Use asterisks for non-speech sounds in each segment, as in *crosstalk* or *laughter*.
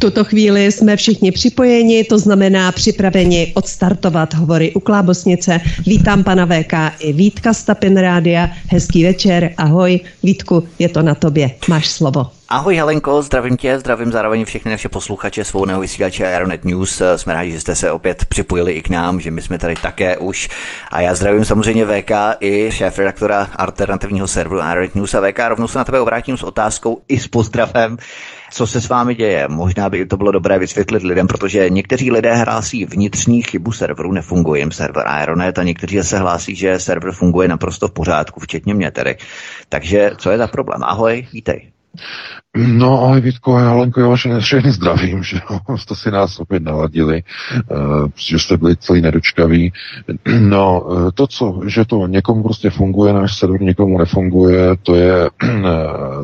tuto chvíli jsme všichni připojeni, to znamená připraveni odstartovat hovory u Klábosnice. Vítám pana VK i Vítka Stapin Rádia. Hezký večer, ahoj. Vítku, je to na tobě, máš slovo. Ahoj Helenko, zdravím tě, zdravím zároveň všechny naše posluchače svobodného vysílače Aeronet News. Jsme rádi, že jste se opět připojili i k nám, že my jsme tady také už. A já zdravím samozřejmě VK i šéf redaktora alternativního serveru Aeronet News a VK rovnou se na tebe obrátím s otázkou i s pozdravem co se s vámi děje. Možná by to bylo dobré vysvětlit lidem, protože někteří lidé hlásí vnitřní chybu serveru, nefunguje jim server Aeronet a někteří se hlásí, že server funguje naprosto v pořádku, včetně mě tedy. Takže co je za problém? Ahoj, vítej. No, ale Vítko a Helenko, já vás všechny zdravím, že *laughs* jste si nás opět naladili, uh, že jste byli celý nedočkaví. *clears throat* No, uh, to, co, že to někomu prostě funguje, náš server někomu nefunguje, to je uh,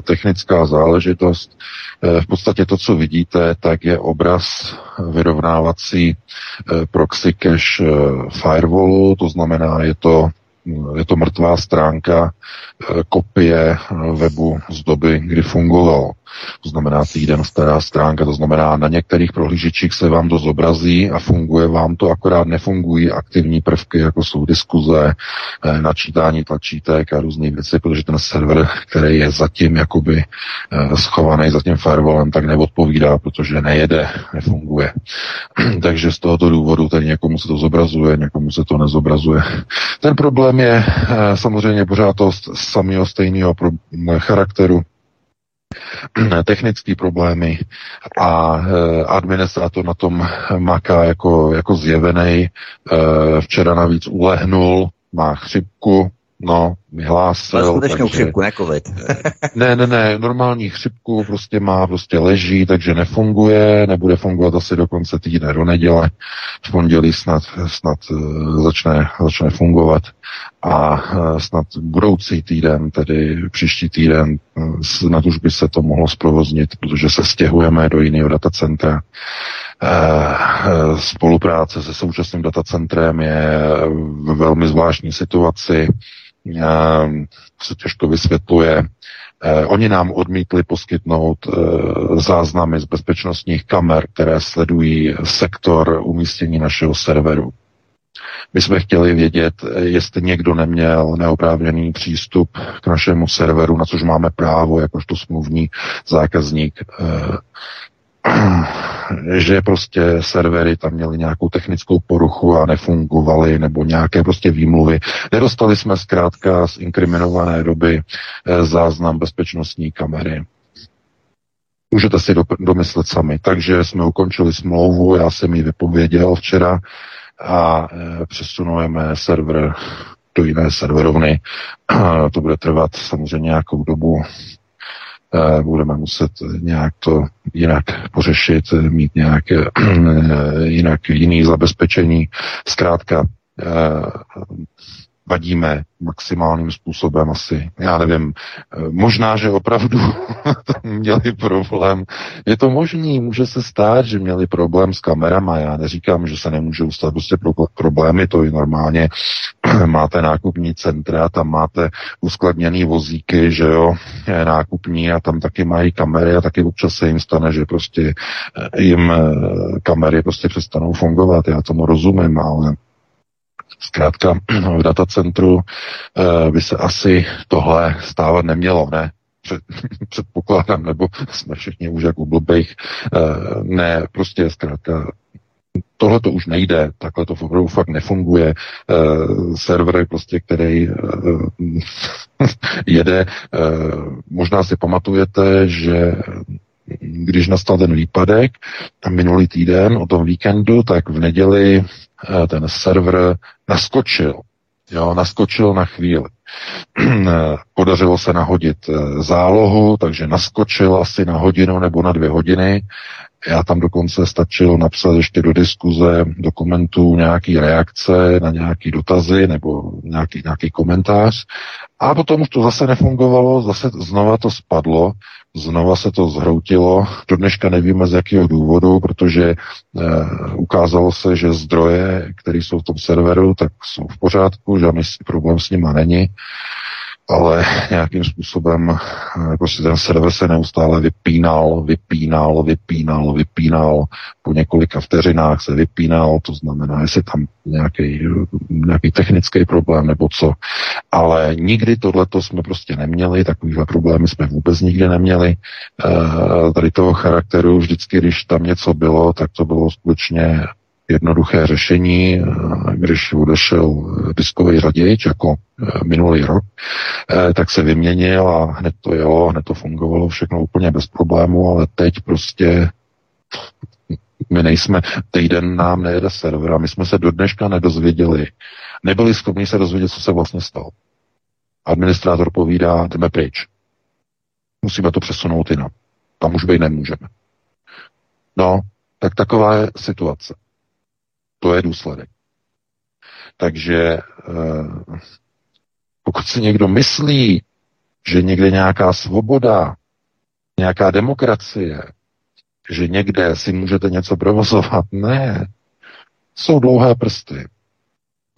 technická záležitost. V podstatě to, co vidíte, tak je obraz vyrovnávací proxy cache firewallu, to znamená, je to je to mrtvá stránka eh, kopie eh, webu z doby, kdy fungoval to znamená týden stará stránka, to znamená na některých prohlížečích se vám to zobrazí a funguje vám to, akorát nefungují aktivní prvky, jako jsou diskuze, eh, načítání tlačítek a různé věci, protože ten server, který je zatím jakoby eh, schovaný za tím firewallem, tak neodpovídá, protože nejede, nefunguje. *clears throat* Takže z tohoto důvodu tady někomu se to zobrazuje, někomu se to nezobrazuje. Ten problém je eh, samozřejmě pořád to samého stejného charakteru, *clears throat* technické problémy a e, administrátor na tom maká jako, jako zjevený. E, včera navíc ulehnul, má chřipku, no, vyhlásil. skutečnou takže... chřipku, ne covid. *laughs* ne, ne, ne, normální chřipku prostě má, prostě leží, takže nefunguje, nebude fungovat asi do konce týdne, do neděle. V pondělí snad, snad e, začne, začne fungovat a e, snad budoucí týden, tedy příští týden, e, snad už by se to mohlo zprovoznit, protože se stěhujeme do jiného datacentra. Spolupráce se současným datacentrem je v velmi zvláštní situaci Ehm, se těžko vysvětluje. Oni nám odmítli poskytnout záznamy z bezpečnostních kamer, které sledují sektor umístění našeho serveru. My jsme chtěli vědět, eh, jestli někdo neměl neoprávněný přístup k našemu serveru, na což máme právo, jakožto smluvní zákazník *clears throat* že prostě servery tam měly nějakou technickou poruchu a nefungovaly, nebo nějaké prostě výmluvy. Nedostali jsme zkrátka z inkriminované doby eh, záznam bezpečnostní kamery. Můžete si do, domyslet sami. Takže jsme ukončili smlouvu, já jsem ji vypověděl včera a e, přesunujeme server do jiné serverovny. *clears throat* to bude trvat samozřejmě nějakou dobu, Eh, budeme muset nějak to jinak pořešit, mít nějaké eh, jinak jiný zabezpečení. Zkrátka vadíme maximálním způsobem asi. Já nevím, možná, že opravdu tam *laughs* měli problém. Je to možný, může se stát, že měli problém s kamerama. Já neříkám, že se nemůže stát prostě problémy, to je normálně. *clears throat* máte nákupní centra, tam máte uskladněný vozíky, že jo, nákupní a tam taky mají kamery a taky občas se jim stane, že prostě eh, jim eh, kamery prostě přestanou fungovat. Já tomu rozumím, ale Zkrátka *clears throat* v datacentru eh, by se asi tohle stávat nemělo, ne? *laughs* předpokládám, nebo jsme všichni už jako blbejch. Eh, ne, prostě zkrátka tohle to už nejde, takhle to opravdu fakt nefunguje. Uh, server, prostě, který uh, *laughs* jede, uh, možná si pamatujete, že když nastal ten výpadek minulý týden o tom víkendu, tak v neděli ten server naskočil. Jo, naskočil na chvíli. *clears throat* Podařilo se nahodit eh, zálohu, takže naskočil asi na hodinu nebo na dvě hodiny já tam dokonce stačilo napsat ještě do diskuze, do komentů nějaký reakce na nějaký dotazy nebo nějaký, nějaký komentář. A potom už to zase nefungovalo, zase znova to spadlo, znova se to zhroutilo. Do dneška nevíme z jakého důvodu, protože e, ukázalo se, že zdroje, které jsou v tom serveru, tak jsou v pořádku, žádný problém s nima není ale nějakým způsobem prostě ten server se neustále vypínal, vypínal, vypínal, vypínal, po několika vteřinách se vypínal, to znamená, jestli tam nějaký, nějaký technický problém nebo co. Ale nikdy tohleto jsme prostě neměli, takovýhle problémy jsme vůbec nikdy neměli. E, tady toho charakteru, vždycky, když tam něco bylo, tak to bylo skutečně jednoduché řešení, eh, když odešel diskový řadič jako eh, minulý rok, eh, tak se vyměnil a hned to jelo, hned to fungovalo všechno úplně bez problému, ale teď prostě my nejsme, týden nám nejede server a my jsme se do dneška nedozvěděli, nebyli schopni se dozvědět, co se vlastně stalo. Administrátor povídá, jdeme pryč. Musíme to přesunout jinam. Tam už být nemůžeme. No, tak taková je situace. To je důsledek. Takže eh, pokud si někdo myslí, že někde nějaká svoboda, nějaká demokracie, že někde si můžete něco provozovat, ne. Jsou dlouhé prsty.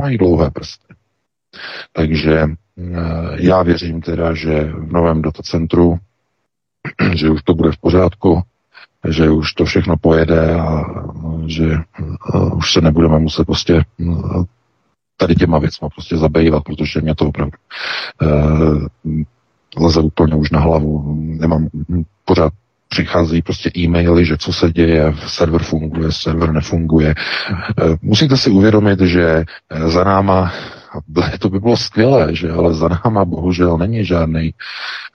Mají dlouhé prsty. Takže eh, já věřím teda, že v novém datacentru, *clears throat* že už to bude v pořádku, že už to všechno pojede a že už se nebudeme muset prostě tady těma věcma prostě zabývat, protože mě to opravdu uh, leze úplně už na hlavu. Nemám pořád přichází prostě e-maily, že co se děje, server funguje, server nefunguje. Musíte si uvědomit, že za náma to by bylo skvělé, že ale za náma bohužel není žádný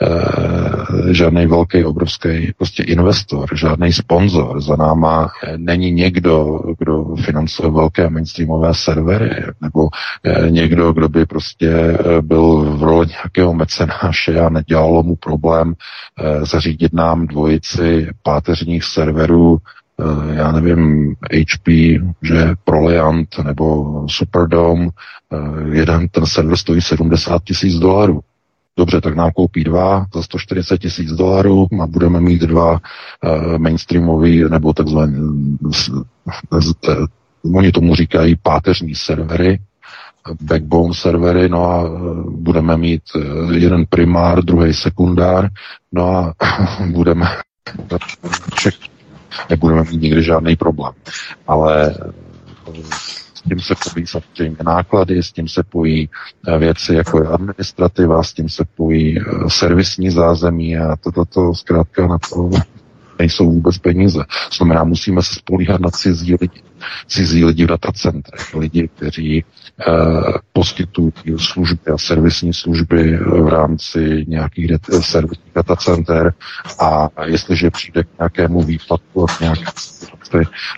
e, žádný velký, obrovský prostě investor, žádný sponzor. Za náma není někdo, kdo financuje velké mainstreamové servery, nebo e, někdo, kdo by prostě eh, byl v roli nějakého mecenáše a nedělalo mu problém e, zařídit nám dvojici páteřních serverů Eh, já nevím, HP, že Proliant nebo Superdome, eh, jeden ten server stojí 70 tisíc dolarů. Dobře, tak nám koupí dva za 140 tisíc dolarů a budeme mít dva uh, mainstreamový nebo takzvané, oni tomu říkají páteřní servery, backbone servery, no a budeme mít jeden primár, druhý sekundár, no a *laughs* budeme všechno nebudeme mít nikdy žádný problém. Ale eh, s tím se pojí samozřejmě náklady, s tím se pojí eh, věci jako je administrativa, s tím se pojí eh, servisní zázemí a toto to, zkrátka na to nejsou vůbec peníze. Znamená, musíme se spolíhat na cizí lidi. Cizí lidi v datacentrech, lidi, kteří eh, poskytují služby a servisní služby v rámci nějakých servisních datacenter. A jestliže přijde k nějakému výpadku a nějaké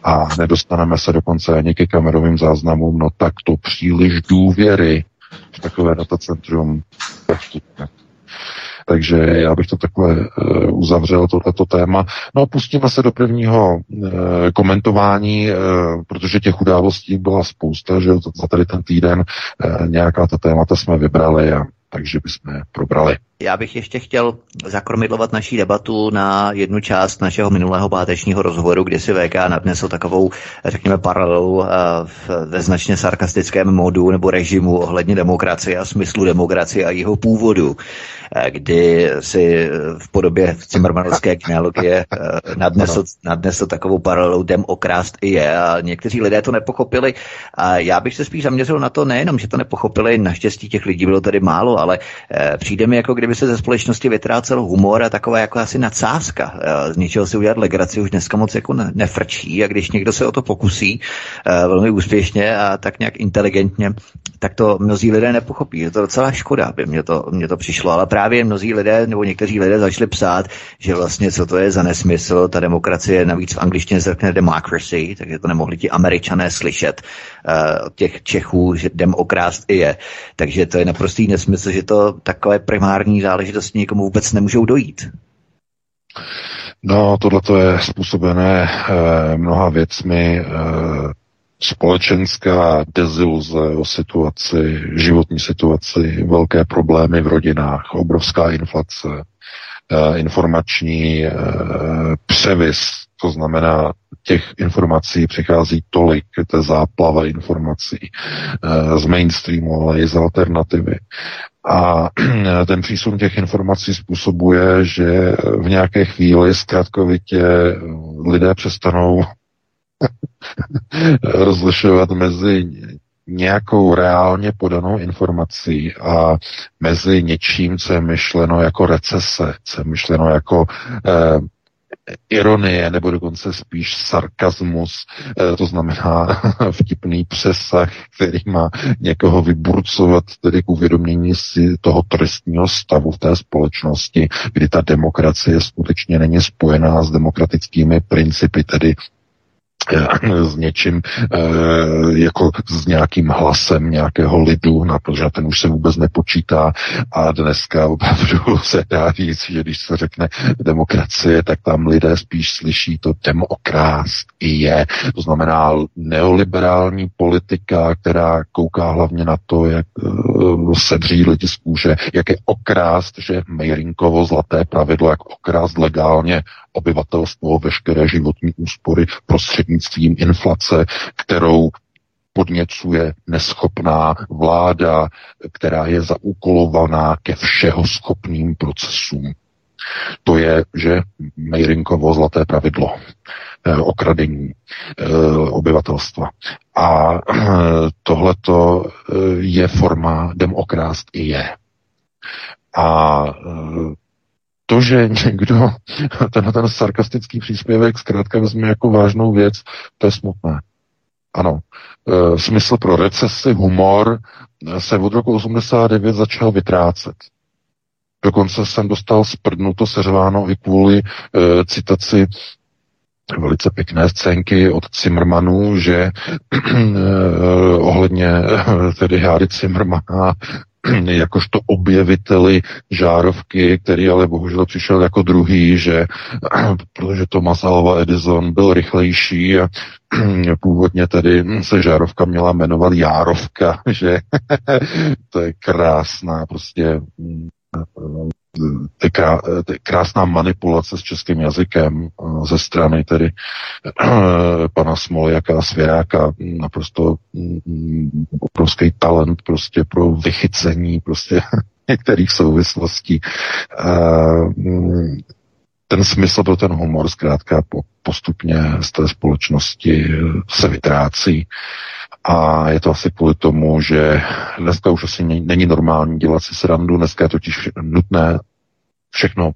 a nedostaneme se dokonce ani ke kamerovým záznamům, no tak to příliš důvěry v takové datacentrum takže já bych to takhle uh, uzavřel, tohleto téma. No a pustíme se do prvního uh, komentování, uh, protože těch událostí byla spousta, že za tady ten týden nějaká ta témata jsme vybrali a takže bychom probrali. Já bych ještě chtěl zakromidlovat naší debatu na jednu část našeho minulého pátečního rozhovoru, kdy si VK nadnesl takovou, řekněme, paralelu eh, ve značně sarkastickém modu nebo režimu ohledně demokracie a smyslu demokracie a jeho původu, eh, kdy si v podobě cimrmanovské genealogie eh, nadnesl, nadnesl takovou paralelu dem okrást i je. A někteří lidé to nepochopili. A já bych se spíš zaměřil na to nejenom, že to nepochopili, naštěstí těch lidí bylo tady málo, ale přijde mi jako kdyby kdyby se ze společnosti vytrácel humor a taková jako asi nadsázka. Z ničeho si udělat legraci už dneska moc jako nefrčí a když někdo se o to pokusí eh, velmi úspěšně a tak nějak inteligentně, tak to mnozí lidé nepochopí. Je to docela škoda, by mě to, mě to přišlo, ale právě mnozí lidé nebo někteří lidé začali psát, že vlastně co to je za nesmysl, ta demokracie navíc v angličtině řekne democracy, takže to nemohli ti američané slyšet uh, od těch Čechů, že demokrást i je. Takže to je naprostý nesmysl, že to takové primární záležitosti někomu vůbec nemůžou dojít. No, tohle je způsobené eh, mnoha věcmi. Eh, společenská deziluze o situaci, životní situaci, velké problémy v rodinách, obrovská inflace, eh, informační převis, to znamená, těch informací přichází tolik, to záplava informací eh, z mainstreamu, ale i z alternativy. A *clears throat* ten přísun těch informací způsobuje, že v nějaké chvíli zkrátkovitě lidé přestanou *laughs* rozlišovat mezi nějakou reálně podanou informací a mezi něčím, co je myšleno jako recese, co je myšleno jako eh, ironie nebo dokonce spíš sarkazmus, eh, to znamená *laughs* vtipný přesah, který má někoho vyburcovat tedy k uvědomění si toho trestního stavu v té společnosti, kdy ta demokracie skutečně není spojená s demokratickými principy, tedy s něčím, eh, jako s nějakým hlasem nějakého lidu, no, protože ten už se vůbec nepočítá a dneska opravdu *laughs* se dá říct, že když se řekne demokracie, tak tam lidé spíš slyší to demokrást i je. To znamená neoliberální politika, která kouká hlavně na to, jak uh, sedří lidi z kůže, jak je okrást, že Mejrinkovo zlaté pravidlo, jak okrást legálně obyvatelstvo veškeré životní úspory prostřednictvím inflace, kterou podněcuje neschopná vláda, která je zaúkolovaná ke všeho schopným procesům. To je, že Mejrinkovo zlaté pravidlo, okradení eh, obyvatelstva. A *clears throat* eh, tohleto je forma demokrást i je. A to, že někdo *laughs* tenhle ten sarkastický příspěvek zkrátka vezme jako vážnou věc, to je smutné. Ano, smysl pro recesi, humor se od roku 89 začal vytrácet. Dokonce jsem dostal sprdnuto seřváno i kvůli e, citaci velice pěkné scénky od Zimmermanů, že *clears throat* eh, ohledně eh, tedy Háry Zimmermana *clears throat* jakožto objeviteli žárovky, který ale bohužel přišel jako druhý, že *clears throat* protože Thomas Alva Edison byl rychlejší a původně tedy se žárovka měla jmenovat Járovka, *laughs* že? To je krásná prostě ty krá, ty krásná manipulace s českým jazykem eh, ze strany tedy pana Smoljaka a Svěráka, naprosto mm, obrovský talent prostě pro vychycení prostě *laughs* některých souvislostí. Mm, ten smysl pro ten humor zkrátka postupně z té společnosti se vytrácí. A je to asi kvůli tomu, že dneska už asi není normální dělat si srandu, dneska je totiž nutné všechno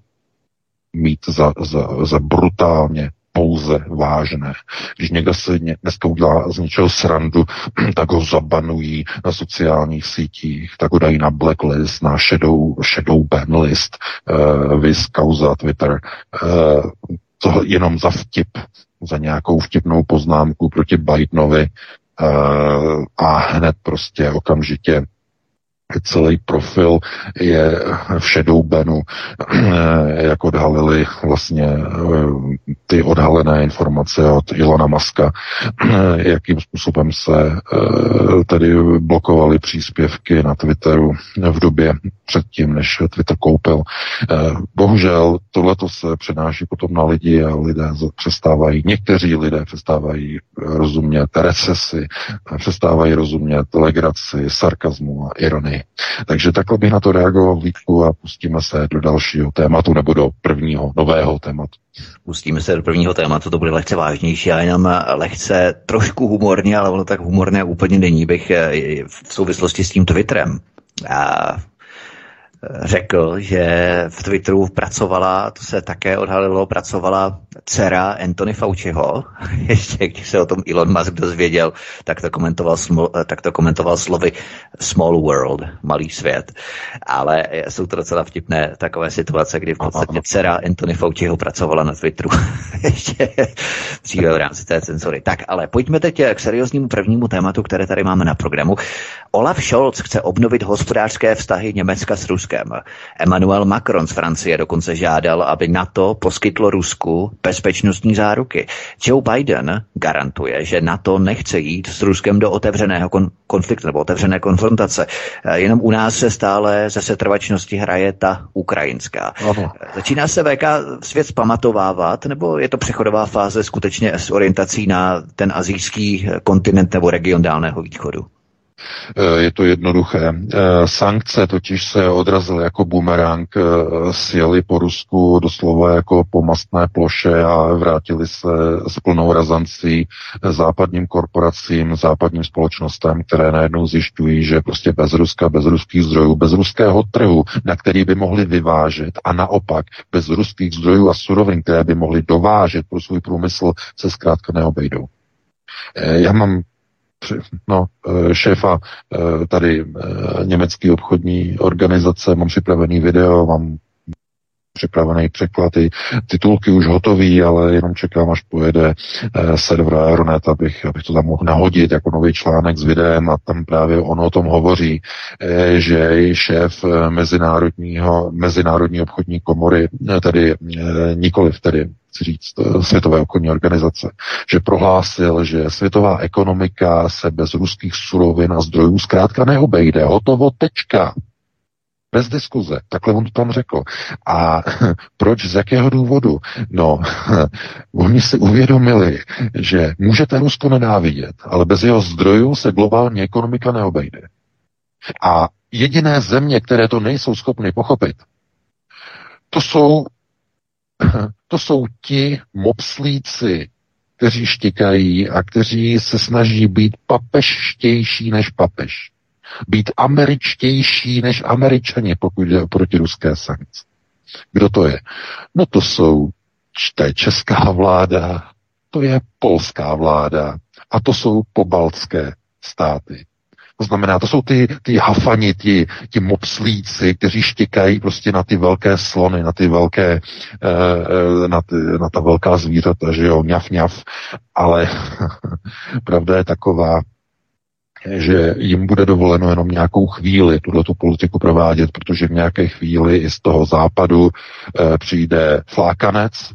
mít za, za, za brutálně pouze vážné. Když někdo se dneska udělá z něčeho srandu, *clears throat* tak ho zabanují na sociálních sítích, tak ho dají na blacklist, na shadow, shadow ban list, uh, vis kauza Twitter, uh, to jenom za vtip, za nějakou vtipnou poznámku proti Bidenovi, uh, a hned prostě okamžitě celý profil je v shadow banu, *clears throat* jak odhalili vlastně eh, ty odhalené informace od Ilona Maska, *clears throat* jakým způsobem se eh, tedy blokovaly příspěvky na Twitteru v době předtím, než Twitter koupil. Eh, bohužel tohleto se přenáší potom na lidi a lidé přestávají, někteří lidé přestávají rozumět recesi, přestávají rozumět legraci, sarkazmu a ironii. Takže takhle bych na to reagoval Vítku a pustíme se do dalšího tématu nebo do prvního nového tématu. Pustíme se do prvního tématu, to bude lehce vážnější a jenom lehce trošku humorně, ale ono tak humorné úplně není, bych eh, v souvislosti s tím Twitterem. A řekl, že v Twitteru pracovala, to se také odhalilo, pracovala dcera Anthony Fauciho. *laughs* Ještě když se o tom Elon Musk dozvěděl, tak to komentoval, tak to komentoval slovy small world, malý svět. Ale jsou to docela vtipné takové situace, kdy v podstatě dcera Anthony Fauciho pracovala na Twitteru. *laughs* Ještě dříve v rámci té cenzory. Tak, ale pojďme teď k serióznímu prvnímu tématu, které tady máme na programu. Olaf Scholz chce obnovit hospodářské vztahy Německa s Ruskem Ruskem. Emmanuel Macron z Francie dokonce žádal, aby NATO poskytlo Rusku bezpečnostní záruky. Joe Biden garantuje, že NATO nechce jít s Ruskem do otevřeného kon- konfliktu nebo otevřené konfrontace. Jenom u nás se stále ze setrvačnosti hraje ta ukrajinská. Ano. Začíná se VK svět pamatovávat, nebo je to přechodová fáze skutečně s orientací na ten azijský kontinent nebo region Dálného východu? Eh, je to jednoduché. Eh, sankce totiž se odrazily jako bumerang, eh, sjeli po Rusku doslova jako po mastné ploše a vrátili se s plnou razancí západním korporacím, západním společnostem, které najednou zjišťují, že prostě bez Ruska, bez ruských zdrojů, bez ruského trhu, na který by mohli vyvážet a naopak bez ruských zdrojů a surovin, které by mohli dovážet pro svůj průmysl, se zkrátka neobejdou. Já mám no, eh, šéfa eh, tady eh, německé obchodní organizace, mám připravený video, mám připravený překlad, i titulky už hotový, ale jenom čekám, až pojede eh, server Aeronet, abych, abych to tam mohl nahodit jako nový článek s videem a tam právě on o tom hovoří, eh, že šéf mezinárodního, mezinárodní obchodní komory, tedy eh, nikoliv tedy chci říct, Světové obchodní organizace, že prohlásil, že světová ekonomika se bez ruských surovin a zdrojů zkrátka neobejde. Hotovo, tečka. Bez diskuze. Takhle on to tam řekl. A *laughs* proč, z jakého důvodu? No, *laughs* oni si uvědomili, že můžete Rusko nenávidět, ale bez jeho zdrojů se globální ekonomika neobejde. A jediné země, které to nejsou schopny pochopit, to jsou, *laughs* to jsou ti mopslíci, kteří štěkají a kteří se snaží být papeštější než papež být američtější než američani, pokud jde o protiruské sankce. Kdo to je? No to jsou to je česká vláda, to je polská vláda a to jsou pobaltské státy. To znamená, to jsou ty, ty hafani, ti, ti mopslíci, kteří štěkají prostě na ty velké slony, na ty velké, eh, na, ty, na ta velká zvířata, že jo, ňaf, ňaf. Ale *laughs* pravda je taková, že jim bude dovoleno jenom nějakou chvíli tuto tu politiku provádět, protože v nějaké chvíli i z toho západu e, přijde flákanec, e,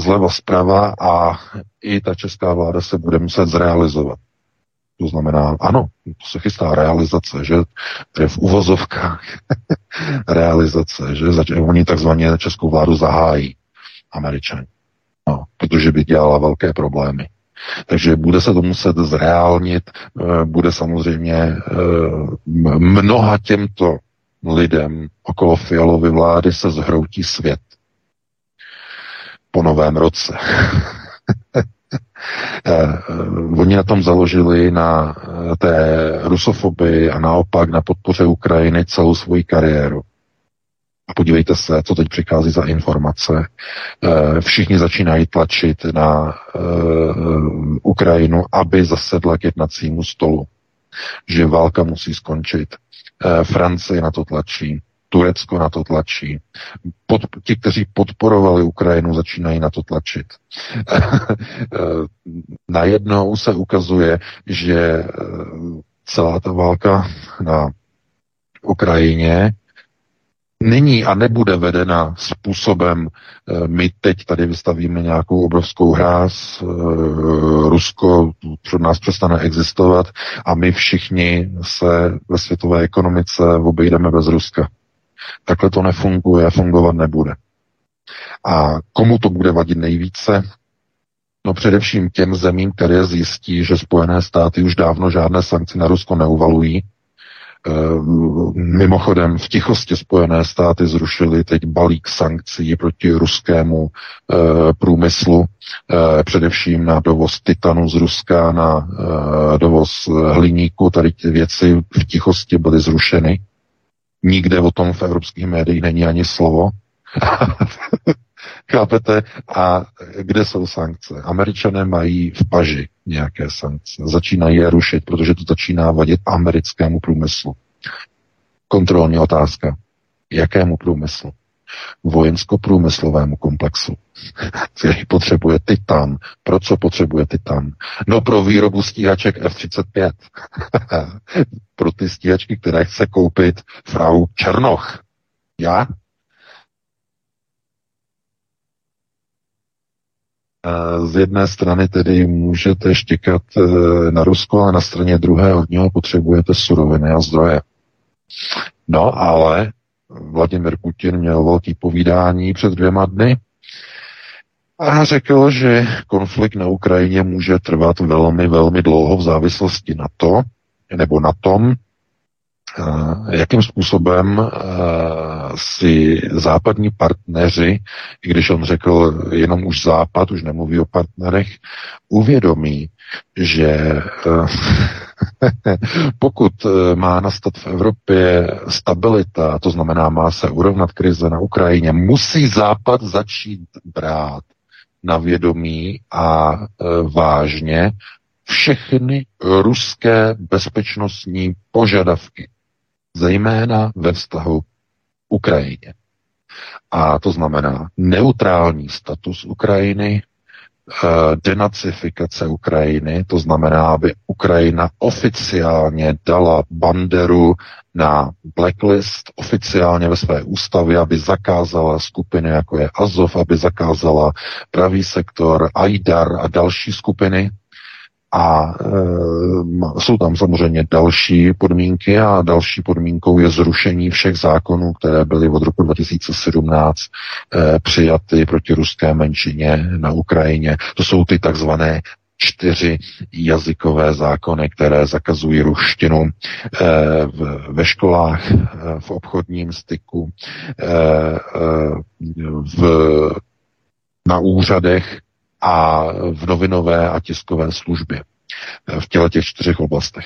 zleva zprava a i ta česká vláda se bude muset zrealizovat. To znamená, ano, to se chystá realizace, že je v uvozovkách *laughs* realizace, že zač- oni takzvaně českou vládu zahájí američani, no, protože by dělala velké problémy. Takže bude se to muset zreálnit, eh, bude samozřejmě eh, mnoha těmto lidem okolo Fialovy vlády se zhroutí svět po novém roce. *laughs* Eh, oni na tom založili na té rusofobii a naopak na podpoře Ukrajiny celou svoji kariéru. A podívejte se, co teď přichází za informace. Eh, všichni začínají tlačit na eh, Ukrajinu, aby zasedla k jednacímu stolu. Že válka musí skončit. Eh, Francie na to tlačí. Turecko na to tlačí. Pod, ti, kteří podporovali Ukrajinu, začínají na to tlačit. Najednou se ukazuje, že celá ta válka na Ukrajině není a nebude vedena způsobem, eh, my teď tady vystavíme nějakou obrovskou hráz, eh, Rusko před nás přestane existovat a my všichni se ve světové ekonomice obejdeme bez Ruska. Takhle to nefunguje a fungovat nebude. A komu to bude vadit nejvíce? No především těm zemím, které zjistí, že Spojené státy už dávno žádné sankce na Rusko neuvalují, mimochodem v tichosti Spojené státy zrušily teď balík sankcí proti ruskému eh, průmyslu, eh, především na dovoz titanu z Ruska, na dovoz hliníku, tady ty věci v tichosti byly zrušeny. Nikde o tom v evropských médiích není ani slovo. *laughs* Chápete? A kde jsou sankce? Američané mají v paži nějaké sankce. Začínají je rušit, protože to začíná vadit americkému průmyslu. Kontrolní otázka. Jakému průmyslu? vojensko-průmyslovému komplexu, *laughs* který potřebuje titan. Pro co potřebuje titan? No pro výrobu stíhaček F-35. *laughs* pro ty stíhačky, které chce koupit frau Černoch. Já? Z jedné strany tedy můžete štěkat e, na Rusko a na straně druhé od něho potřebujete suroviny a zdroje. No ale Vladimir Putin měl velký povídání před dvěma dny a řekl, že konflikt na Ukrajině může trvat velmi, velmi dlouho v závislosti na to, nebo na tom, jakým způsobem eh, si západní partneři, i když on řekl jenom už západ, už nemluví o partnerech, uvědomí, že eh, *laughs* pokud eh, má nastat v Evropě stabilita, to znamená, má se urovnat krize na Ukrajině, musí Západ začít brát na vědomí a vážně všechny ruské bezpečnostní požadavky, zejména ve vztahu Ukrajině. A to znamená neutrální status Ukrajiny, Eh, denacifikace Ukrajiny, to znamená, aby Ukrajina oficiálně dala banderu na blacklist, oficiálně ve své ústavě, aby zakázala skupiny, jako je Azov, aby zakázala pravý sektor, Aidar a další skupiny, a e, jsou tam samozřejmě další podmínky a další podmínkou je zrušení všech zákonů, které byly od roku 2017 e, přijaty proti ruské menšině na Ukrajině. To jsou ty takzvané čtyři jazykové zákony, které zakazují ruštinu e, v, ve školách, v obchodním styku, v, na úřadech a v novinové a tiskové službě v těle těch čtyřech oblastech.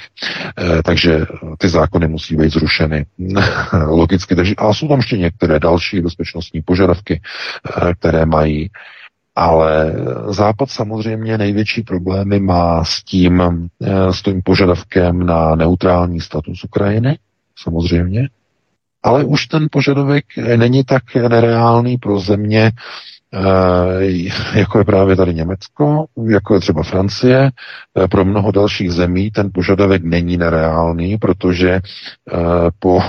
Eh, takže ty zákony musí být zrušeny *laughs* logicky. Takže, a jsou tam ještě některé další bezpečnostní požadavky, eh, které mají ale Západ samozřejmě největší problémy má s tím, eh, s tím požadavkem na neutrální status Ukrajiny, samozřejmě, ale už ten požadavek není tak nereálný pro země, Eh, jako je právě tady Německo, jako je třeba Francie. Eh, pro mnoho dalších zemí ten požadavek není nereálný, protože eh, po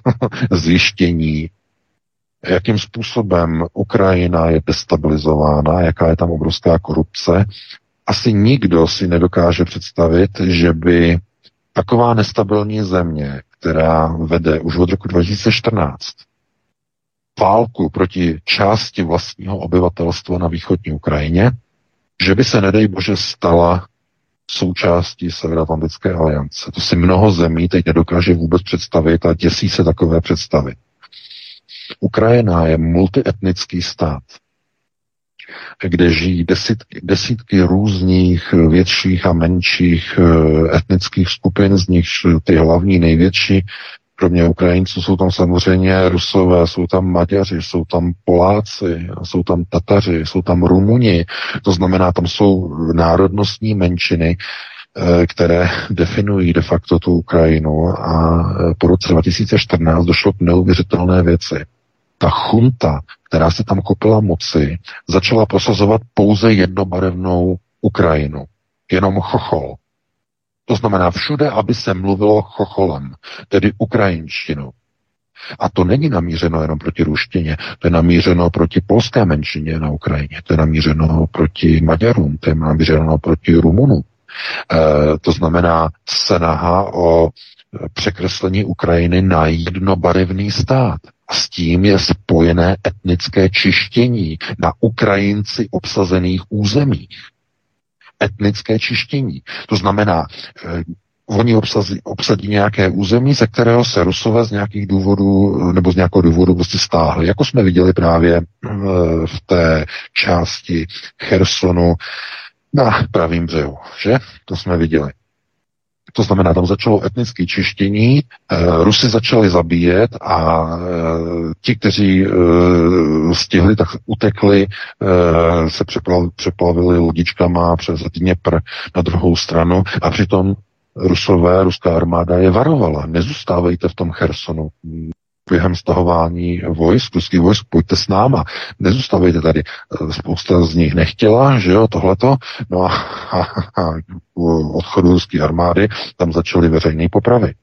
*laughs* zjištění, jakým způsobem Ukrajina je destabilizována, jaká je tam obrovská korupce, asi nikdo si nedokáže představit, že by taková nestabilní země, která vede už od roku 2014 válku proti části vlastního obyvatelstva na východní Ukrajině, že by se, nedej bože, stala součástí Severoatlantické aliance. To si mnoho zemí teď nedokáže vůbec představit a děsí se takové představy. Ukrajina je multietnický stát, kde žijí desítky, desítky různých větších a menších eh, etnických skupin, z nich ty hlavní největší Kromě Ukrajinců jsou tam samozřejmě Rusové, jsou tam Maďaři, jsou tam Poláci, jsou tam Tataři, jsou tam Rumuni. To znamená, tam jsou národnostní menšiny, eh, které *laughs* definují de facto tu Ukrajinu a eh, po roce 2014 došlo k neuvěřitelné věci. Ta chunta, která se tam kopila moci, začala prosazovat pouze jednobarevnou Ukrajinu. Jenom chochol. To znamená všude, aby se mluvilo chocholem, tedy ukrajinštinou. A to není namířeno jenom proti ruštině, to je namířeno proti polské menšině na Ukrajině, to je namířeno proti Maďarům, to je namířeno proti Rumunům. E, to znamená snaha o překreslení Ukrajiny na jednobarevný stát. A s tím je spojené etnické čištění na Ukrajinci obsazených územích etnické čištění. To znamená, eh, oni obsazí, obsadí nějaké území, ze kterého se Rusové z nějakých důvodů nebo z nějakého důvodu prostě stáhli. Jako jsme viděli právě eh, v té části Chersonu na pravým břehu, že? To jsme viděli. To znamená, tam začalo etnické čištění, e, Rusy začali zabíjet a e, ti, kteří e, stihli, tak utekli, se přeplav, přeplavili lodičkama přes Dněpr na druhou stranu a přitom Rusové, ruská armáda je varovala, nezůstávejte v tom Chersonu, během stahování vojsk, ruských vojsk, pojďte s náma, nezůstavejte tady. Spousta z nich nechtěla, že jo, tohleto. No a, a, a odchodu ruské armády tam začaly veřejné popravy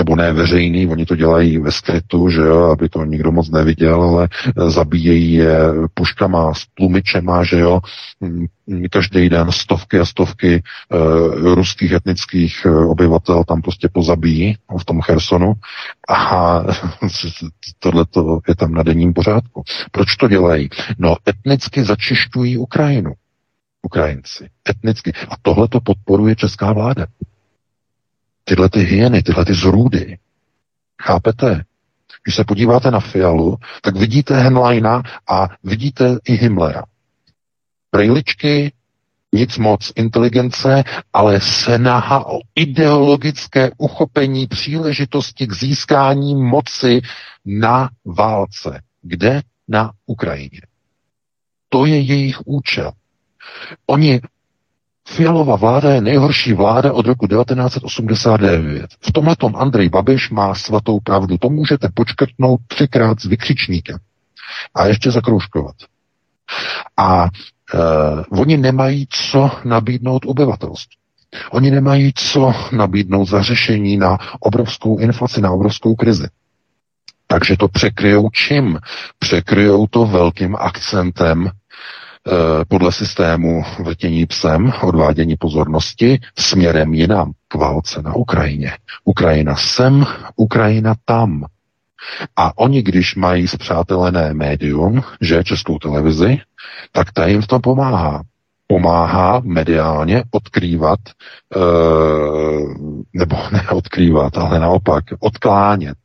nebo ne veřejný, oni to dělají ve skrytu, že jo, aby to nikdo moc neviděl, ale eh, zabíjejí je puškama, s tlumičema, že jo, mm, každý den stovky a stovky uh, ruských etnických uh, obyvatel tam prostě pozabíjí v tom Chersonu a *laughs* tohle je tam na denním pořádku. Proč to dělají? No, etnicky začišťují Ukrajinu. Ukrajinci. Etnicky. A tohle to podporuje česká vláda tyhle ty hyeny, tyhle ty zrůdy. Chápete? Když se podíváte na Fialu, tak vidíte Henleina a vidíte i Himmlera. Prejličky, nic moc inteligence, ale snaha o ideologické uchopení příležitosti k získání moci na válce. Kde? Na Ukrajině. To je jejich účel. Oni Fialová vláda je nejhorší vláda od roku 1989. V tomhle tom Andrej Babiš má svatou pravdu. To můžete počkrtnout třikrát s vykřičníkem. A ještě zakroužkovat. A uh, oni nemají co nabídnout obyvatelstvu. Oni nemají co nabídnout za řešení na obrovskou inflaci, na obrovskou krizi. Takže to překryjou čím? Překryjou to velkým akcentem podle systému vrtění psem, odvádění pozornosti směrem jinam, k válce na Ukrajině. Ukrajina sem, Ukrajina tam. A oni, když mají zpřátelené médium, že českou televizi, tak ta jim v tom pomáhá. Pomáhá mediálně odkrývat, e, nebo *laughs* neodkrývat, ale naopak odklánět Eh,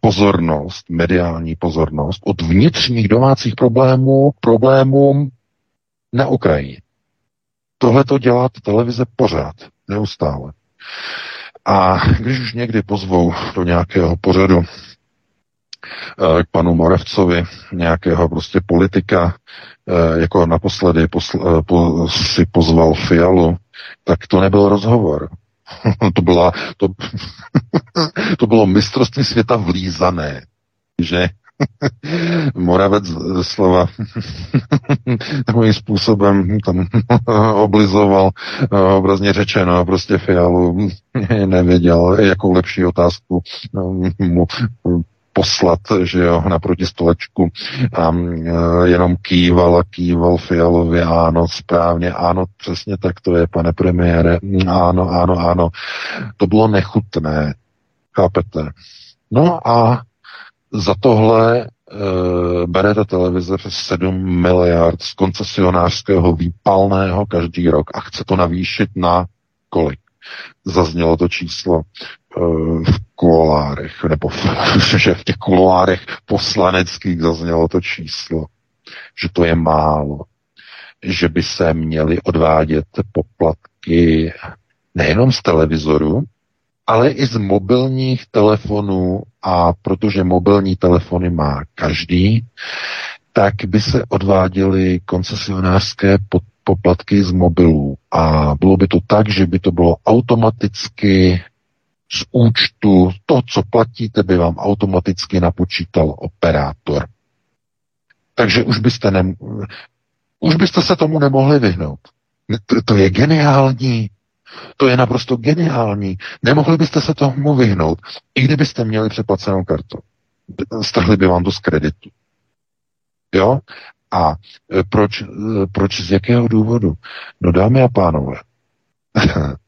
pozornost, mediální pozornost od vnitřních domácích problémů k problémům na Ukrajině. Tohle to dělá televize pořád, neustále. A když už někdy pozvou do nějakého pořadu eh, k panu Moravcovi, nějakého prostě politika, eh, jako naposledy posl, po, si pozval Fialu, tak to nebyl rozhovor. *laughs* to, byla, to, *laughs* to bylo mistrovství světa vlízané, že? *laughs* Moravec slova takovým způsobem tam oblizoval, obrazně řečeno, prostě Fialu nevěděl, jakou lepší otázku mu poslat, že jo, na protistolečku a e, jenom kýval a kýval Fialovi, ano, správně, ano, přesně tak to je, pane premiére, ano, ano, ano. To bylo nechutné, chápete? No a za tohle e, bere ta televize přes 7 miliard z koncesionářského výpalného každý rok a chce to navýšit na kolik? Zaznělo to číslo v kuloárech, nebo v, *laughs* že v těch kuloárech poslaneckých zaznělo to číslo, že to je málo, že by se měly odvádět poplatky nejenom z televizoru, ale i z mobilních telefonů a protože mobilní telefony má každý, tak by se odváděly koncesionářské poplatky z mobilů. A bylo by to tak, že by to bylo automaticky z účtu, to, co platíte, by vám automaticky napočítal operátor. Takže už byste, ne, už byste se tomu nemohli vyhnout. To, to je geniální. To je naprosto geniální. Nemohli byste se tomu vyhnout, i kdybyste měli přeplacenou kartu. Strhli by vám to z kreditu. Jo? A e, proč, e, proč z jakého důvodu? No dámy a pánové, *laughs*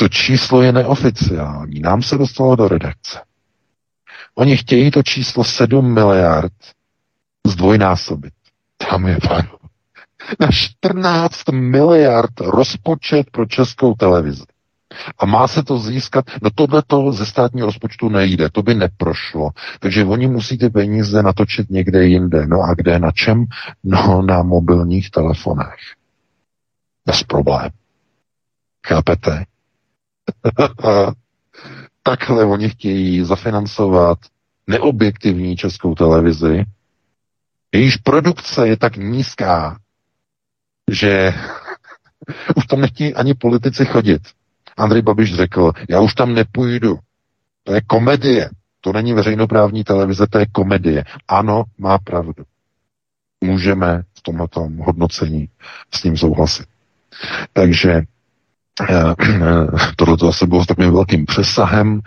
To číslo je neoficiální. Nám se dostalo do redakce. Oni chtějí to číslo 7 miliard zdvojnásobit. Tam je pan. Na 14 miliard rozpočet pro českou televizi. A má se to získat, no tohle to ze státního rozpočtu nejde, to by neprošlo. Takže oni musí ty peníze natočit někde jinde. No a kde, na čem? No na mobilních telefonech. Bez problém. Chápete? *laughs* Takhle oni chtějí zafinancovat neobjektivní českou televizi, jejíž produkce je tak nízká, že *laughs* už tam nechtějí ani politici chodit. Andrej Babiš řekl, já už tam nepůjdu. To je komedie. To není veřejnoprávní televize, to je komedie. Ano, má pravdu. Můžeme v tomto hodnocení s ním souhlasit. Takže tohle to asi bylo s takovým velkým přesahem.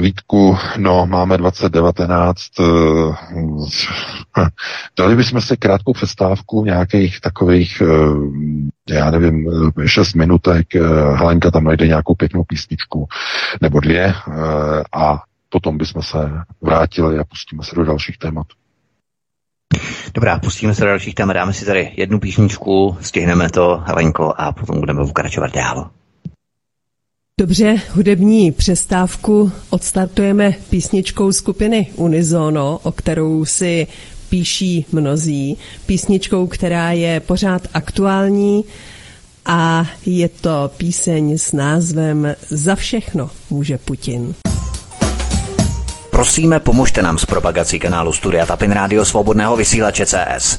Vítku, no, máme 2019. Eh, dali bychom si krátkou přestávku nějakých takových, eh, já nevím, 6 minutek. Helenka tam najde nějakou pěknou písničku nebo dvě a potom bychom se vrátili a pustíme se do dalších témat. Dobrá, pustíme se do dalších témat, dáme si tady jednu písničku, stihneme to, Helenko, a potom budeme pokračovat dál. Dobře, hudební přestávku odstartujeme písničkou skupiny Unizono, o kterou si píší mnozí. Písničkou, která je pořád aktuální a je to píseň s názvem Za všechno může Putin. Prosíme, pomožte nám s propagací kanálu Studia Tapin Rádio Svobodného vysílače CS.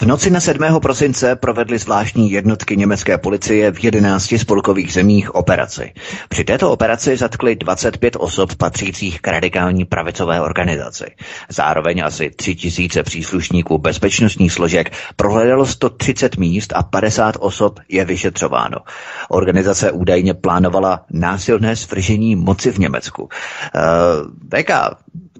V noci na 7. prosince provedly zvláštní jednotky německé policie v 11 spolkových zemích operaci. Při této operaci zatkli 25 osob patřících k radikální pravicové organizaci. Zároveň asi 3 tisíce příslušníků bezpečnostních složek prohledalo 130 míst a 50 osob je vyšetřováno. Organizace údajně plánovala násilné svržení moci v Německu. Uh, VK,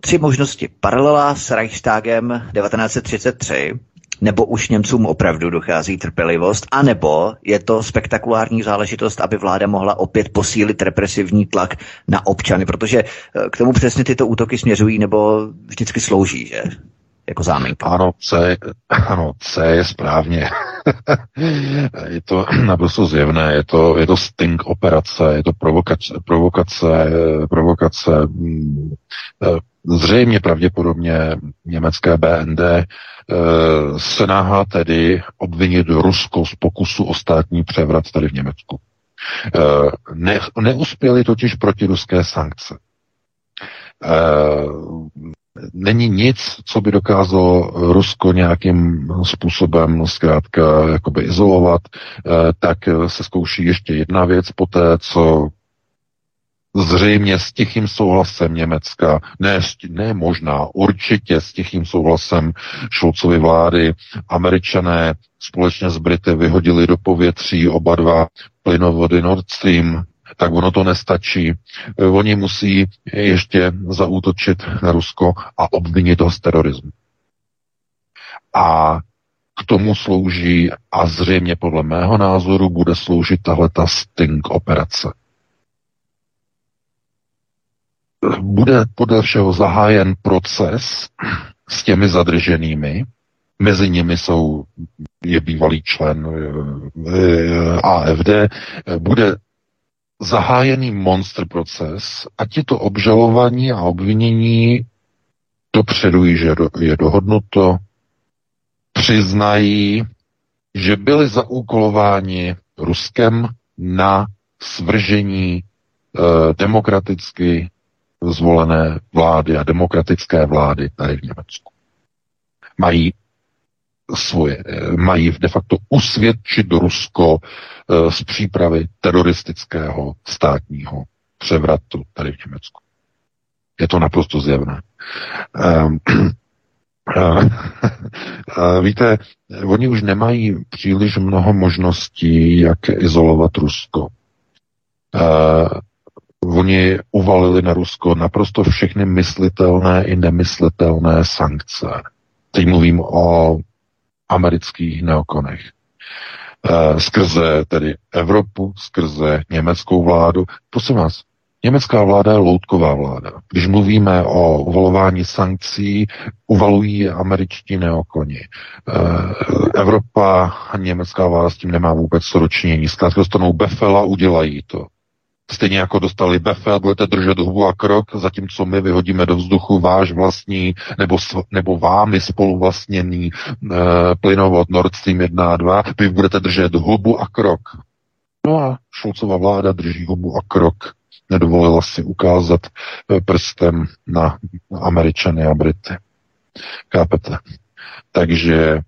tři možnosti. Paralela s Reichstagem 1933, nebo už Němcům opravdu dochází trpělivost, anebo je to spektakulární záležitost, aby vláda mohla opět posílit represivní tlak na občany, protože eh, k tomu přesně tyto útoky směřují nebo vždycky slouží, že? Jako záminka. Ano, C, *clears throat* ano, C je správně. *laughs* je to *clears throat* naprosto zjevné, je to, je to sting operace, je to provokace, provokace, provokace mm, eh, zřejmě pravděpodobně německé BND Eh, se náhá tedy obvinit Rusko z pokusu o státní převrat tady v Německu. Eh, ne, neuspěly totiž protiruské sankce. Eh, není nic, co by dokázalo Rusko nějakým způsobem zkrátka jakoby izolovat, tak se zkouší ještě jedna věc poté, co zřejmě s tichým souhlasem Německa, ne, ne možná, určitě s tichým souhlasem Šulcovy vlády, američané společně s Brity vyhodili do povětří oba dva plynovody Nord Stream, tak ono to nestačí. Oni musí ještě zaútočit na Rusko a obvinit ho z terorismu. A k tomu slouží a zřejmě podle mého názoru bude sloužit tahle ta Sting operace bude podle všeho zahájen proces s těmi zadrženými. Mezi nimi jsou, je bývalý člen eh, AFD. Bude zahájený monster proces a tito obžalovaní a obvinění dopředu do, je dohodnuto, přiznají, že byli zaúkolováni Ruskem na svržení eh, demokraticky zvolené vlády a demokratické vlády tady v Německu. Mají svoje, mají de facto usvědčit Rusko eh, z přípravy teroristického státního převratu tady v Německu. Je to naprosto zjevné. Um, *clears throat* víte, oni už nemají příliš mnoho možností, jak izolovat Rusko. Oni uvalili na Rusko naprosto všechny myslitelné i nemyslitelné sankce. Teď mluvím o amerických neokonech. E, skrze tedy Evropu, skrze německou vládu. Prosím vás, německá vláda je loutková vláda. Když mluvíme o uvalování sankcí, uvalují američtí neokoni. E, Evropa a německá vláda s tím nemá vůbec sročnění. Zkrátka dostanou befela, udělají to. Stejně jako dostali BFL, budete držet hubu a krok, zatímco my vyhodíme do vzduchu váš vlastní nebo, nebo vámi spoluvlastněný e, plynovod Nord Stream 1 a 2, vy budete držet hubu a krok. No a Šulcova vláda drží hubu a krok. Nedovolila si ukázat eh, prstem na Američany a Brity. Kápete? Takže e,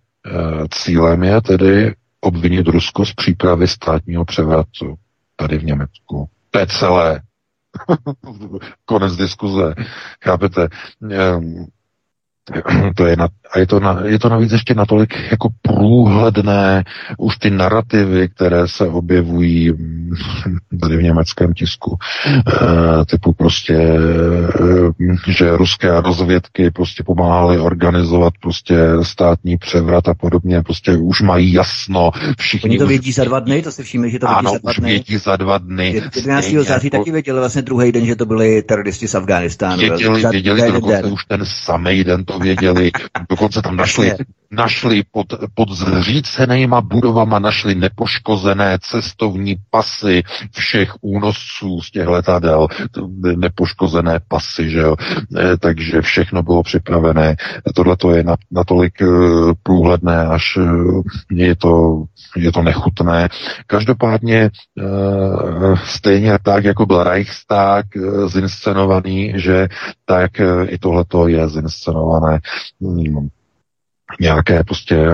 cílem je tedy obvinit Rusko z přípravy státního převratu tady v Německu. To je celé. *laughs* Konec diskuze. Chápete? Ehm, *clears throat* to je na, a je to, na, je to navíc ještě natolik jako průhledné, už ty narrativy, které se objevují mm, tady v německém tisku, e, typu prostě, e, že ruské rozvědky prostě pomáhaly organizovat prostě státní převrat a podobně, prostě už mají jasno. Všichni Oni to vědí za dva dny, to si všimli, že to vědí ano, za dva dny. vědí za dva dny. 11. září jako... taky věděli vlastně druhý den, že to byli teroristi z Afganistánu. Věděli, věděli to dokonce už ten samý den to věděli, dokonce tam našli, našli pod, pod zřícenýma budovama, našli nepoškozené cestovní pasy všech únosců z těch letadel, nepoškozené pasy, že jo, e, takže všechno bylo připravené. Tohle to je natolik e, průhledné, až e, je to, je to nechutné. Každopádně stejně tak, jako byl Reichstag zinscenovaný, že tak i tohleto je zinscenované hmm nějaké prostě *laughs*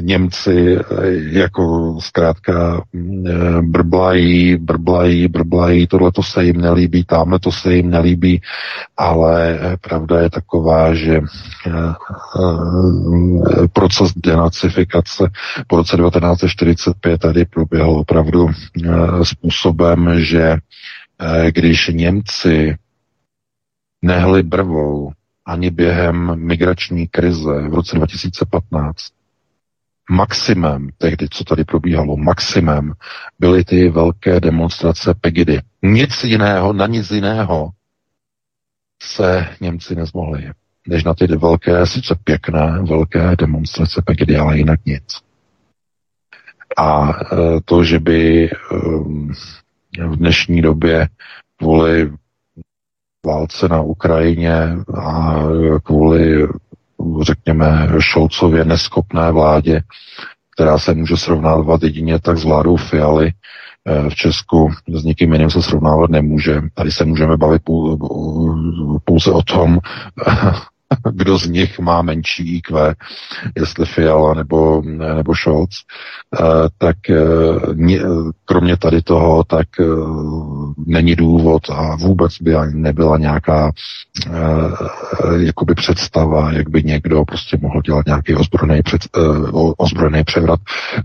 Němci jako zkrátka brblají, brblají, brblají, tohle to se jim nelíbí, tamhle to se jim nelíbí, ale pravda je taková, že proces denacifikace po roce 1945 tady proběhl opravdu způsobem, že když Němci nehli brvou ani během migrační krize v roce 2015. Maximem tehdy, co tady probíhalo, maximem byly ty velké demonstrace Pegidy. Nic jiného, na nic jiného se Němci nezmohli, než na ty velké, sice pěkné, velké demonstrace Pegidy, ale jinak nic. A e, to, že by ehm, v dnešní době kvůli válce na Ukrajině a kvůli, řekněme, Šolcově neschopné vládě, která se může srovnávat jedině tak s vládou Fialy, eh, v Česku s nikým jiným se srovnávat nemůže. Tady se můžeme bavit pouze o tom, *laughs* kdo z nich má menší IQ, jestli Fiala nebo, nebo Scholz, eh, tak eh, kromě tady toho, tak eh, není důvod a vůbec by ani nebyla nějaká jakoby představa, jak by někdo prostě mohl dělat nějaký ozbrojený, před, ozbrojený převrat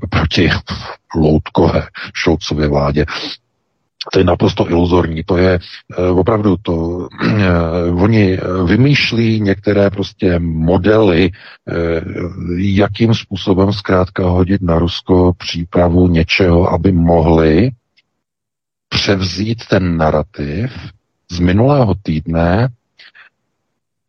proti loutkové Šolcově vládě. To je naprosto iluzorní. To je e, opravdu to. E, oni vymýšlí některé prostě modely, e, jakým způsobem zkrátka hodit na Rusko přípravu něčeho, aby mohli převzít ten narrativ z minulého týdne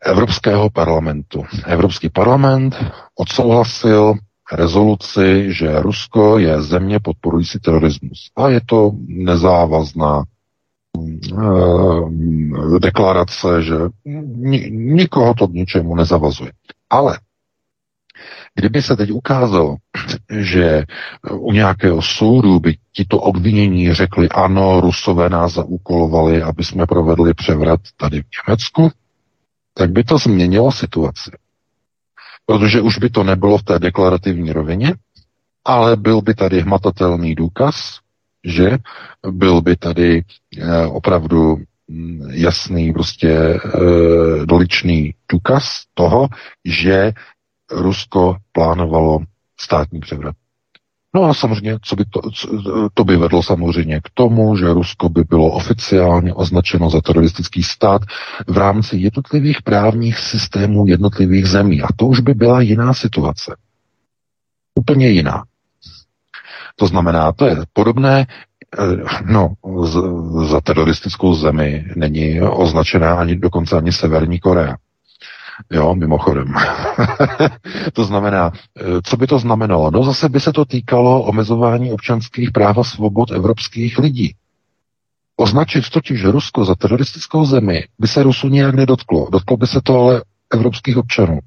Evropského parlamentu. Evropský parlament odsouhlasil rezoluci, že Rusko je země podporující terorismus. A je to nezávazná e, deklarace, že nikoho to k ničemu nezavazuje. Ale Kdyby se teď ukázalo, že u nějakého soudu by tito obvinění řekli, ano, Rusové nás zaúkolovali, aby jsme provedli převrat tady v Německu, tak by to změnilo situaci protože už by to nebylo v té deklarativní rovině, ale byl by tady hmatatelný důkaz, že byl by tady eh, opravdu mm, jasný, prostě e, doličný důkaz toho, že Rusko plánovalo státní převrat. No a samozřejmě, co by to, to by vedlo samozřejmě k tomu, že Rusko by bylo oficiálně označeno za teroristický stát v rámci jednotlivých právních systémů jednotlivých zemí. A to už by byla jiná situace. Úplně jiná. To znamená, to je podobné, eh, no, za teroristickou zemi není označená ani dokonce ani Severní Korea. Jo, mimochodem. *laughs* to znamená, eh, co by to znamenalo? No zase by se to týkalo omezování občanských práv a svobod evropských lidí. Označit totiž Rusko za teroristickou zemi by se Rusu nijak nedotklo. Dotklo by se to ale evropských občanů.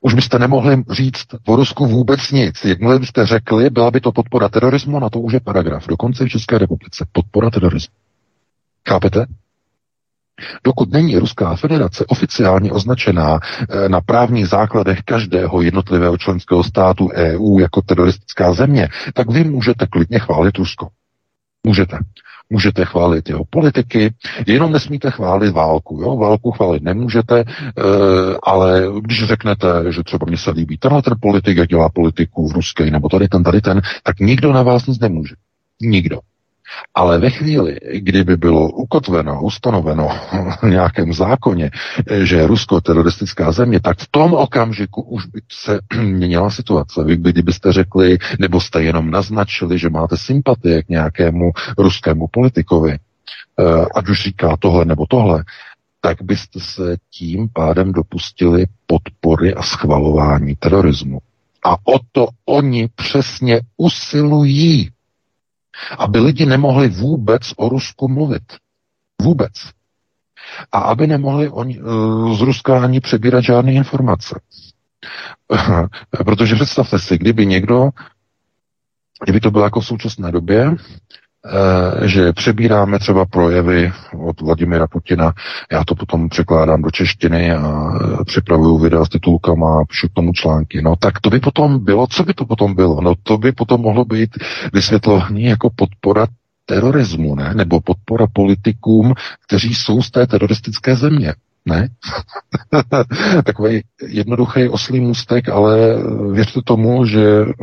Už byste nemohli říct o Rusku vůbec nic. Jakmile byste řekli, byla by to podpora terorismu, na to už je paragraf. Dokonce v České republice. Podpora terorismu. Chápete? Dokud není Ruská federace oficiálně označená eh, na právních základech každého jednotlivého členského státu EU jako teroristická země, tak vy můžete klidně chválit Rusko. Můžete. Můžete chválit jeho politiky, jenom nesmíte chválit válku. Jo? Válku chválit nemůžete, e, ale když řeknete, že třeba mně se líbí tenhle ten politik, jak dělá politiku v ruské, nebo tady ten, tady ten, tak nikdo na vás nic nemůže. Nikdo. Ale ve chvíli, kdyby bylo ukotveno, ustanoveno *laughs* v nějakém zákoně, že Rusko je teroristická země, tak v tom okamžiku už by se *clears throat* měnila situace. Vy kdybyste řekli, nebo jste jenom naznačili, že máte sympatie k nějakému ruskému politikovi, eh, ať už říká tohle nebo tohle, tak byste se tím pádem dopustili podpory a schvalování terorismu. A o to oni přesně usilují aby lidi nemohli vůbec o Rusku mluvit. Vůbec. A aby nemohli oni, eh, z Ruska ani přebírat žádné informace. *laughs* Protože představte si, kdyby někdo, kdyby to bylo jako v současné době, že přebíráme třeba projevy od Vladimira Putina, já to potom překládám do češtiny a eh, připravuju videa s titulkama a píšu k tomu články. No tak to by potom bylo, co by to potom bylo? No to by potom mohlo být vysvětlování jako podpora terorismu, ne? Nebo podpora politikům, kteří jsou z té teroristické země. Ne? *laughs* Takový jednoduchý oslý můstek, ale věřte tomu, že eh,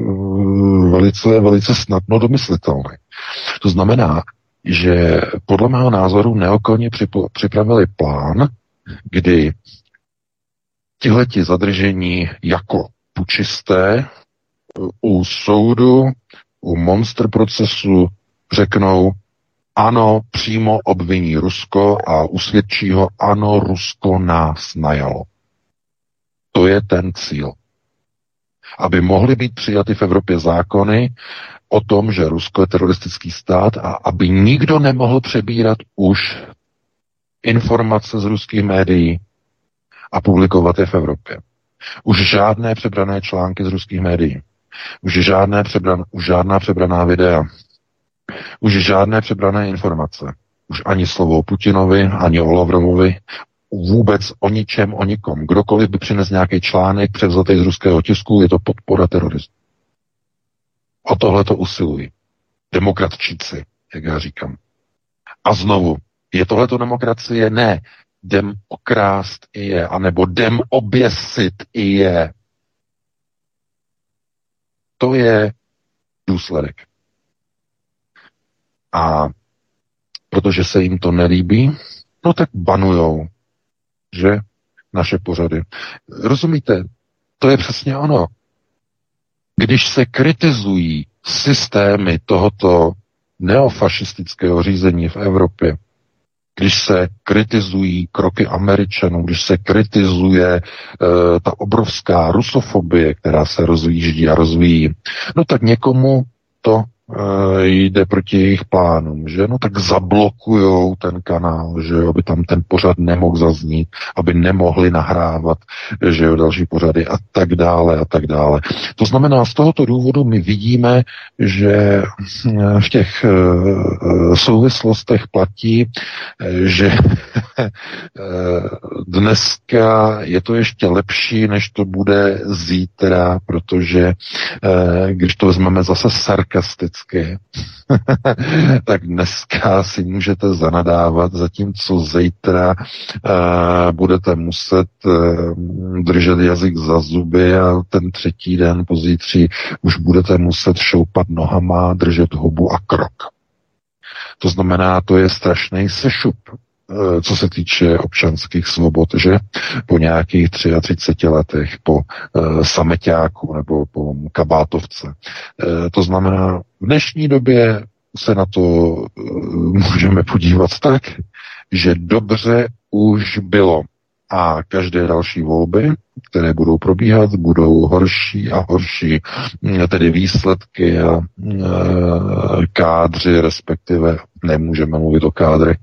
velice, velice snadno domyslitelný. To znamená, že podle mého názoru neokolně připravili plán, kdy tihleti zadržení jako pučisté u soudu, u monster procesu řeknou, ano, přímo obviní Rusko a usvědčí ho, ano, Rusko nás najalo. To je ten cíl. Aby mohly být přijaty v Evropě zákony o tom, že Rusko je teroristický stát a aby nikdo nemohl přebírat už informace z ruských médií a publikovat je v Evropě. Už žádné přebrané články z ruských médií. Už, žádné přebran, už žádná přebraná videa. Už žádné přebrané informace. Už ani slovo o Putinovi, ani o Lavrovovi, vůbec o ničem, o nikom. Kdokoliv by přines nějaký článek převzatý z ruského tisku, je to podpora terorismu. O tohle to usilují. Demokratčíci, jak já říkám. A znovu, je tohleto demokracie? Ne. Dem okrást i je, anebo dem oběsit i je. To je důsledek. A protože se jim to nelíbí, no tak banujou, že naše pořady. Rozumíte? To je přesně ono. Když se kritizují systémy tohoto neofašistického řízení v Evropě, když se kritizují kroky Američanů, když se kritizuje e, ta obrovská rusofobie, která se rozvíždí a rozvíjí, no tak někomu to jde proti jejich plánům, že no tak zablokujou ten kanál, že aby tam ten pořad nemohl zaznít, aby nemohli nahrávat, že jo, další pořady a tak dále a tak dále. To znamená, z tohoto důvodu my vidíme, že eh, v těch eh, souvislostech platí, že *laughs* dneska je to ještě lepší, než to bude zítra, protože když to vezmeme zase sarkasticky, vždycky, *laughs* tak dneska si můžete zanadávat, zatímco zítra uh, budete muset uh, držet jazyk za zuby a ten třetí den pozítří už budete muset šoupat nohama, držet hubu a krok. To znamená, to je strašný sešup co se týče občanských svobod, že? Po nějakých 33 letech, po uh, sameťáku nebo po kabátovce. Uh, to znamená, v dnešní době se na to můžeme podívat tak, že dobře už bylo. A každé další volby, které budou probíhat, budou horší a horší, tedy výsledky a kádři, respektive nemůžeme mluvit o kádrech,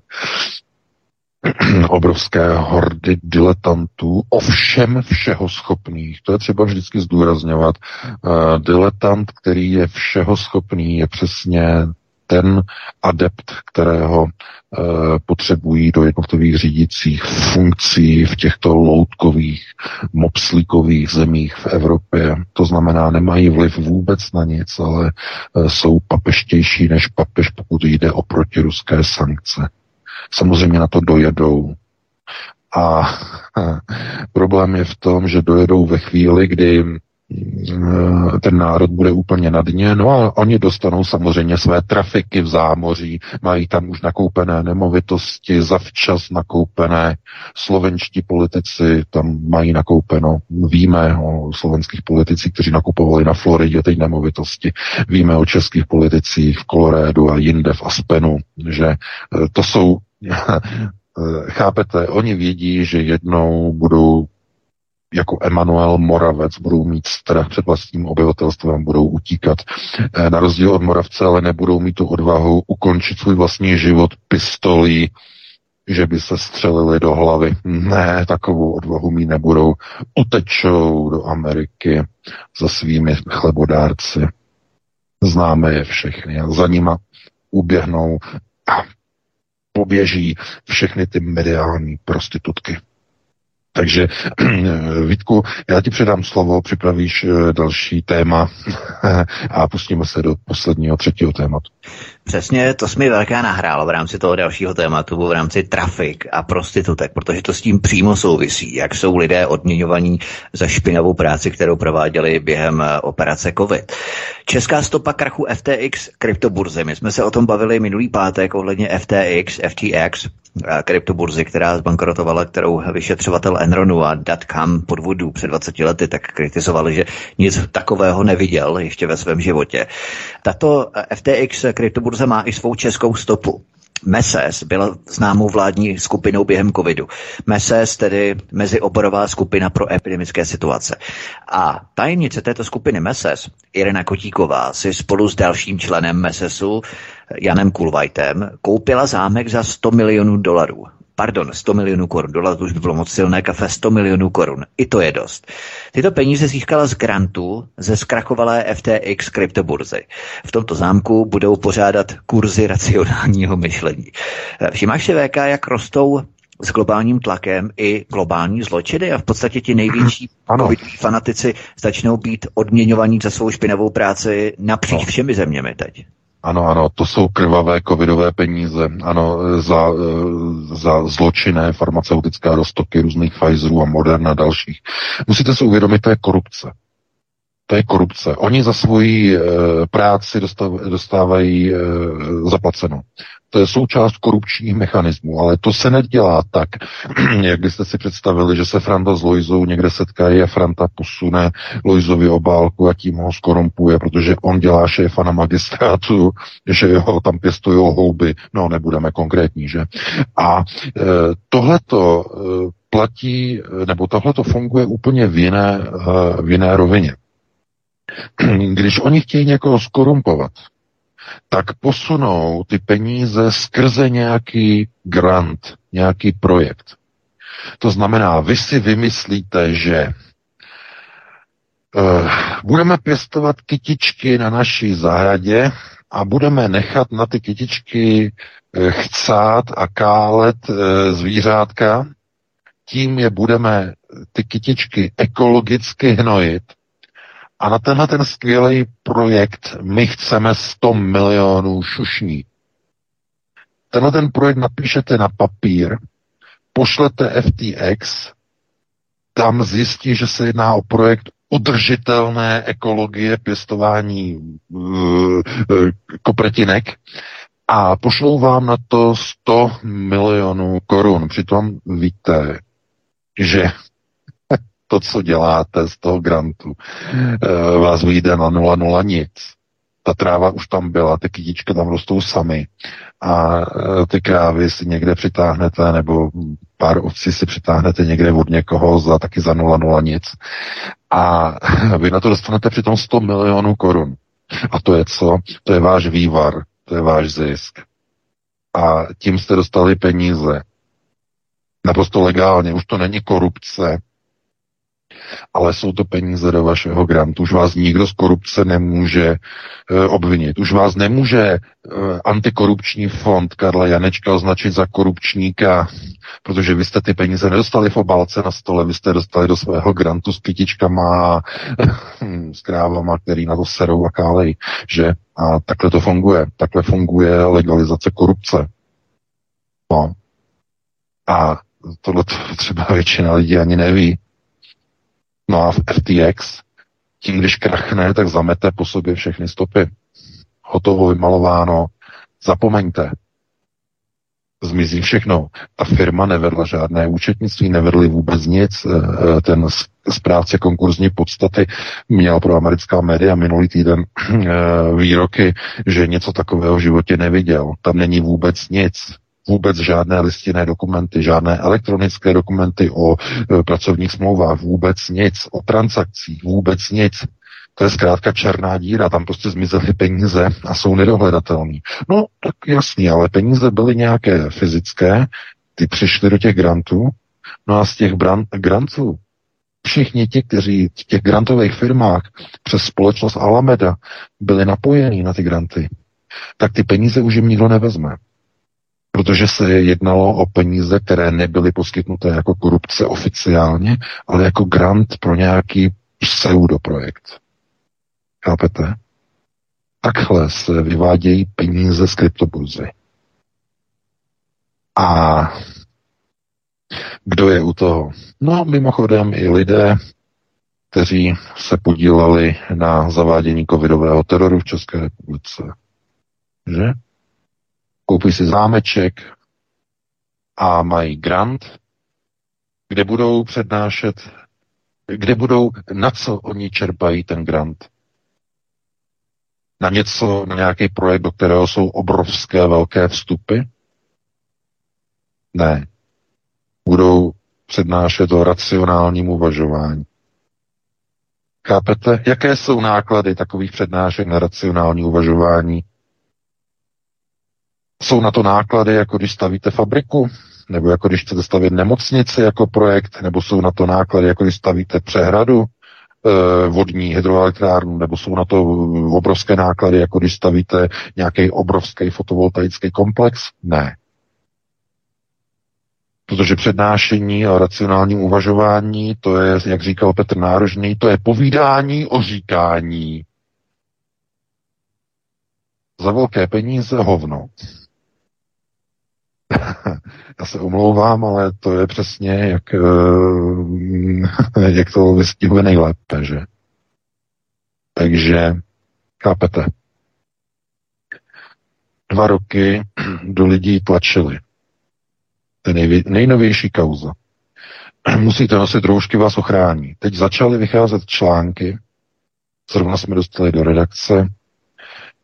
*clears throat* obrovské hordy diletantů, ovšem všeho schopných. To je třeba vždycky zdůrazňovat. Uh, diletant, který je všeho schopný, je přesně ten adept, kterého e, potřebují do jednotlivých řídících funkcí v těchto loutkových, mopslíkových zemích v Evropě. To znamená, nemají vliv vůbec na nic, ale e, jsou papeštější než papež, pokud jde o protiruské sankce. Samozřejmě na to dojedou. A *laughs* problém je v tom, že dojedou ve chvíli, kdy Eh, ten národ bude úplně na dně, no a oni dostanou samozřejmě své trafiky v zámoří, mají tam už nakoupené nemovitosti, zavčas nakoupené, slovenští politici tam mají nakoupeno, víme o slovenských politicích, kteří nakupovali na Floridě teď nemovitosti, víme o českých politicích v Kolorédu a jinde v Aspenu, že eh, to jsou *laughs* Chápete, oni vědí, že jednou budou jako Emanuel Moravec budou mít strach před vlastním obyvatelstvem, budou utíkat. Eh, na rozdíl od Moravce ale nebudou mít tu odvahu ukončit svůj vlastní život pistolí, že by se střelili do hlavy. Ne, takovou odvahu mít nebudou. Utečou do Ameriky za svými chlebodárci. Známe je všechny za nima uběhnou a poběží všechny ty mediální prostitutky. Takže *clears throat* Vítku, já ti předám slovo, připravíš eh, další téma *laughs* a pustíme se do posledního třetího tématu. Přesně, to jsme velká nahrálo v rámci toho dalšího tématu, v rámci trafik a prostitutek, protože to s tím přímo souvisí, jak jsou lidé odměňovaní za špinavou práci, kterou prováděli během eh, operace COVID. Česká stopa krachu FTX kryptoburzy. My jsme se o tom bavili minulý pátek ohledně FTX, FTX, kryptoburzy, která zbankrotovala, kterou vyšetřovatel Enronu a Datcam podvodů před 20 lety tak kritizovali, že nic takového neviděl ještě ve svém životě. Tato FTX kryptoburza má i svou českou stopu. MESES byla známou vládní skupinou během covidu. MESES tedy mezioborová skupina pro epidemické situace. A tajemnice této skupiny MESES, Irena Kotíková, si spolu s dalším členem MESESu, Janem Kulvajtem, koupila zámek za 100 milionů dolarů pardon, 100 milionů korun. Dolar to už by bylo moc silné kafe, 100 milionů korun. I to je dost. Tyto peníze získala z grantu ze zkrachovalé FTX kryptoburzy. V tomto zámku budou pořádat kurzy racionálního myšlení. Všimáš si VK, jak rostou s globálním tlakem i globální zločiny a v podstatě ti největší *clears throat* ano. fanatici začnou být odměňovaní za svou špinavou práci napříč no. všemi zeměmi teď. Ano, ano, to jsou krvavé covidové peníze, ano, za, eh, za zločinné farmaceutické roztoky různých Pfizerů a Moderna a dalších. Musíte si uvědomit, to je korupce. To je korupce. Oni za svoji e, práci dostávají e, zaplaceno. To je součást korupčních mechanismů, ale to se nedělá tak, *clears throat* jak byste si představili, že se Franta s Lojzou někde setkají a Franta posune Lojzovi obálku a tím ho skorumpuje, protože on dělá šéfa na magistrátu, *laughs* že ho tam pěstují houby. No, nebudeme konkrétní, že? A e, tohleto e, platí, nebo tohleto funguje úplně v jiné, e, v jiné rovině. *clears throat* Když oni chtějí někoho skorumpovat, tak posunou ty peníze skrze nějaký grant, nějaký projekt. To znamená, vy si vymyslíte, že uh, budeme pěstovat kytičky na naší zahradě a budeme nechat na ty kytičky uh, chcát a kálet uh, zvířátka, tím je budeme ty kytičky ekologicky hnojit a na tenhle ten skvělý projekt my chceme 100 milionů šušní. Tenhle ten projekt napíšete na papír, pošlete FTX, tam zjistí, že se jedná o projekt udržitelné ekologie pěstování uh, uh, kopretinek a pošlou vám na to 100 milionů korun. Přitom víte, že to, co děláte z toho grantu, eh, vás vyjde na 0,0 nic. Ta tráva už tam byla, ty kytičky tam rostou sami a eh, ty krávy si někde přitáhnete nebo pár ovcí si přitáhnete někde od někoho za taky za 0,0 nic a *laughs* vy na to dostanete přitom 100 milionů korun. A to je co? To je váš vývar, to je váš zisk. A tím jste dostali peníze Naprosto legálně, už to není korupce, ale jsou to peníze do vašeho grantu. Už vás nikdo z korupce nemůže e, obvinit. Už vás nemůže e, antikorupční fond Karla Janečka označit za korupčníka, protože vy jste ty peníze nedostali v obálce na stole, vy jste dostali do svého grantu s kytičkama a *laughs* s krávama, který na to serou a kálej, že? A takhle to funguje. Takhle funguje legalizace korupce. No. A tohle *laughs* třeba většina lidí ani neví. No a v FTX, tím, když krachne, tak zamete po sobě všechny stopy. Hotovo, vymalováno. Zapomeňte. Zmizí všechno. Ta firma nevedla žádné účetnictví, nevedli vůbec nic. Eh, ten správce konkurzní podstaty měl pro americká média minulý týden eh, výroky, že něco takového v životě neviděl. Tam není vůbec nic vůbec žádné listinné dokumenty, žádné elektronické dokumenty o e, pracovních smlouvách, vůbec nic, o transakcích, vůbec nic. To je zkrátka černá díra, tam prostě zmizely peníze a jsou nedohledatelné. No, tak jasný, ale peníze byly nějaké fyzické, ty přišly do těch grantů, no a z těch grantů všichni ti, kteří v těch grantových firmách přes společnost Alameda byli napojení na ty granty, tak ty peníze už jim nikdo nevezme protože se jednalo o peníze, které nebyly poskytnuté jako korupce oficiálně, ale jako grant pro nějaký pseudoprojekt. Chápete? Takhle se vyvádějí peníze z kryptoburzy. A kdo je u toho? No, mimochodem i lidé, kteří se podíleli na zavádění covidového teroru v České republice. Že? Koupí si zámeček a mají grant, kde budou přednášet, kde budou, na co oni čerpají ten grant. Na něco, na nějaký projekt, do kterého jsou obrovské velké vstupy? Ne. Budou přednášet o racionálním uvažování. Chápete? Jaké jsou náklady takových přednášek na racionální uvažování? Jsou na to náklady, jako když stavíte fabriku, nebo jako když chcete stavět nemocnici jako projekt, nebo jsou na to náklady, jako když stavíte přehradu, e, vodní hydroelektrárnu, nebo jsou na to obrovské náklady, jako když stavíte nějaký obrovský fotovoltaický komplex? Ne. Protože přednášení a racionálním uvažování, to je, jak říkal Petr Nárožný, to je povídání o říkání. Za velké peníze hovno. *laughs* Já se omlouvám, ale to je přesně, jak, eh, *laughs* jak to vystihuje nejlépe, že? Takže, chápete? Dva roky *clears throat* do lidí tlačili. To je nejvě, nejnovější kauza. *clears throat* Musíte nosit roušky, vás ochrání. Teď začaly vycházet články, zrovna jsme dostali do redakce,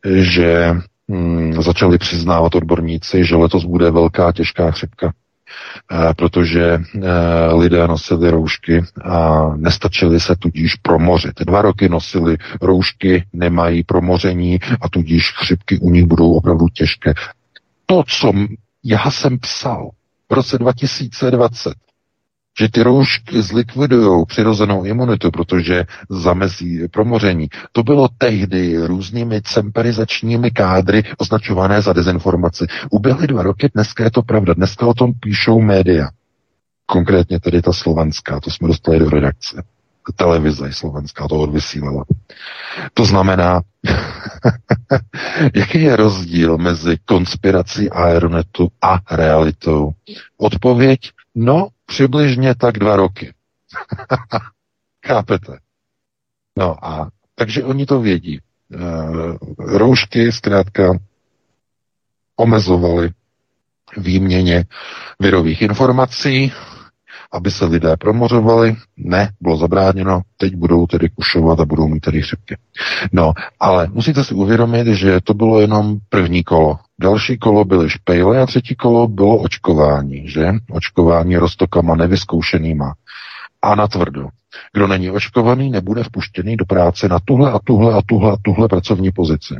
že hmm, začali přiznávat odborníci, že letos bude velká těžká chřipka, e, protože e, lidé nosili roušky a nestačili se tudíž promořit. Dva roky nosili roušky, nemají promoření a tudíž chřipky u nich budou opravdu těžké. To, co já jsem psal v roce 2020, že ty roušky zlikvidují přirozenou imunitu, protože zamezí promoření. To bylo tehdy různými cemperizačními kádry označované za dezinformaci. Uběhly dva roky, dneska je to pravda, dneska o tom píšou média. Konkrétně tedy ta slovenská, to jsme dostali do redakce. Televize slovenská to odvysílala. To znamená, *laughs* jaký je rozdíl mezi konspirací Aeronetu a realitou? Odpověď, no, Přibližně tak dva roky. *laughs* Chápete? No a takže oni to vědí. E, roušky zkrátka omezovaly výměně virových informací, aby se lidé promořovali. Ne, bylo zabráněno, teď budou tedy kušovat a budou mít tedy chřipky. No, ale musíte si uvědomit, že to bylo jenom první kolo. Další kolo byly špejle a třetí kolo bylo očkování, že? Očkování roztokama nevyzkoušenýma. A na tvrdo. Kdo není očkovaný, nebude vpuštěný do práce na tuhle a tuhle a tuhle a tuhle pracovní pozici.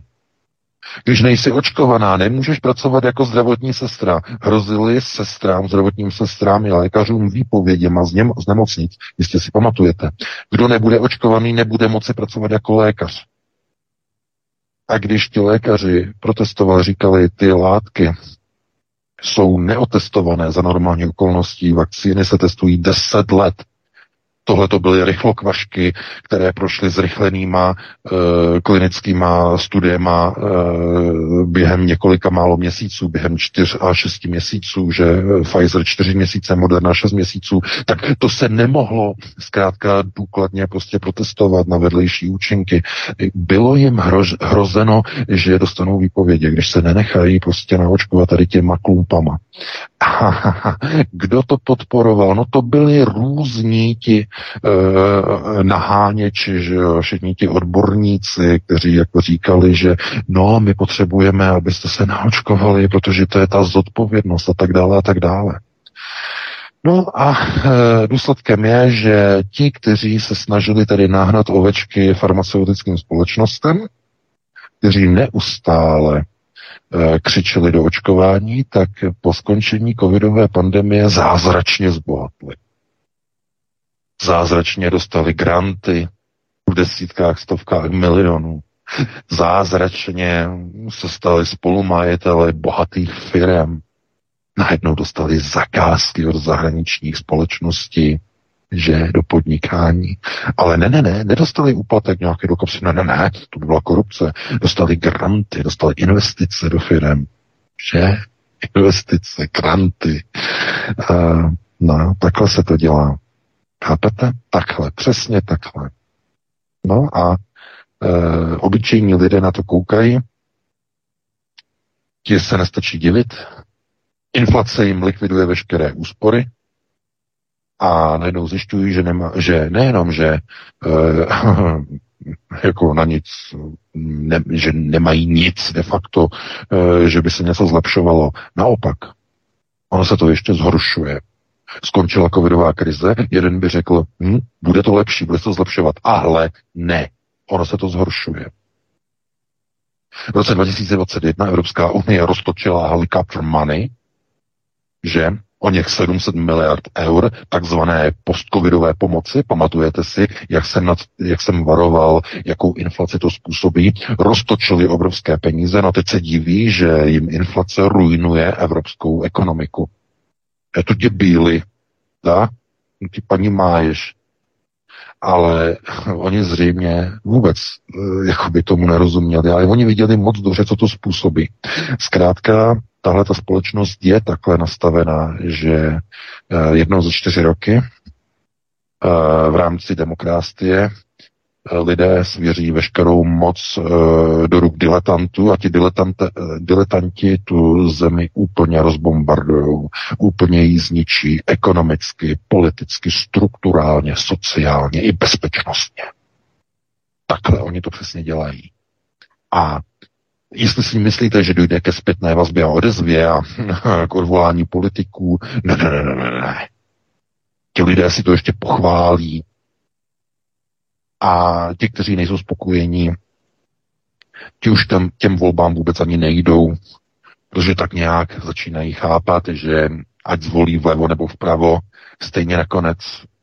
Když nejsi očkovaná, nemůžeš pracovat jako zdravotní sestra. Hrozili sestrám, zdravotním sestrám i lékařům výpověděma z, něm, z nemocnic. Jistě si pamatujete. Kdo nebude očkovaný, nebude moci pracovat jako lékař. A když ti lékaři protestovali, říkali, ty látky jsou neotestované za normální okolností, vakcíny se testují 10 let. Tohle to byly rychlokvašky, které prošly zrychlenýma e, klinickýma studiema e, během několika málo měsíců, během čtyř a šesti měsíců, že Pfizer čtyři měsíce, Moderna šest měsíců, tak to se nemohlo zkrátka důkladně prostě protestovat na vedlejší účinky. Bylo jim hrož, hrozeno, že dostanou výpovědi, když se nenechají prostě naočkovat tady těma klumpama. *laughs* Kdo to podporoval? No to byli různí ti e, naháněči, že jo, všichni ti odborníci, kteří jako říkali, že no, my potřebujeme, abyste se naočkovali, protože to je ta zodpovědnost a tak dále a tak dále. No a e, důsledkem je, že ti, kteří se snažili tedy nahnat ovečky farmaceutickým společnostem, kteří neustále e, křičeli do očkování, tak po skončení covidové pandemie zázračně zbohatli zázračně dostali granty v desítkách, stovkách milionů. Zázračně se stali spolumajiteli bohatých firm. Najednou dostali zakázky od zahraničních společností, že do podnikání. Ale ne, ne, ne, nedostali úplatek nějaké do kopsy, ne, ne, ne, to by byla korupce. Dostali granty, dostali investice do firm. Že? Investice, granty. Uh, no, takhle se to dělá. Chápete? Takhle, přesně takhle. No a e, obyčejní lidé na to koukají, ti se nestačí divit, inflace jim likviduje veškeré úspory a najednou zjišťují, že, nema, že nejenom, že e, *laughs* jako na nic, ne, že nemají nic de facto, e, že by se něco zlepšovalo. Naopak, ono se to ještě zhoršuje skončila covidová krize, jeden by řekl, hm, bude to lepší, bude se to zlepšovat. Ale ne, ono se to zhoršuje. V roce 2021 Evropská unie roztočila helicopter money, že o něch 700 miliard eur takzvané postcovidové pomoci. Pamatujete si, jak jsem, nad, jak jsem varoval, jakou inflaci to způsobí. Roztočili obrovské peníze, no teď se diví, že jim inflace ruinuje evropskou ekonomiku. To debíly, tak? Ty paní máješ. Ale *laughs* oni zřejmě vůbec eh, jakoby tomu nerozuměli, ale oni viděli moc dobře, co to způsobí. Zkrátka, tahle ta společnost je takhle nastavená, že eh, jednou za čtyři roky eh, v rámci demokracie lidé svěří veškerou moc e, do ruk diletantů a ti diletante, e, diletanti tu zemi úplně rozbombardují, úplně ji zničí ekonomicky, politicky, strukturálně, sociálně i bezpečnostně. Takhle oni to přesně dělají. A Jestli si myslíte, že dojde ke zpětné vazbě a odezvě a *laughs* k odvolání politiků, ne, ne, ne, ne, ne. Ti lidé si to ještě pochválí, a ti, kteří nejsou spokojení, ti už tam, těm volbám vůbec ani nejdou, protože tak nějak začínají chápat, že ať zvolí vlevo nebo vpravo, stejně nakonec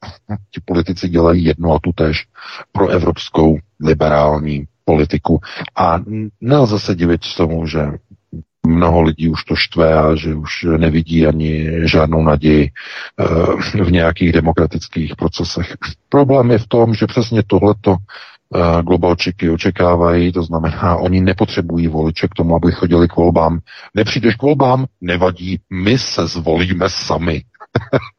*laughs* ti politici dělají jedno a tu tež pro evropskou liberální politiku. A nelze se divit tomu, že mnoho lidí už to štve a že už nevidí ani žádnou naději eh, v nějakých demokratických procesech. Problém je v tom, že přesně tohleto eh, globalčiky očekávají, to znamená, oni nepotřebují voliče k tomu, aby chodili k volbám. Nepřijdeš k volbám, nevadí, my se zvolíme sami.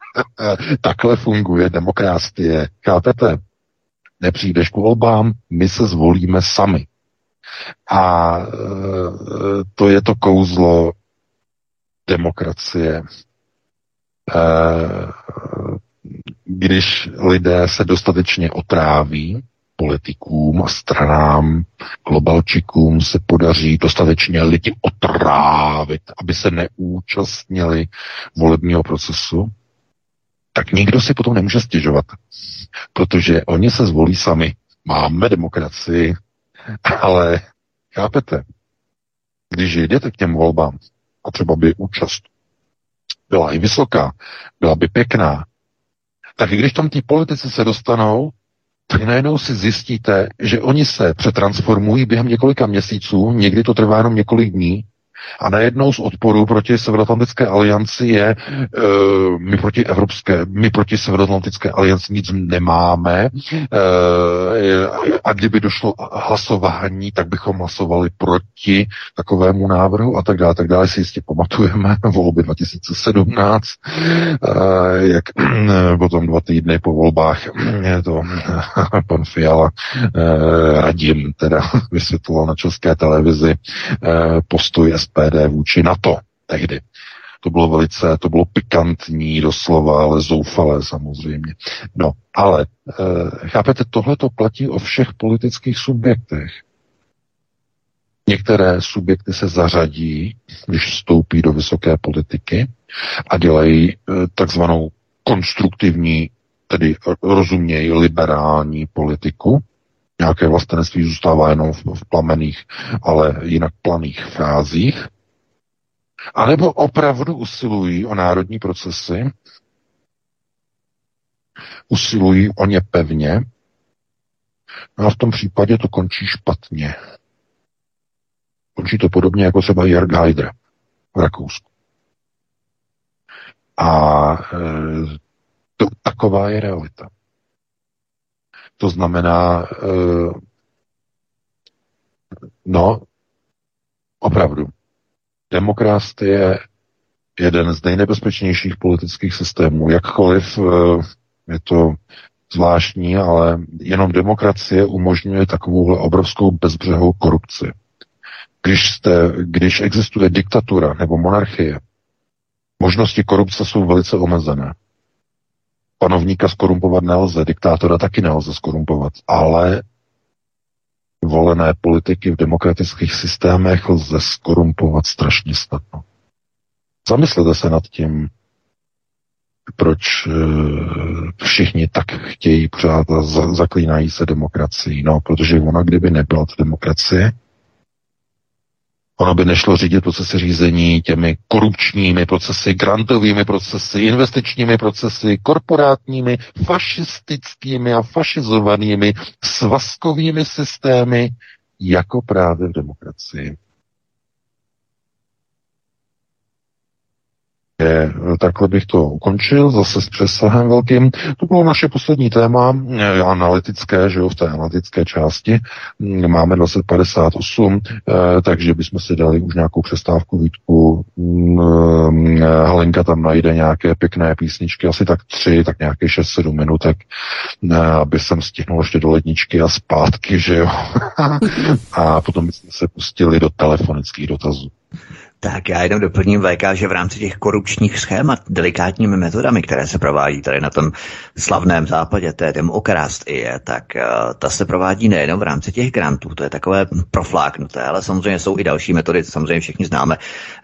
*laughs* Takhle funguje demokracie. Chápete? Nepřijdeš k volbám, my se zvolíme sami. A e, to je to kouzlo demokracie. E, když lidé se dostatečně otráví, politikům a stranám, globalčikům se podaří dostatečně lidi otrávit, aby se neúčastnili volebního procesu, tak nikdo si potom nemůže stěžovat, protože oni se zvolí sami. Máme demokracii, ale chápete, když jdete k těm volbám, a třeba by účast byla i vysoká, byla by pěkná, tak když tam ty politici se dostanou, tak najednou si zjistíte, že oni se přetransformují během několika měsíců, někdy to trvá jenom několik dní, a najednou z odporu proti Severoatlantické alianci je, uh, my proti Evropské, my proti Severoatlantické alianci nic nemáme uh, a kdyby došlo hlasování, tak bychom hlasovali proti takovému návrhu a tak dále, tak dále. Si jistě pamatujeme *laughs* volby 2017, uh, jak potom dva týdny po volbách je to *laughs* pan Fiala Radim teda *laughs* vysvětloval na české televizi postoj SPD vůči NATO tehdy. To bylo velice, to bylo pikantní doslova, ale zoufalé samozřejmě. No, ale e, chápete, tohle to platí o všech politických subjektech. Některé subjekty se zařadí, když vstoupí do vysoké politiky a dělají e, takzvanou konstruktivní, tedy rozumějí liberální politiku, Nějaké vlastenectví zůstává jenom v, v plamených, ale jinak planých frázích. A nebo opravdu usilují o národní procesy, usilují o ně pevně, no a v tom případě to končí špatně. Končí to podobně jako třeba Jörg Haider v Rakousku. A e, to, taková je realita. To znamená, eh, no, opravdu, demokracie je jeden z nejnebezpečnějších politických systémů. Jakkoliv eh, je to zvláštní, ale jenom demokracie umožňuje takovouhle obrovskou bezbřehou korupci. Když, jste, když existuje diktatura nebo monarchie, možnosti korupce jsou velice omezené. Panovníka skorumpovat nelze, diktátora taky nelze skorumpovat, ale volené politiky v demokratických systémech lze skorumpovat strašně snadno. Zamyslete se nad tím, proč eh, všichni tak chtějí pořád a zaklínají se demokracii. No, protože ona, kdyby nebyla demokracie, Ono by nešlo řídit procesy řízení těmi korupčními procesy, grantovými procesy, investičními procesy, korporátními, fašistickými a fašizovanými svazkovými systémy, jako právě v demokracii. Takhle bych to ukončil, zase s přesahem velkým. To bylo naše poslední téma, eh, analytické, že jo, v té analytické části. Mm, máme 2058, eh, takže bychom si dali už nějakou přestávku výtku. Mm, eh, Halenka tam najde nějaké pěkné písničky, asi tak tři, tak nějaké 6-7 minutek, aby jsem stihnul ještě do ledničky a zpátky, že jo. *laughs* a potom bychom se pustili do telefonických dotazů. Tak já jenom doplním VK, že v rámci těch korupčních schémat, delikátními metodami, které se provádí tady na tom slavném západě, té demokrast je, tak uh, ta se provádí nejenom v rámci těch grantů, to je takové profláknuté, ale samozřejmě jsou i další metody, samozřejmě všichni známe,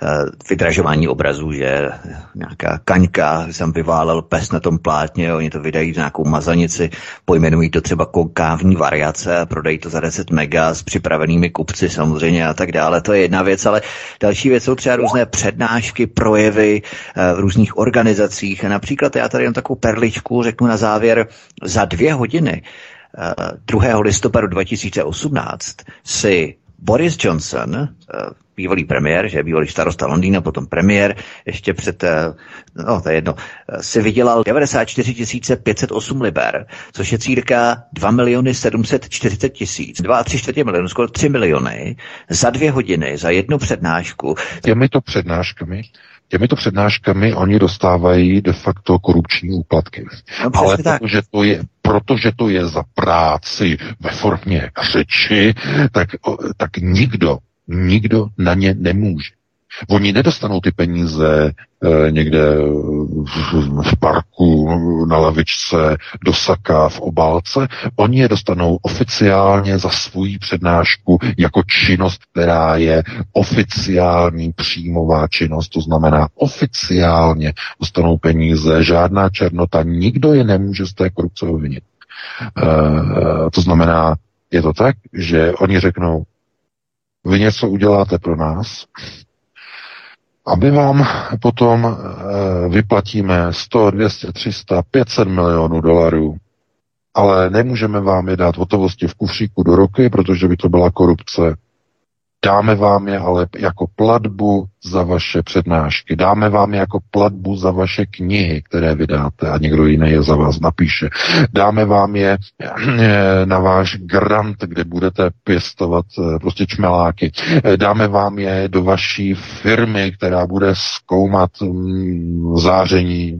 uh, vydražování obrazů, že nějaká kaňka, jsem vyválel pes na tom plátně, oni to vydají nějakou mazanici, pojmenují to třeba konkávní variace, prodají to za 10 mega s připravenými kupci samozřejmě a tak dále, to je jedna věc, ale další věc jsou třeba různé přednášky, projevy eh, v různých organizacích. Například já tady jen takovou perličku řeknu na závěr. Za dvě hodiny 2. Eh, listopadu 2018 si Boris Johnson, eh, bývalý premiér, že bývalý starosta Londýna, potom premiér, ještě před, eh, no to je jedno, eh, si vydělal 94 508 liber, což je círka 2 miliony 740 tisíc, 2 a 3 čtvrtě milionu, skoro 3 miliony za dvě hodiny, za jednu přednášku. Těmito přednáškami těmito přednáškami oni dostávají de facto korupční úplatky. No, Ale protože to, je, protože to je za práci ve formě řeči, tak, tak nikdo, nikdo na ně nemůže. Oni nedostanou ty peníze e, někde v, v parku, na lavičce, do saka, v obálce. Oni je dostanou oficiálně za svou přednášku jako činnost, která je oficiální příjmová činnost, to znamená oficiálně dostanou peníze, žádná černota, nikdo je nemůže z té korupce obvinit. E, to znamená, je to tak, že oni řeknou, vy něco uděláte pro nás, a my vám potom e, vyplatíme 100, 200, 300, 500 milionů dolarů, ale nemůžeme vám je dát hotovosti v kufříku do roky, protože by to byla korupce. Dáme vám je ale jako platbu za vaše přednášky. Dáme vám je jako platbu za vaše knihy, které vydáte a někdo jiný je za vás napíše. Dáme vám je eh, na váš grant, kde budete pěstovat eh, prostě čmeláky. Eh, dáme vám je do vaší firmy, která bude zkoumat mm, záření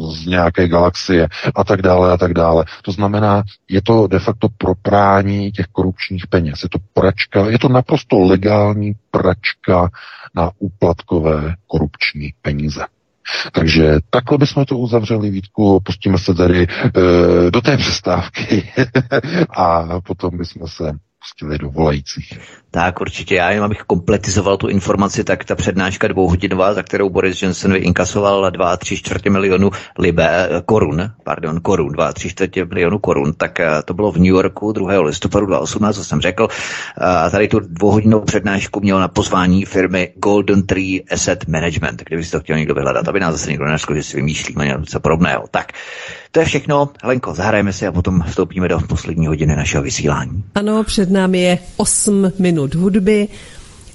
z nějaké galaxie a tak dále a tak dále. To znamená, je to de facto proprání těch korupčních peněz. Je to pračka, je to naprosto legální pračka na úplatkové korupční peníze. Takže takhle bychom to uzavřeli, Vítku, pustíme se tady e, do té přestávky *laughs* a potom bychom se pustili do volajících. Tak určitě já jenom abych kompletizoval tu informaci, tak ta přednáška dvouhodinová, za kterou Boris Johnson vyinkasoval 2,3 čtvrtě milionu libe, korun, pardon, korun, 2,3 čtvrtě milionu korun, tak eh, to bylo v New Yorku 2. listopadu 2018, co jsem řekl. A tady tu dvouhodinovou přednášku měl na pozvání firmy Golden Tree Asset Management, kdyby si to chtěl někdo vyhledat, aby nás zase někdo nenašel, že si vymýšlíme něco podobného. Tak, to je všechno. Helenko, zahrajeme si a potom vstoupíme do poslední hodiny našeho vysílání. Ano, před námi je 8 minut hudby.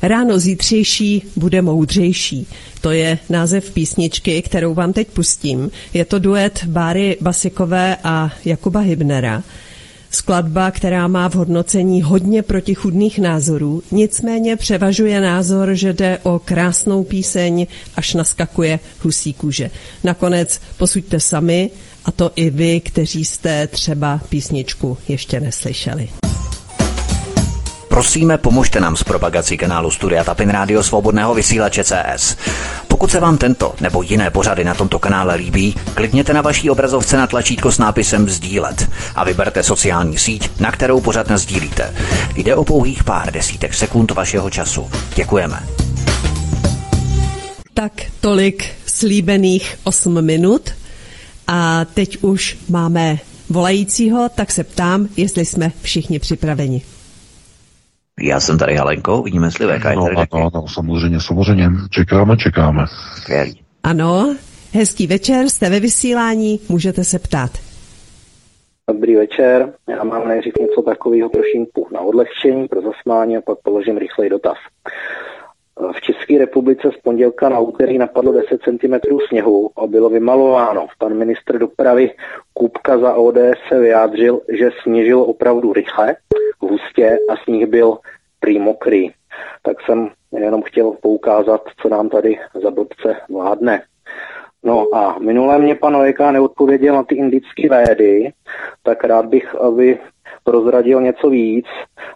Ráno zítřejší bude moudřejší. To je název písničky, kterou vám teď pustím. Je to duet Báry Basikové a Jakuba Hybnera. Skladba, která má v hodnocení hodně protichudných názorů, nicméně převažuje názor, že jde o krásnou píseň, až naskakuje husí kůže. Nakonec posuďte sami, a to i vy, kteří jste třeba písničku ještě neslyšeli. Prosíme, pomožte nám s propagací kanálu Studia Tapin Rádio Svobodného vysílače CS. Pokud se vám tento nebo jiné pořady na tomto kanále líbí, klikněte na vaší obrazovce na tlačítko s nápisem Sdílet a vyberte sociální síť, na kterou pořád sdílíte. Jde o pouhých pár desítek sekund vašeho času. Děkujeme. Tak tolik slíbených 8 minut a teď už máme volajícího, tak se ptám, jestli jsme všichni připraveni. Já jsem tady Halenko, vidíme, jestli VK no, tady ano, no, samozřejmě, samozřejmě. Čekáme, čekáme. Skvělý. Ano, hezký večer, jste ve vysílání, můžete se ptát. Dobrý večer, já mám nejdřív něco takového pro šimpu na odlehčení, pro zasmání a pak položím rychlej dotaz. V České republice z pondělka na úterý napadlo 10 cm sněhu a bylo vymalováno. Pan ministr dopravy Kupka za ODS se vyjádřil, že sněžil opravdu rychle, hustě a sníh byl prý mokrý. Tak jsem jenom chtěl poukázat, co nám tady za blbce vládne. No a minule mě pan Lejka neodpověděl na ty indické védy, tak rád bych, aby prozradil něco víc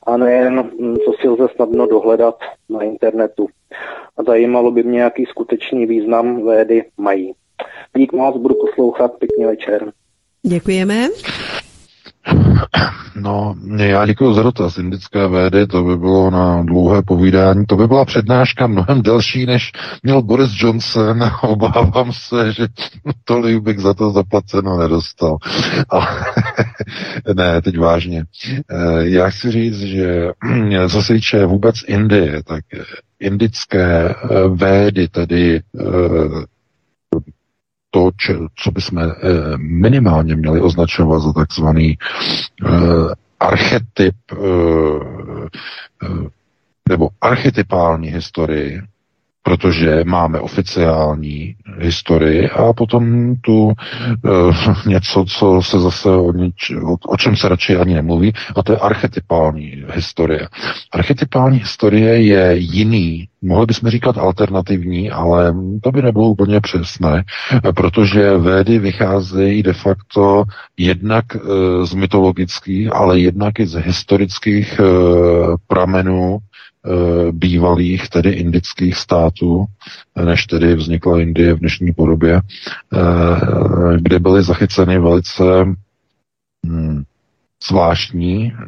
a nejen, mm, co si lze snadno dohledat na internetu. A zajímalo by mě, jaký skutečný význam védy mají. Dík moc, budu poslouchat, pěkný večer. Děkujeme. No, já děkuji za dotaz. Indické védy, to by bylo na dlouhé povídání. To by byla přednáška mnohem delší, než měl Boris Johnson. *laughs* Obávám se, že tolik bych za to zaplaceno nedostal. Ale *laughs* ne, teď vážně. Eh, já chci říct, že *clears throat* co se týče vůbec Indie, tak indické eh, védy, tedy eh, to, če, co bychom eh, minimálně měli označovat za takzvaný eh, archetyp eh, nebo archetypální historii, protože máme oficiální historii a potom tu e, *laughs* něco, co se zase o, nič, o, o čem se radši ani nemluví, a to je archetypální historie. Archetypální historie je jiný, mohli bychom říkat alternativní, ale to by nebylo úplně přesné, protože védy vycházejí de facto jednak e, z mytologických, ale jednak i z historických e, pramenů Eh, bývalých, tedy indických států, než tedy vznikla Indie v dnešní podobě, eh, kde byly zachyceny velice hm, zvláštní eh,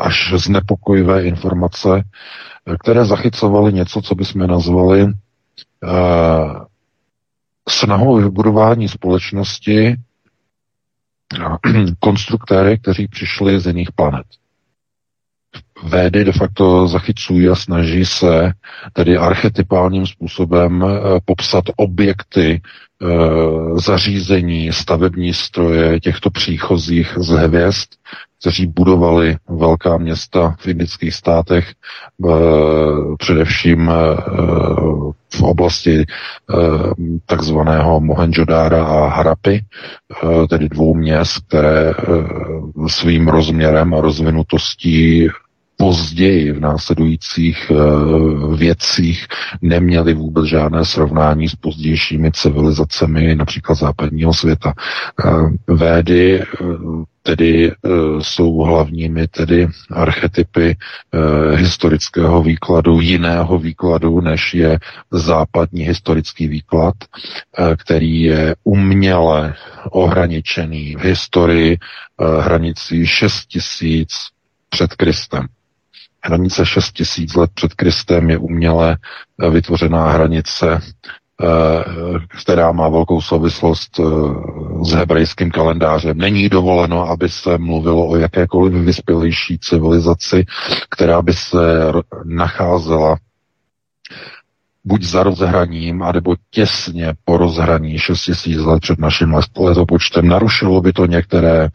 až znepokojivé informace, které zachycovaly něco, co bychom nazvali snahou vybudování společnosti *clears throat* konstruktéry, kteří přišli z jiných planet Védy de facto zachycují a snaží se tedy archetypálním způsobem popsat objekty zařízení, stavební stroje těchto příchozích z hvězd, kteří budovali velká města v indických státech, především v oblasti takzvaného Mohenjodára a Harapy, tedy dvou měst, které svým rozměrem a rozvinutostí později v následujících uh, věcích neměli vůbec žádné srovnání s pozdějšími civilizacemi, například západního světa. Uh, Védy uh, tedy jsou hlavními tedy archetypy historického výkladu, jiného výkladu, než je západní historický výklad, který je uměle ohraničený v historii hranicí 6000 před Kristem. Hranice 6 tisíc let před Kristem je uměle eh, vytvořená hranice, eh, která má velkou souvislost eh, s hebrejským kalendářem. Není dovoleno, aby se mluvilo o jakékoliv vyspělejší civilizaci, která by se nacházela buď za rozhraním, anebo těsně po rozhraní 6000 let před naším letopočtem. Narušilo by to některé e,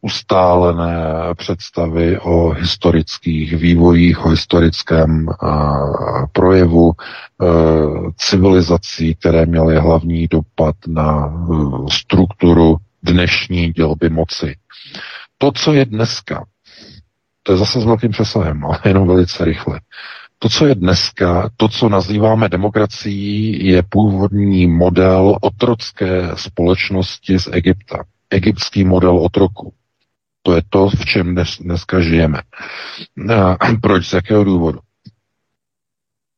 ustálené představy o historických vývojích, o historickém e, projevu e, civilizací, které měly hlavní dopad na e, strukturu dnešní dělby moci. To, co je dneska, to je zase s velkým přesahem, ale jenom velice rychle. To, co je dneska, to, co nazýváme demokracií, je původní model otrocké společnosti z Egypta. Egyptský model otroku. To je to, v čem dnes, dneska žijeme. A proč? Z jakého důvodu?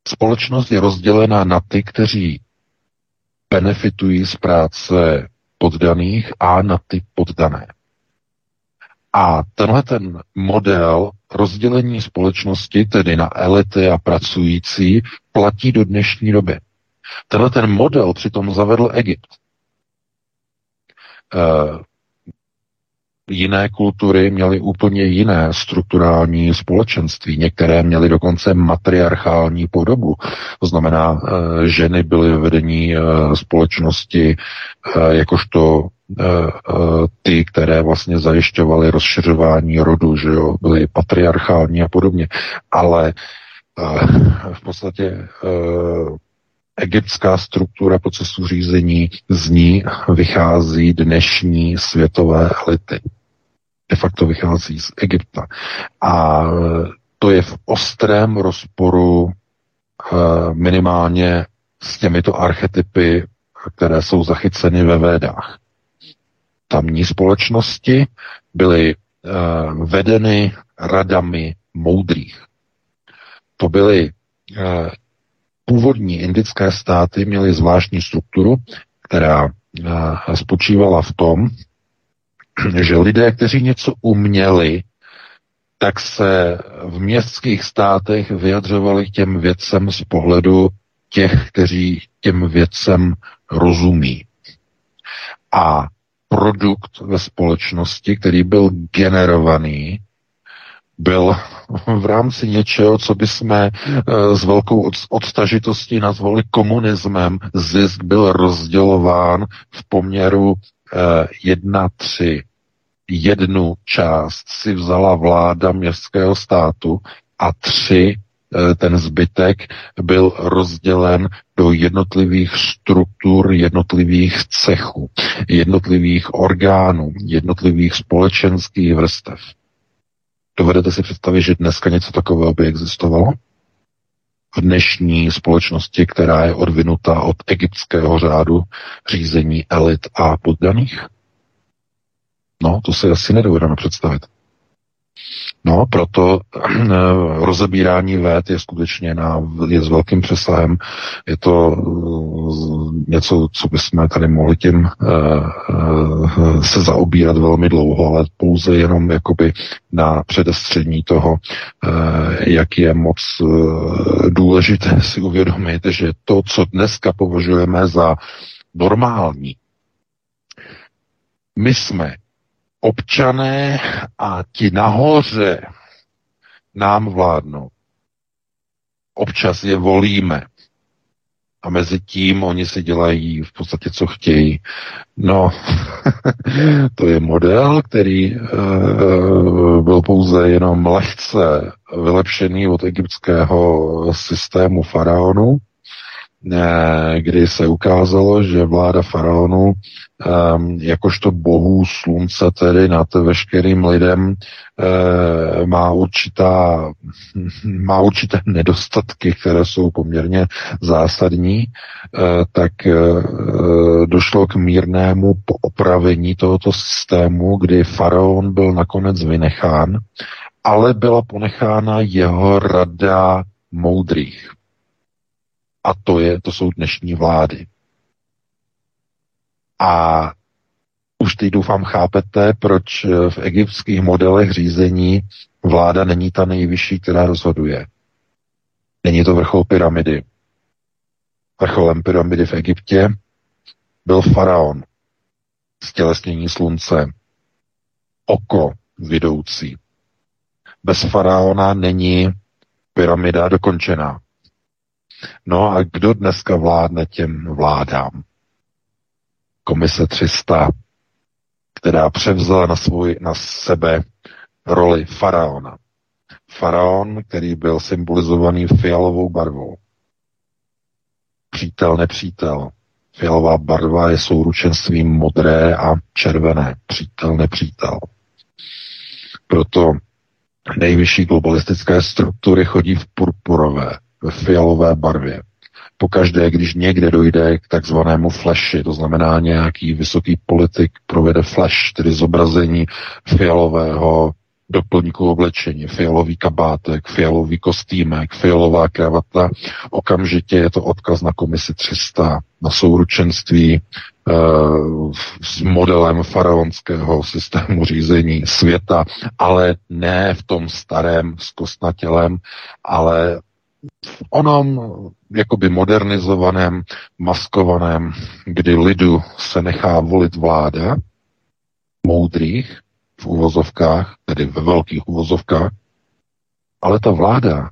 Společnost je rozdělená na ty, kteří benefitují z práce poddaných a na ty poddané. A tenhle ten model rozdělení společnosti, tedy na elity a pracující, platí do dnešní doby. Tenhle ten model přitom zavedl Egypt. E, jiné kultury měly úplně jiné strukturální společenství. Některé měly dokonce matriarchální podobu. To znamená, e, ženy byly ve vedení e, společnosti jakožto Eh, eh, ty, které vlastně zajišťovaly rozšiřování rodu, že jo, byly patriarchální a podobně. Ale eh, v podstatě egyptská struktura procesu řízení, z ní vychází dnešní světové elity. De facto vychází z Egypta. A to je v ostrém rozporu minimálně s těmito archetypy, které jsou zachyceny ve Védách tamní společnosti byly uh, vedeny radami moudrých. To byly uh, původní indické státy, měly zvláštní strukturu, která spočívala v tom, *clears throat* že lidé, kteří něco uměli, tak se v městských státech vyjadřovali těm věcem z pohledu těch, kteří těm věcem rozumí. A produkt ve společnosti, který byl generovaný, byl v rámci něčeho, co bychom eh, s velkou odstažitostí nazvali komunismem. Zisk byl rozdělován v poměru eh, jedna tři. Jednu část si vzala vláda městského státu a tři Eh, ten zbytek byl rozdělen do jednotlivých struktur, jednotlivých cechů, jednotlivých orgánů, jednotlivých společenských vrstev. Dovedete si představit, že dneska něco takového by existovalo? V dnešní společnosti, která je odvinuta od egyptského řádu řízení elit a poddaných? No, to si asi nedovedeme představit. No, proto eh, rozebírání vét je skutečně na, je s velkým přesahem. Je to eh, něco, co bychom tady mohli tím uh, se zaobírat velmi dlouho, ale pouze jenom jakoby na předestřední toho, jak je moc důležité *laughs* si uvědomit, že to, co dneska považujeme za normální, my jsme občané a ti nahoře nám vládnou. Občas je volíme. A mezi tím oni si dělají v podstatě, co chtějí. No, *laughs* to je model, který e, byl pouze jenom lehce vylepšený od egyptského systému faraonu, kdy se ukázalo, že vláda faraonu ehm, jakožto bohů slunce tedy nad veškerým lidem eh, má určitá, *laughs* má určité nedostatky, které jsou poměrně zásadní, eh, tak eh, došlo k mírnému poopravení tohoto systému, kdy faraon byl nakonec vynechán, ale byla ponechána jeho rada moudrých. A to, je, to jsou dnešní vlády. A už teď doufám chápete, proč v egyptských modelech řízení vláda není ta nejvyšší, která rozhoduje. Není to vrchol pyramidy. Vrcholem pyramidy v Egyptě byl faraon, stělesnění slunce, oko vidoucí. Bez faraona není pyramida dokončená. No a kdo dneska vládne těm vládám? Komise 300, která převzala na, svůj, na sebe roli faraona. Faraon, který byl symbolizovaný fialovou barvou. Přítel, nepřítel. Fialová barva je souručenstvím modré a červené. Přítel, nepřítel. Proto nejvyšší globalistické struktury chodí v purpurové ve fialové barvě. Pokaždé, když někde dojde k takzvanému flashi, to znamená nějaký vysoký politik provede flash, tedy zobrazení fialového doplňku oblečení, fialový kabátek, fialový kostýmek, fialová kravata, okamžitě je to odkaz na komisi 300, na souručenství e, s modelem faraonského systému řízení světa, ale ne v tom starém zkostnatělem, ale v onom jakoby modernizovaném, maskovaném, kdy lidu se nechá volit vláda, moudrých v uvozovkách, tedy ve velkých uvozovkách, ale ta vláda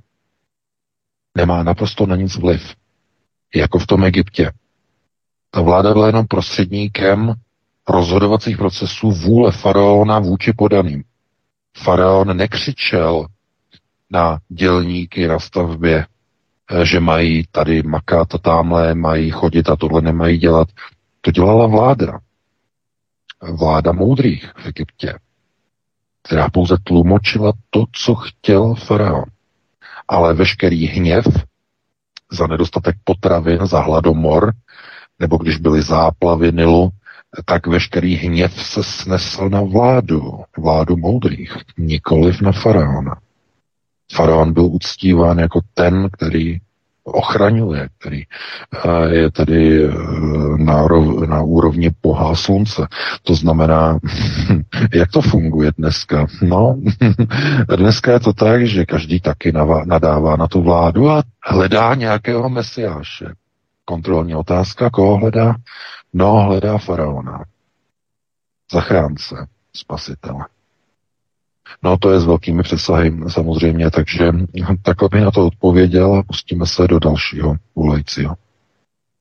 nemá naprosto na nic vliv. Jako v tom Egyptě. Ta vláda byla jenom prostředníkem rozhodovacích procesů vůle faraona vůči podaným. Faraon nekřičel na dělníky na stavbě, eh, že mají tady makat a tamhle, mají chodit a tohle nemají dělat. To dělala vláda. Vláda moudrých v Egyptě, která pouze tlumočila to, co chtěl faraon. Ale veškerý hněv za nedostatek potravin, za hladomor, nebo když byly záplavy Nilu, tak veškerý hněv se snesl na vládu, vládu moudrých, nikoliv na faraona. Faraon byl uctíván jako ten, který ochraňuje, který eh, je tedy eh, na, rov, na úrovni pohá slunce. To znamená, *laughs* jak to funguje dneska? No, *laughs* dneska je to tak, že každý taky nadává na tu vládu a hledá nějakého mesiáše. Kontrolní otázka, koho hledá? No, hledá faraona. Zachránce, spasitele. No to je s velkými přesahy samozřejmě, takže takhle bych na to odpověděl a pustíme se do dalšího volajícího.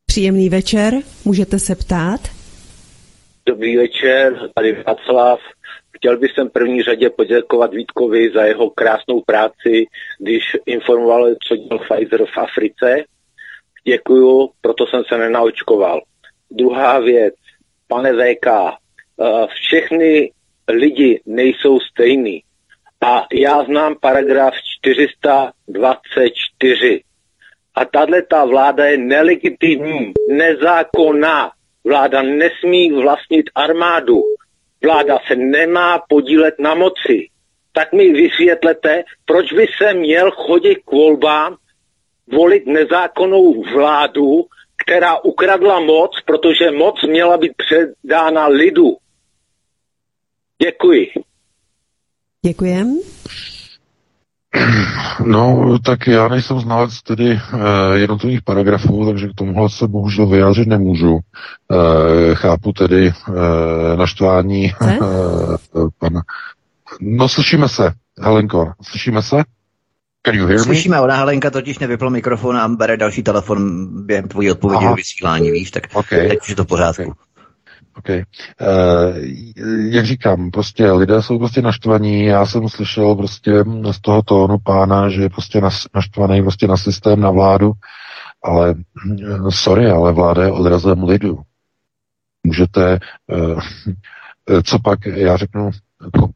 Příjemný večer, můžete se ptát? Dobrý večer, tady Václav. Chtěl bych sem první řadě poděkovat Vítkovi za jeho krásnou práci, když informoval, co dělal Pfizer v Africe. Děkuju, proto jsem se nenaočkoval. Druhá věc, pane VK, eh, všechny lidi nejsou stejný. A já znám paragraf 424. A tahle ta vláda je nelegitimní, nezákonná. Vláda nesmí vlastnit armádu. Vláda se nemá podílet na moci. Tak mi vysvětlete, proč by se měl chodit k volbám, volit nezákonnou vládu, která ukradla moc, protože moc měla být předána lidu. Děkuji. Děkujem. No, tak já nejsem znalec tedy uh, jednotlivých paragrafů, takže k tomuhle se bohužel vyjádřit nemůžu. Uh, chápu tedy uh, naštvání uh, pana. No, slyšíme se, Helenko, slyšíme se? Can you hear me? Slyšíme, ona Helenka totiž nevyplo mikrofon a bere další telefon během tvojí odpovědi do vysílání, víš, tak okay. teď už je to v pořádku. Okay. Okay. Uh, jak říkám, prostě lidé jsou prostě naštvaní. Já jsem slyšel prostě z toho tónu pána, že je prostě naštvaný prostě na systém, na vládu, ale uh, sorry, ale vláda je odrazem lidu. Můžete, uh, co pak, já řeknu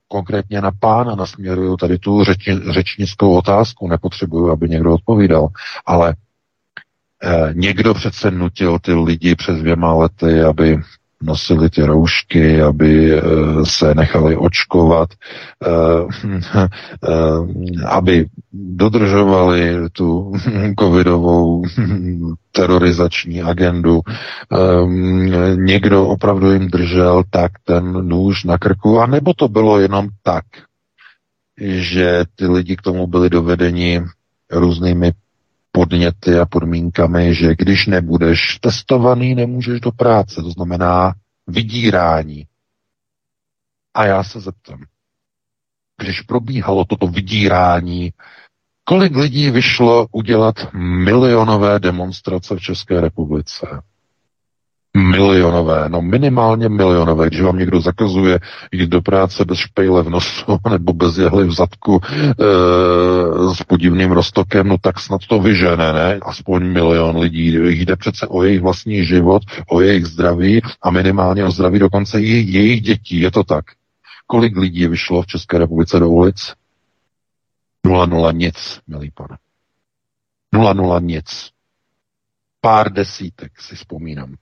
konkrétně na pána, nasměruju tady tu řeči, řečnickou otázku, nepotřebuju, aby někdo odpovídal, ale eh, někdo přece nutil ty lidi přes dvěma lety, aby nosili ty roušky, aby eh, se nechali očkovat, eh, *laughs* eh, aby dodržovali tu *laughs* covidovou *laughs* terorizační agendu. Někdo opravdu jim držel tak ten nůž na krku, a nebo to bylo jenom tak, že ty lidi k tomu byli dovedeni různými podněty a podmínkami, že když nebudeš testovaný, nemůžeš do práce. To znamená vydírání. A já se zeptám, když probíhalo toto vydírání, kolik lidí vyšlo udělat milionové demonstrace v České republice? Milionové, no minimálně milionové, když vám někdo zakazuje jít do práce bez špejle v nosu *laughs* nebo bez jehly v zadku e, s podivným roztokem, no tak snad to vyžene, ne? Aspoň milion lidí. Jde přece o jejich vlastní život, o jejich zdraví a minimálně o zdraví dokonce i jejich dětí. Je to tak. Kolik lidí vyšlo v České republice do ulic? Nula nula nic, milý pane. Nula nula nic. Pár desítek si vzpomínám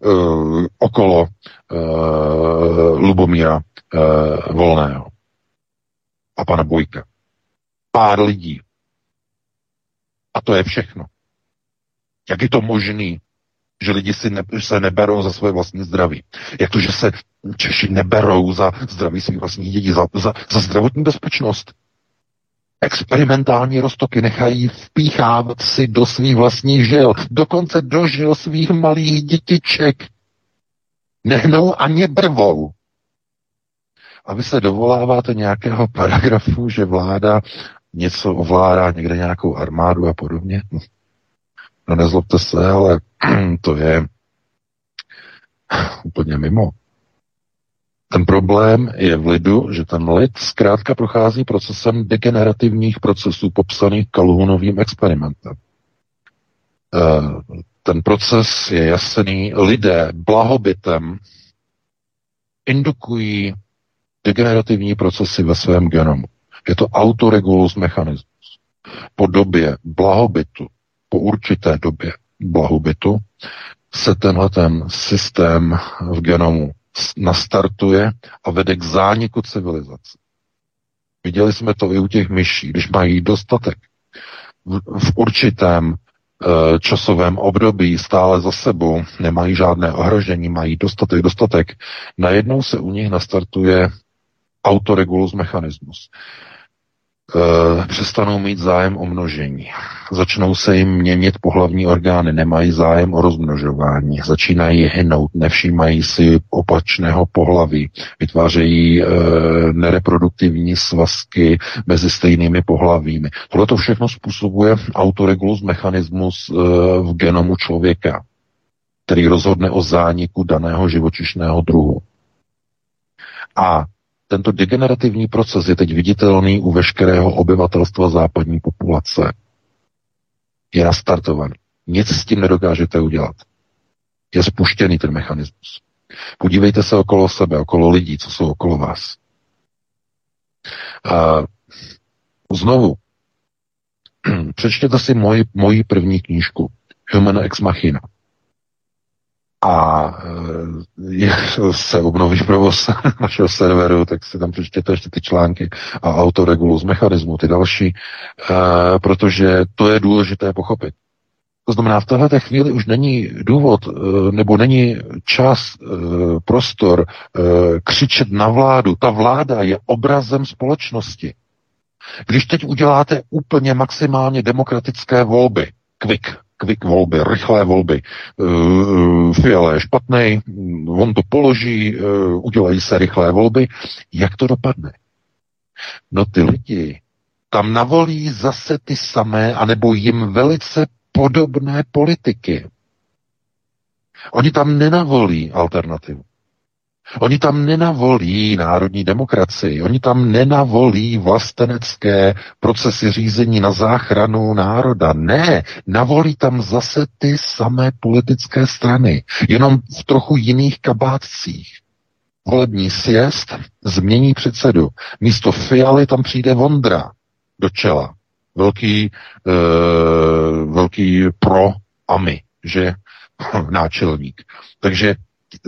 uh, okolo uh, Lubomíra uh, Volného a pana Bojka. Pár lidí. A to je všechno. Jak je to možné, že lidi si ne, se neberou za své vlastní zdraví? Jak to, že se Češi neberou za zdraví svých vlastních dětí, za, za, za zdravotní bezpečnost? Experimentální roztoky nechají vpíchávat si do svých vlastních žil, dokonce do žil svých malých dětiček. Nehnou ani brvou. A vy se dovoláváte nějakého paragrafu, že vláda něco ovládá, někde nějakou armádu a podobně. No nezlobte se, ale *clears throat* to je úplně mimo. Ten problém je v lidu, že ten lid zkrátka prochází procesem degenerativních procesů popsaných Kalhunovým experimentem. Eh, ten proces je jasný. Lidé blahobytem indukují degenerativní procesy ve svém genomu. Je to autoregulus mechanismus. Po době blahobytu, po určité době blahobytu, se tenhle ten systém v genomu nastartuje a vede k zániku civilizace. Viděli jsme to i u těch myší, když mají dostatek v, v určitém e, časovém období stále za sebou, nemají žádné ohrožení, mají dostatek, dostatek, najednou se u nich nastartuje autoregulus mechanismus. Eh, přestanou mít zájem o množení. Začnou se jim měnit pohlavní orgány, nemají zájem o rozmnožování, začínají hynout, nevšímají si opačného pohlaví, vytvářejí e, nereproduktivní svazky mezi stejnými pohlavími. Tohle to všechno způsobuje autoregulus mechanismus e, v genomu člověka, který rozhodne o zániku daného živočišného druhu. A tento degenerativní proces je teď viditelný u veškerého obyvatelstva západní populace. Je nastartovaný. Nic s tím nedokážete udělat. Je spuštěný ten mechanismus. Podívejte se okolo sebe, okolo lidí, co jsou okolo vás. A znovu, *clears throat* přečtěte si moji, moji první knížku Human Ex Machina a je, se obnoví provoz *laughs* našeho serveru, tak si tam přečtěte ještě ty články a autoregulus mechanismu, ty další, uh, protože to je důležité pochopit. To znamená, v této chvíli už není důvod, nebo není čas, prostor křičet na vládu. Ta vláda je obrazem společnosti. Když teď uděláte úplně maximálně demokratické volby, quick, quick volby, rychlé volby. Uh, Fiala je špatný, on to položí, uh, udělají se rychlé volby. Jak to dopadne? No ty lidi tam navolí zase ty samé, anebo jim velice podobné politiky. Oni tam nenavolí alternativu. Oni tam nenavolí národní demokracii, oni tam nenavolí vlastenecké procesy řízení na záchranu národa. Ne, navolí tam zase ty samé politické strany, jenom v trochu jiných kabátcích. Volební sjezd změní předsedu. Místo Fialy tam přijde Vondra do čela. Velký, e, velký pro AMI, že *laughs* náčelník. Takže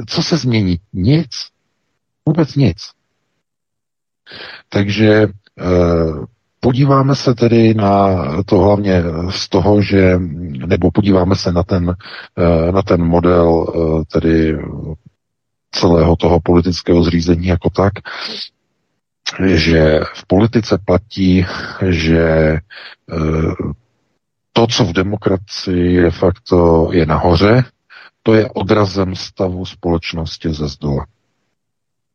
co se změní? Nic. Vůbec nic. Takže e, podíváme se tedy na to hlavně z toho, že, nebo podíváme se na ten, e, na ten model e, tedy celého toho politického zřízení jako tak, že v politice platí, že to, co v demokracii de facto je nahoře, to je odrazem stavu společnosti ze zdola.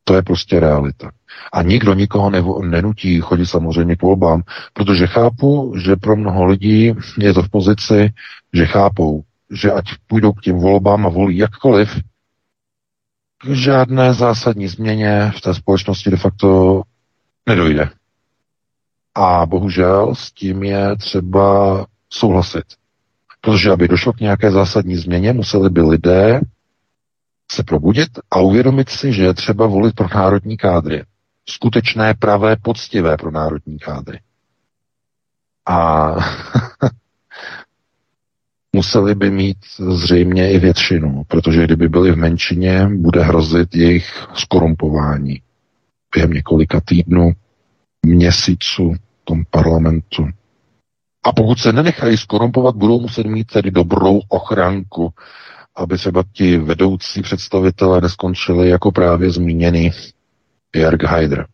To je prostě realita. A nikdo nikoho nevo, nenutí chodit samozřejmě k volbám, protože chápu, že pro mnoho lidí je to v pozici, že chápou, že ať půjdou k těm volbám a volí jakkoliv, k žádné zásadní změně v té společnosti de facto nedojde. A bohužel s tím je třeba souhlasit. Protože aby došlo k nějaké zásadní změně, museli by lidé se probudit a uvědomit si, že je třeba volit pro národní kádry. Skutečné, pravé, poctivé pro národní kádry. A *laughs* museli by mít zřejmě i většinu, protože kdyby byli v menšině, bude hrozit jejich skorumpování během několika týdnů, měsíců v tom parlamentu. A pokud se nenechají skorumpovat, budou muset mít tedy dobrou ochranku, aby třeba ti vedoucí představitelé neskončili jako právě zmíněný Jörg Haider.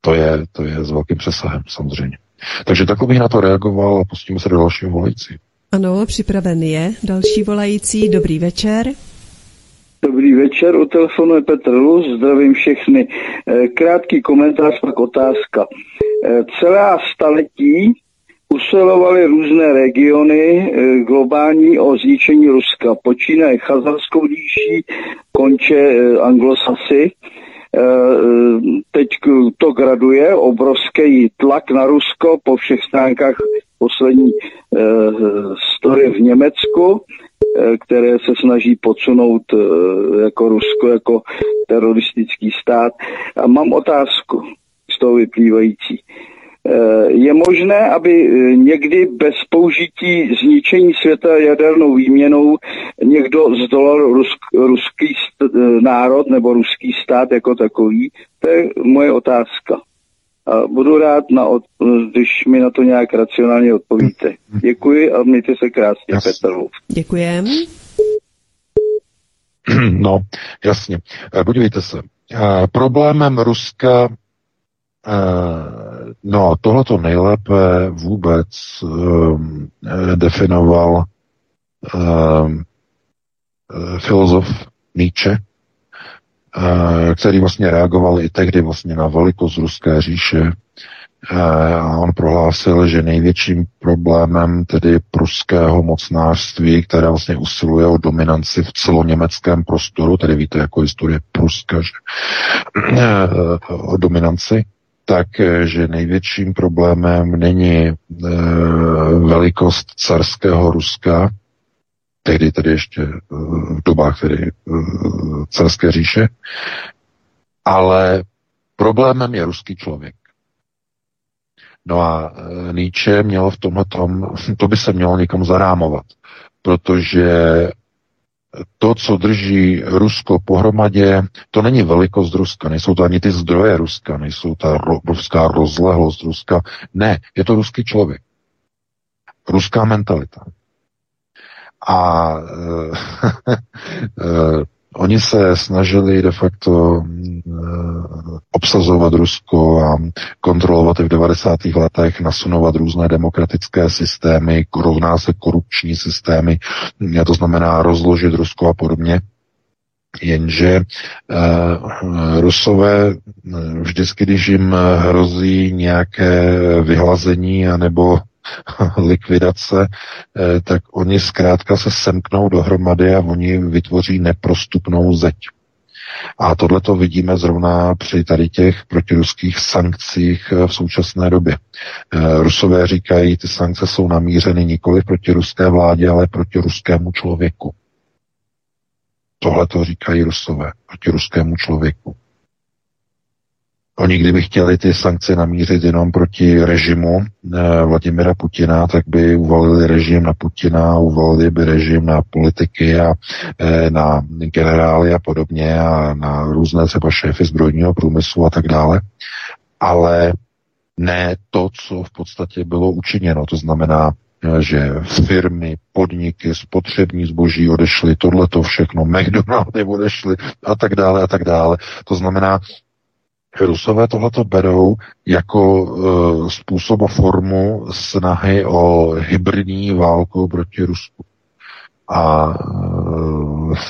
To je, to je s velkým přesahem, samozřejmě. Takže takhle bych na to reagoval a pustíme se do dalšího volající. Ano, připraven je další volající. Dobrý večer. Dobrý večer, u telefonu je Petr Luz, zdravím všechny. Eh, krátký komentář, pak otázka. Eh, celá staletí usilovaly různé regiony eh, globální o zničení Ruska. Počínaje Chazarskou díší, konče eh, Anglosasy. Eh, teď to graduje, obrovský tlak na Rusko po všech stránkách poslední story v Německu, které se snaží podsunout jako Rusko, jako teroristický stát. A mám otázku z toho vyplývající. Eh, je možné, aby eh, někdy bez použití zničení světa jadernou výměnou někdo zdolal rusk, ruský st- eh, národ nebo ruský stát jako takový? To je moje otázka. A budu rád, na od, když mi na to nějak racionálně odpovíte. Děkuji a mějte se krásně, Jasně. Petr Děkujem. *clears throat* No, jasně. Podívejte se. Problémem Ruska Eh, no, tohleto nejlépe vůbec um, definoval um, filozof Nietzsche, uh, který vlastně reagoval i tehdy vlastně na velikost ruské říše a on prohlásil, že největším problémem tedy pruského mocnářství, které vlastně usiluje o dominanci v celoněmeckém prostoru, tedy víte, jako historie Pruska, že, *clears throat* o dominanci, tak, eh, že největším problémem není e, velikost carského Ruska, tehdy tedy ještě e, v dobách tedy e, carské říše, ale problémem je ruský člověk. No a Nietzsche měl v tomhle tom, *laughs* to by se mělo někam zarámovat, protože to, co drží Rusko pohromadě, to není velikost Ruska, nejsou to ani ty zdroje Ruska, nejsou ta obrovská rozlehlost Ruska. Ne, je to ruský člověk. Ruská mentalita. A e, *laughs* e, Oni se snažili de facto eh, obsazovat Rusko a kontrolovat i v 90. letech, nasunovat různé demokratické systémy, rovná se korupční systémy, to znamená rozložit Rusko a podobně. Jenže uh, Rusové vždycky, když jim hrozí nějaké vyhlazení anebo *laughs* likvidace, eh, tak oni zkrátka se semknou dohromady a oni vytvoří neprostupnou zeď. A tohle to vidíme zrovna při tady těch protiruských sankcích v současné době. Rusové říkají, ty sankce jsou namířeny nikoli proti ruské vládě, ale proti ruskému člověku. Tohle to říkají Rusové proti ruskému člověku. Oni kdyby chtěli ty sankce namířit jenom proti režimu eh, Vladimira Putina, tak by uvalili režim na Putina, uvalili by režim na politiky a eh, na generály a podobně a na různé třeba šéfy zbrojního průmyslu a tak dále. Ale ne to, co v podstatě bylo učiněno. To znamená že firmy, podniky, spotřební zboží odešly, tohle to všechno, *laughs* McDonaldy odešly a tak dále a tak dále. To znamená, Rusové tohleto berou jako uh, způsob a formu snahy o hybridní válku proti Rusku a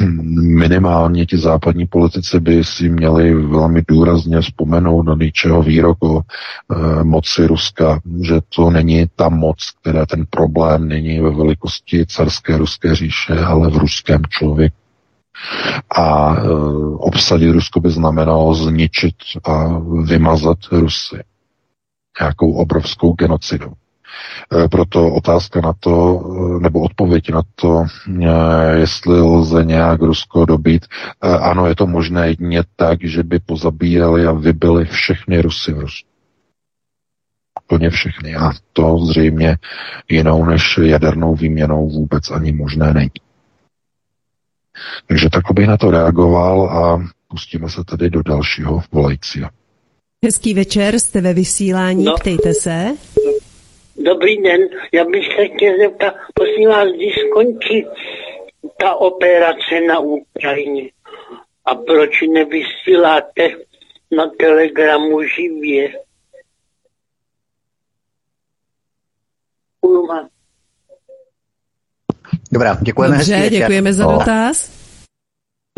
eh, minimálně ti západní politici by si měli velmi důrazně vzpomenout na ničeho výrok o e, moci Ruska, že to není ta moc, která ten problém není ve velikosti carské ruské říše, ale v ruském člověku. A e, obsadit Rusko by znamenalo zničit a vymazat Rusy nějakou obrovskou genocidou. Eh, proto otázka na to, eh, nebo odpověď na to, jestli lze nějak Rusko dobít. Ano, je to možné jedině tak, že by pozabíjeli a vybili všechny Rusy v Rusku. Plně všechny. A to zřejmě jinou než jadernou výměnou vůbec ani možné není. Takže tak bych na to reagoval a pustíme se tedy do dalšího volajícího. Hezký večer, jste ve vysílání, no. ptejte se. Dobrý den, já bych se chtěl zeptat, prosím vás, když skončí ta operace na Ukrajině a proč nevysíláte na telegramu živě? Dobrá, děkujeme. Dobře, děkujeme za dotaz.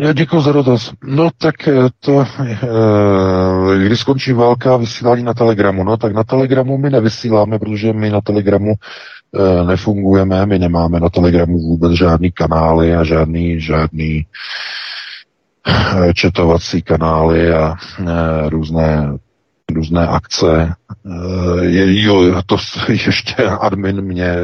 Já děkuji za dotaz. No tak eh, to, eh, když skončí válka vysílání na Telegramu, no tak na Telegramu my nevysíláme, protože my na Telegramu eh, nefungujeme, my nemáme na Telegramu vůbec žádný kanály a žádný, žádný četovací kanály a různé různé akce. Jo, to *laughs* ještě admin mě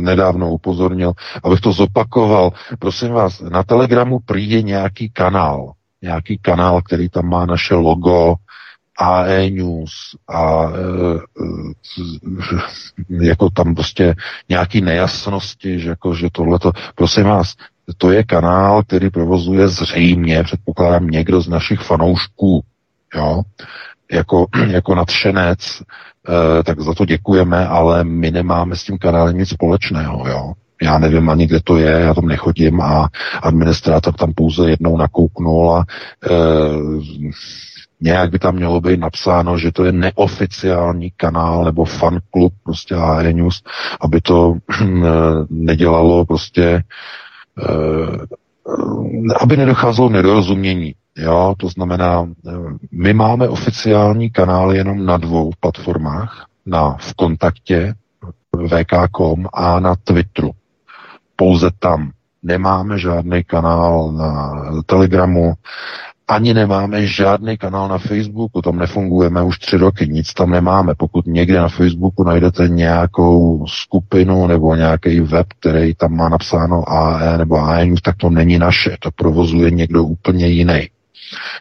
nedávno upozornil, abych to zopakoval. Prosím vás, na Telegramu přijde nějaký kanál, nějaký kanál, který tam má naše logo, AE News a e, jako tam prostě nějaký nejasnosti, že, jako, že tohleto, prosím vás, to je kanál, který provozuje zřejmě, předpokládám, někdo z našich fanoušků, jo, jako, *clears throat* jako nadšenec, eh, tak za to děkujeme, ale my nemáme s tím kanálem nic společného, jo. Já nevím ani, kde to je, já tam nechodím a administrátor tam pouze jednou nakouknul a e, nějak by tam mělo být napsáno, že to je neoficiální kanál nebo fanklub prostě AE News, aby to e, *clears throat* nedělalo prostě e, aby nedocházelo nedorozumění. Jo, to znamená, eh, my máme oficiální kanály jenom na dvou platformách, na v kontaktě VK.com a na Twitteru. Pouze tam. Nemáme žádný kanál na Telegramu, ani nemáme žádný kanál na Facebooku, tam nefungujeme už tři roky, nic tam nemáme. Pokud někde na Facebooku najdete nějakou skupinu nebo nějaký web, který tam má napsáno AE nebo AE tak to není naše, to provozuje někdo úplně jiný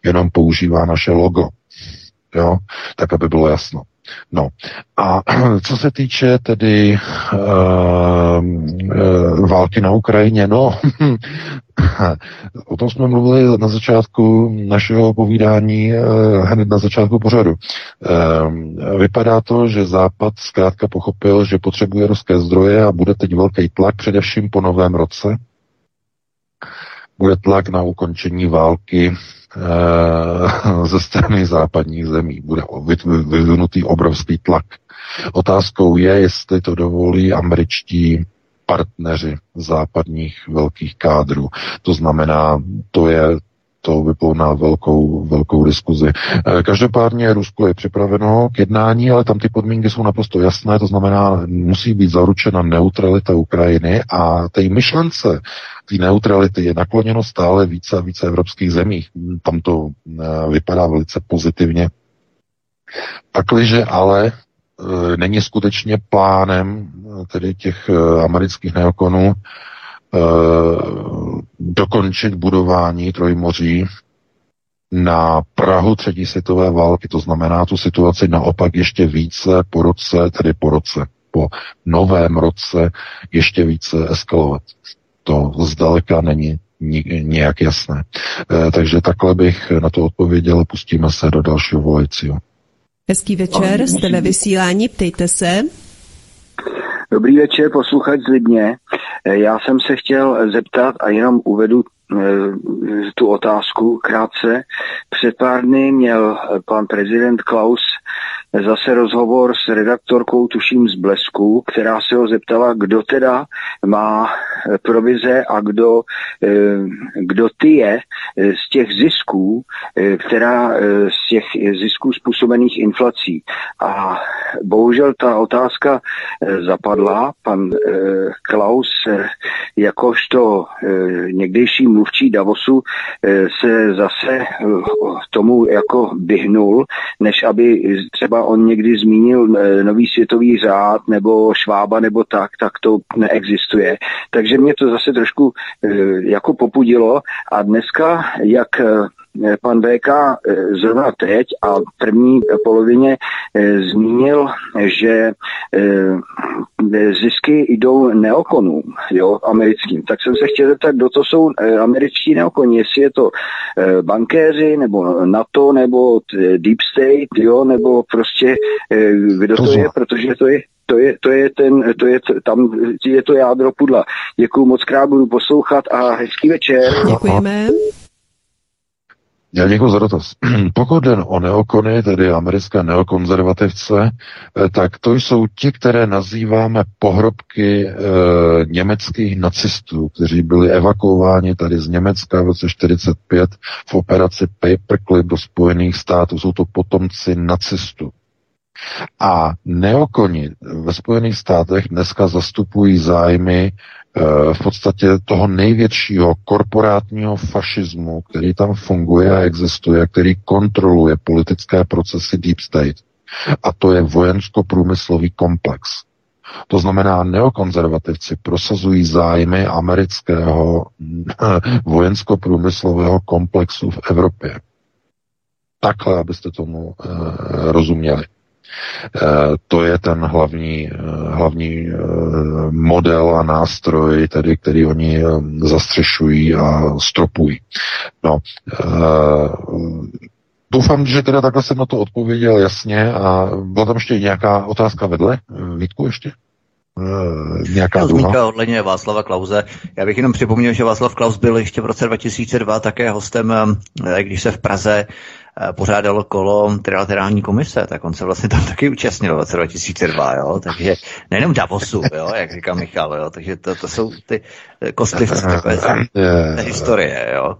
jenom používá naše logo. Jo? Tak, aby bylo jasno. No a *clears throat* co se týče tedy uh, uh, války na Ukrajině, no *laughs* o tom jsme mluvili na začátku našeho povídání, uh, hned na začátku pořadu. Uh, vypadá to, že Západ zkrátka pochopil, že potřebuje ruské zdroje a bude teď velký tlak, především po novém roce. Bude tlak na ukončení války Eh, *laughs* ze strany západních zemí. Bude vyvinutý obrovský tlak. Otázkou je, jestli to dovolí američtí partneři západních velkých kádrů. To znamená, to je to vyplo na velkou, velkou diskuzi. Eh, každopádně Rusko je připraveno k jednání, ale tam ty podmínky jsou naprosto jasné, to znamená, musí být zaručena neutralita Ukrajiny a té myšlence té neutrality je nakloněno stále více a více evropských zemích. Tam to eh, vypadá velice pozitivně. Pakliže ale e, není skutečně plánem tedy těch e, amerických neokonů dokončit budování Trojmoří na Prahu třetí světové války, to znamená tu situaci naopak ještě více po roce, tedy po roce, po novém roce ještě více eskalovat. To zdaleka není nějak jasné. E, takže takhle bych na to odpověděl, pustíme se do dalšího volajícího. Hezký večer, jste ve vysílání, ptejte se. Dobrý večer, posluchač z Lidně. Eh, já jsem se chtěl zeptat a jenom uvedu eh, tu otázku krátce. Před pár dny měl pan prezident Klaus zase rozhovor s redaktorkou, tuším z Blesku, která se ho zeptala, kdo teda má eh, provize a kdo, eh, kdo ty je eh, z těch zisků, která z těch zisků způsobených inflací. A bohužel ta otázka zapadla. Pan Klaus, jakožto někdejší mluvčí Davosu, se zase tomu jako vyhnul, než aby třeba on někdy zmínil eh, nový světový řád nebo švába nebo tak, tak to neexistuje. Takže mě to zase trošku eh, jako popudilo a dneska, jak eh, pan VK zrovna teď a v první polovině zmínil, že zisky jdou neokonům, jo, americkým. Tak jsem se chtěl zeptat, kdo to jsou američtí neokoni, jestli je to bankéři, nebo NATO, nebo Deep State, jo, nebo prostě kdo to je, protože to je to je, to je ten, to je, tam je to jádro pudla. Děkuji moc krát, budu poslouchat a hezký večer. Děkujeme. Já děkuji za dotaz. *clears throat* Pokud den o neokony, tedy americké neokonzervativce, eh, tak to jsou ti, které nazýváme pohrobky e, německých nacistů, kteří byli evakuováni tady z Německa v roce 45 v operaci Paperclip do Spojených států. Jsou to potomci nacistů. A neokoni ve Spojených státech dneska zastupují zájmy v podstatě toho největšího korporátního fašismu, který tam funguje a existuje, který kontroluje politické procesy Deep State. A to je vojensko-průmyslový komplex. To znamená, neokonzervativci prosazují zájmy amerického vojensko-průmyslového komplexu v Evropě. Takhle, abyste tomu e, rozuměli. Eh, to je ten hlavní, eh, hlavní eh, model a nástroj, tedy, který oni zastřešují a stropují. No, Doufám, že teda takhle jsem na to odpověděl jasně a byla tam ještě nějaká otázka vedle? Vítku ještě? nějaká Zmínka ohledně Václava Klauze. Já bych jenom připomněl, že Václav Klaus byl ještě v roce 2002 také hostem, když se v Praze pořádalo kolo trilaterální komise, tak on se vlastně tam *laughs* taky účastnil v roce 2002, jo? takže nejenom Davosu, jo? jak říká Michal, jo? takže to, to jsou ty eh, kostlivci *laughs* takové z historie. Jo?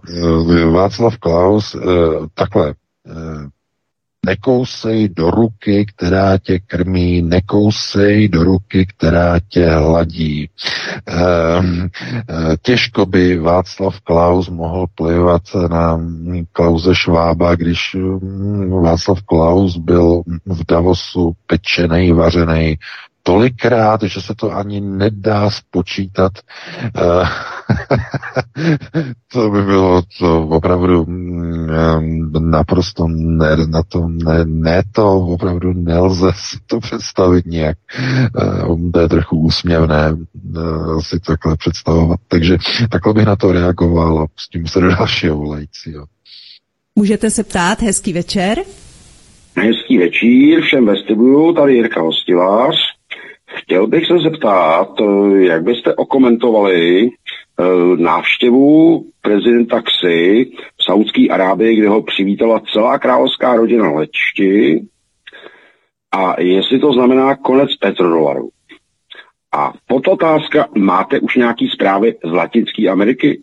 Václav Klaus, eh, takhle, Nekousej do ruky, která tě krmí, nekousej do ruky, která tě hladí. Ehm, eh, těžko by Václav Klaus mohl plivat na Klauze Švába, když hm, Václav Klaus byl v Davosu pečený, vařený, tolikrát, že se to ani nedá spočítat. Eh, *laughs* to by bylo to opravdu mm, naprosto ne, na to, ne, ne to opravdu nelze si to představit nějak. Eh, to je trochu úsměvné eh, si takhle představovat. Takže takhle bych na to reagoval a pustím se do dalšího volajícího. Můžete se ptát, hezký večer. Hezký večer všem vestibulu, tady Jirka Hostivář. Chtěl bych se zeptat, eh, jak byste okomentovali eh, návštěvu prezidenta Xi v Saudské Arábii, kde ho přivítala celá královská rodina na letišti a jestli to znamená konec petrodolaru. A otázka, máte už nějaký zprávy z Latinské Ameriky?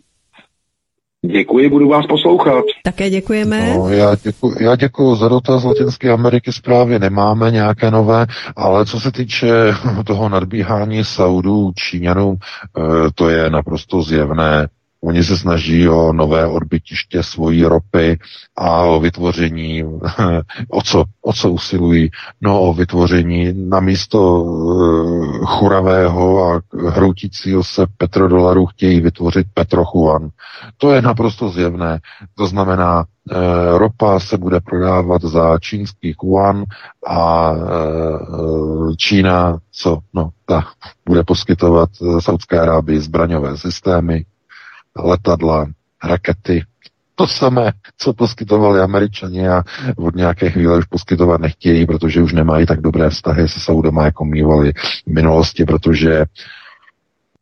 Děkuji, budu vás poslouchat. Také děkujeme. No, já, děkuji, já děkuji za dotaz Latinské Ameriky zprávy. Nemáme nějaké nové, ale co se týče *laughs* toho nadbíhání Saudů, Číňanů, eh, to je naprosto zjevné. Oni se snaží o nové odbytiště svojí ropy a o vytvoření, *laughs* o co, o co usilují? No o vytvoření na místo uh, churavého a hroutícího se petrodolaru chtějí vytvořit petrochuan. To je naprosto zjevné. To znamená, uh, ropa se bude prodávat za čínský kuan a uh, Čína, co, no, ta bude poskytovat Saudské Arábii zbraňové systémy, letadla, rakety, to samé, co poskytovali američani a od nějaké chvíle už poskytovat nechtějí, protože už nemají tak dobré vztahy se Saudama, jako mývali v minulosti, protože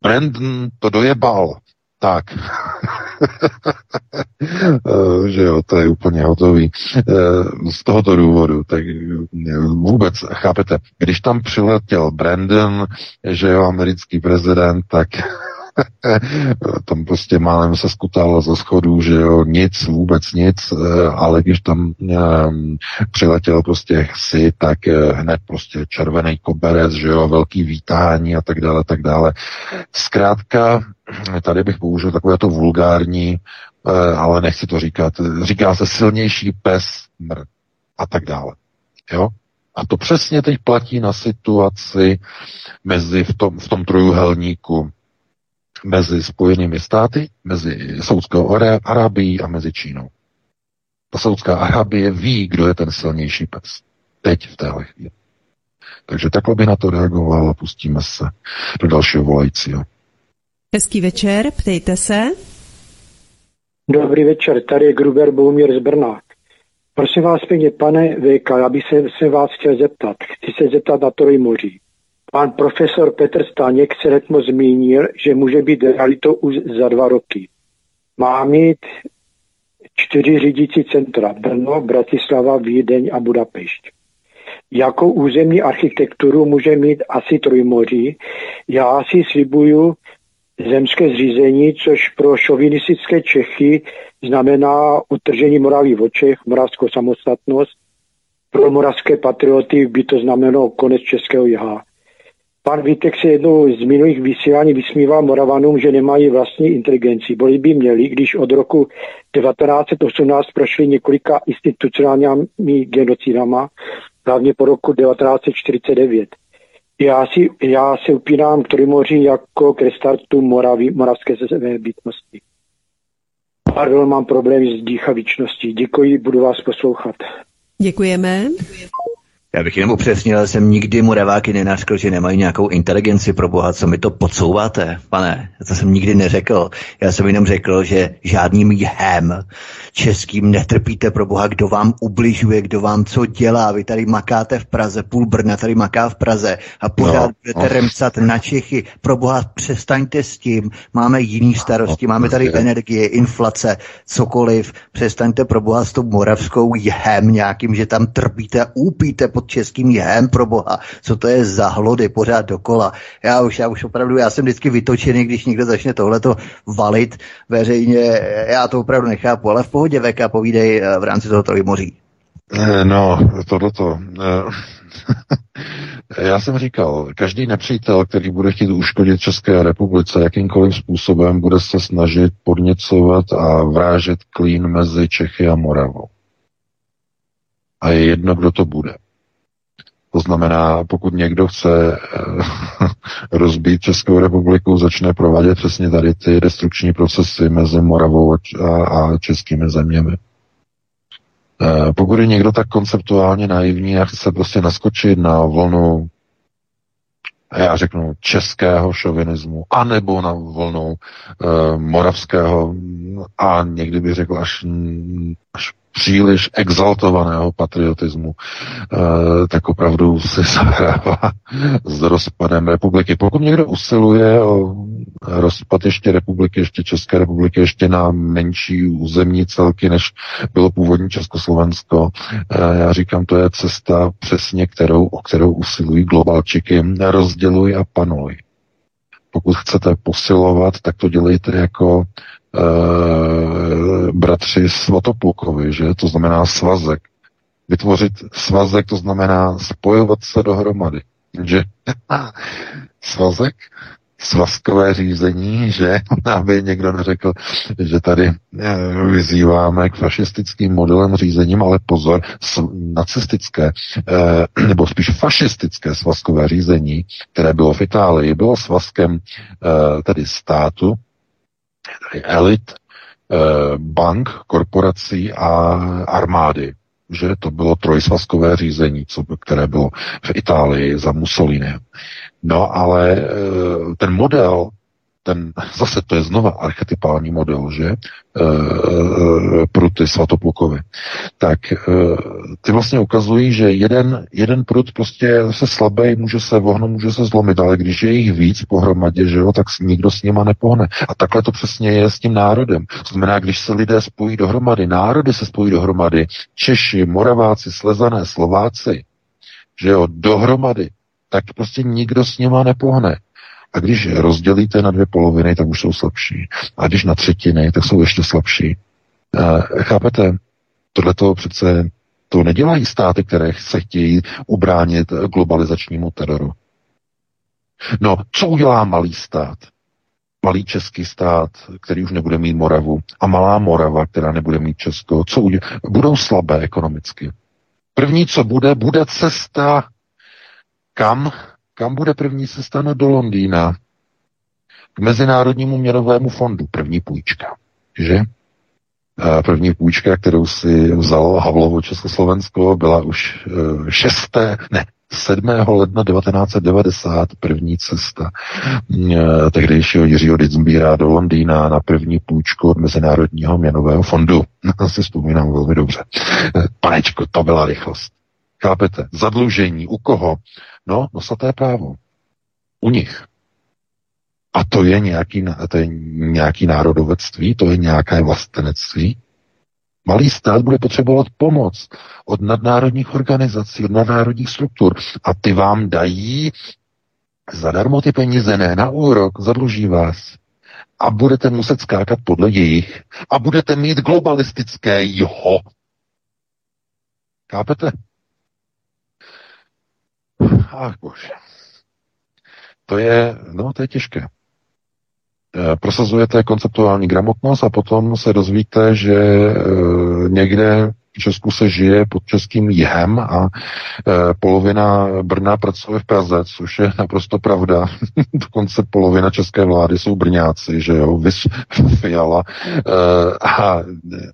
Brandon to dojebal. Tak. *laughs* že jo, to je úplně hotový. Z tohoto důvodu, tak vůbec, chápete, když tam přiletěl Brandon, že jo, americký prezident, tak *laughs* *laughs* tam prostě málem se skutal ze schodů, že jo, nic, vůbec nic, eh, ale když tam um, přiletěl prostě si, tak eh, hned prostě červený koberec, že jo, velký vítání a tak dále, tak dále. Zkrátka, tady bych použil takové to vulgární, eh, ale nechci to říkat, říká se silnější pes mr a tak dále. Jo? A to přesně teď platí na situaci mezi v tom, v tom trojuhelníku mezi Spojenými státy, mezi Saudskou Arábií a mezi Čínou. Ta Saudská Arábie ví, kdo je ten silnější pes. Teď v téhle chvíli. Takže takhle by na to reagoval a pustíme se do dalšího volajícího. Hezký večer, ptejte se. Dobrý večer, tady je Gruber Boumír z Brna. Prosím vás pěkně, pane VK, já bych se, se vás chtěl zeptat. Chci se zeptat na Trojmoří. Pan profesor Petr Staněk se letmo zmínil, že může být realitou už za dva roky. Má mít čtyři řídící centra Brno, Bratislava, Vídeň a Budapešť. Jakou územní architekturu může mít asi Trojmoří? Já si slibuju zemské zřízení, což pro šovinistické Čechy znamená utržení Moravy v očech, moravskou samostatnost. Pro moravské patrioty by to znamenalo konec českého jihá. Pan Vítek se jednou z minulých vysílání vysmíval Moravanům, že nemají vlastní inteligenci. Boli by měli, když od roku 1918 prošli několika institucionálními genocidama, hlavně po roku 1949. Já, si, já se upínám k Trimoří jako k restartu Moravy, moravské bytnosti. Pardon, mám problémy s dýchavičností. Děkuji, budu vás poslouchat. Děkujeme. Já bych jenom upřesnil, jsem nikdy Moraváky nenařkl, že nemají nějakou inteligenci pro boha, co mi to podsouváte, pane. To jsem nikdy neřekl. Já jsem jenom řekl, že žádným jhem českým netrpíte pro boha, kdo vám ubližuje, kdo vám co dělá. Vy tady makáte v Praze, půl Brna tady maká v Praze a pořád no, budete no. remcat na Čechy. Pro boha přestaňte s tím. Máme jiný starosti, máme tady energie, inflace, cokoliv. Přestaňte pro boha s tou moravskou jhem nějakým, že tam trpíte, úpíte pod českým jihem pro boha. Co to je za hlody pořád dokola. Já už, já už opravdu, já jsem vždycky vytočený, když někdo začne tohleto valit veřejně. Já to opravdu nechápu, ale v pohodě VK povídej eh, v rámci toho Trojmoří. Eh, no, tohleto. Eh, *laughs* já jsem říkal, každý nepřítel, který bude chtít uškodit České republice jakýmkoliv způsobem, bude se snažit podněcovat a vrážet klín mezi Čechy a Moravou. A je jedno, kdo to bude. To znamená, pokud někdo chce *laughs* rozbít Českou republiku, začne provádět přesně tady ty destrukční procesy mezi Moravou a českými zeměmi. Eh, pokud je někdo tak konceptuálně naivní a chce prostě naskočit na vlnu já řeknu českého šovinismu, anebo na vlnu uh, moravského a někdy bych řekl až, až příliš exaltovaného patriotismu, eh, tak opravdu se *laughs* zahrává s rozpadem republiky. Pokud někdo usiluje o rozpad ještě republiky, ještě České republiky, ještě na menší územní celky, než bylo původní Československo, eh, já říkám, to je cesta přesně, kterou, o kterou usilují globalčiky, rozděluj a panuj. Pokud chcete posilovat, tak to dělejte jako e, bratři Svatoplukovi, že? To znamená svazek. Vytvořit svazek, to znamená spojovat se dohromady. Že? *laughs* svazek svazkové řízení, že *laughs* aby někdo neřekl, že tady eh, vyzýváme k fašistickým modelem řízením, ale pozor, nacistické, eh, *clears throat* nebo spíš fašistické svazkové řízení, které bylo v Itálii, bylo svazkem eh, tedy státu, tedy elit, bank, korporací a armády že to bylo trojsvazkové řízení, co, které bylo v Itálii za Mussolini. No ale eh, ten model, ten, *laughs* zase to je znova archetypální model, že, e, pro ty svatoplukovy, tak ty vlastně ukazují, že jeden, jeden prut prostě se slabý, může se vohnout, může se zlomit, ale když je jich víc pohromadě, že jo, tak nikdo s nima nepohne. A takhle to přesně je s tím národem. To znamená, když se lidé spojí dohromady, národy se spojí dohromady, Češi, Moraváci, Slezané, Slováci, že jo, dohromady, tak prostě nikdo s nima nepohne. A když rozdělíte na dvě poloviny, tak už jsou slabší. A když na třetiny, tak jsou ještě slabší. E, chápete? Tohle to přece to nedělají státy, které se chtějí ubránit globalizačnímu teroru. No, co udělá malý stát? Malý český stát, který už nebude mít Moravu, a malá Morava, která nebude mít Česko, co udělá? Budou slabé ekonomicky. První, co bude, bude cesta kam? Kam bude první cesta? No do Londýna. K Mezinárodnímu měnovému fondu. První půjčka. Že? První půjčka, kterou si vzalo Havlovo Československo, byla už e, šesté, ne, 7. ledna 1990 první cesta e, tehdejšího Jiřího Ditzbíra do Londýna na první půjčku od Mezinárodního měnového fondu. *laughs* Na si vzpomínám velmi dobře. E, panečko, to byla rychlost. Chápete? Zadlužení. U koho? No, nosaté právo. U nich. A to je nějaký, to je nějaký národovectví, to je nějaké vlastenectví. Malý stát bude potřebovat pomoc od nadnárodních organizací, od nadnárodních struktur. A ty vám dají zadarmo ty peníze, ne na úrok, zadluží vás. A budete muset skákat podle jejich. A budete mít globalistické jo. Chápete? Ach bože. To je, no, to je těžké. Eh, prosazujete konceptuální gramotnost a potom se dozvíte, že eh, někde Česku se žije pod českým jihem a e, polovina Brna pracuje v Praze, což je naprosto pravda. *laughs* Dokonce polovina české vlády jsou Brňáci, že jo, vys Fiala. E, a,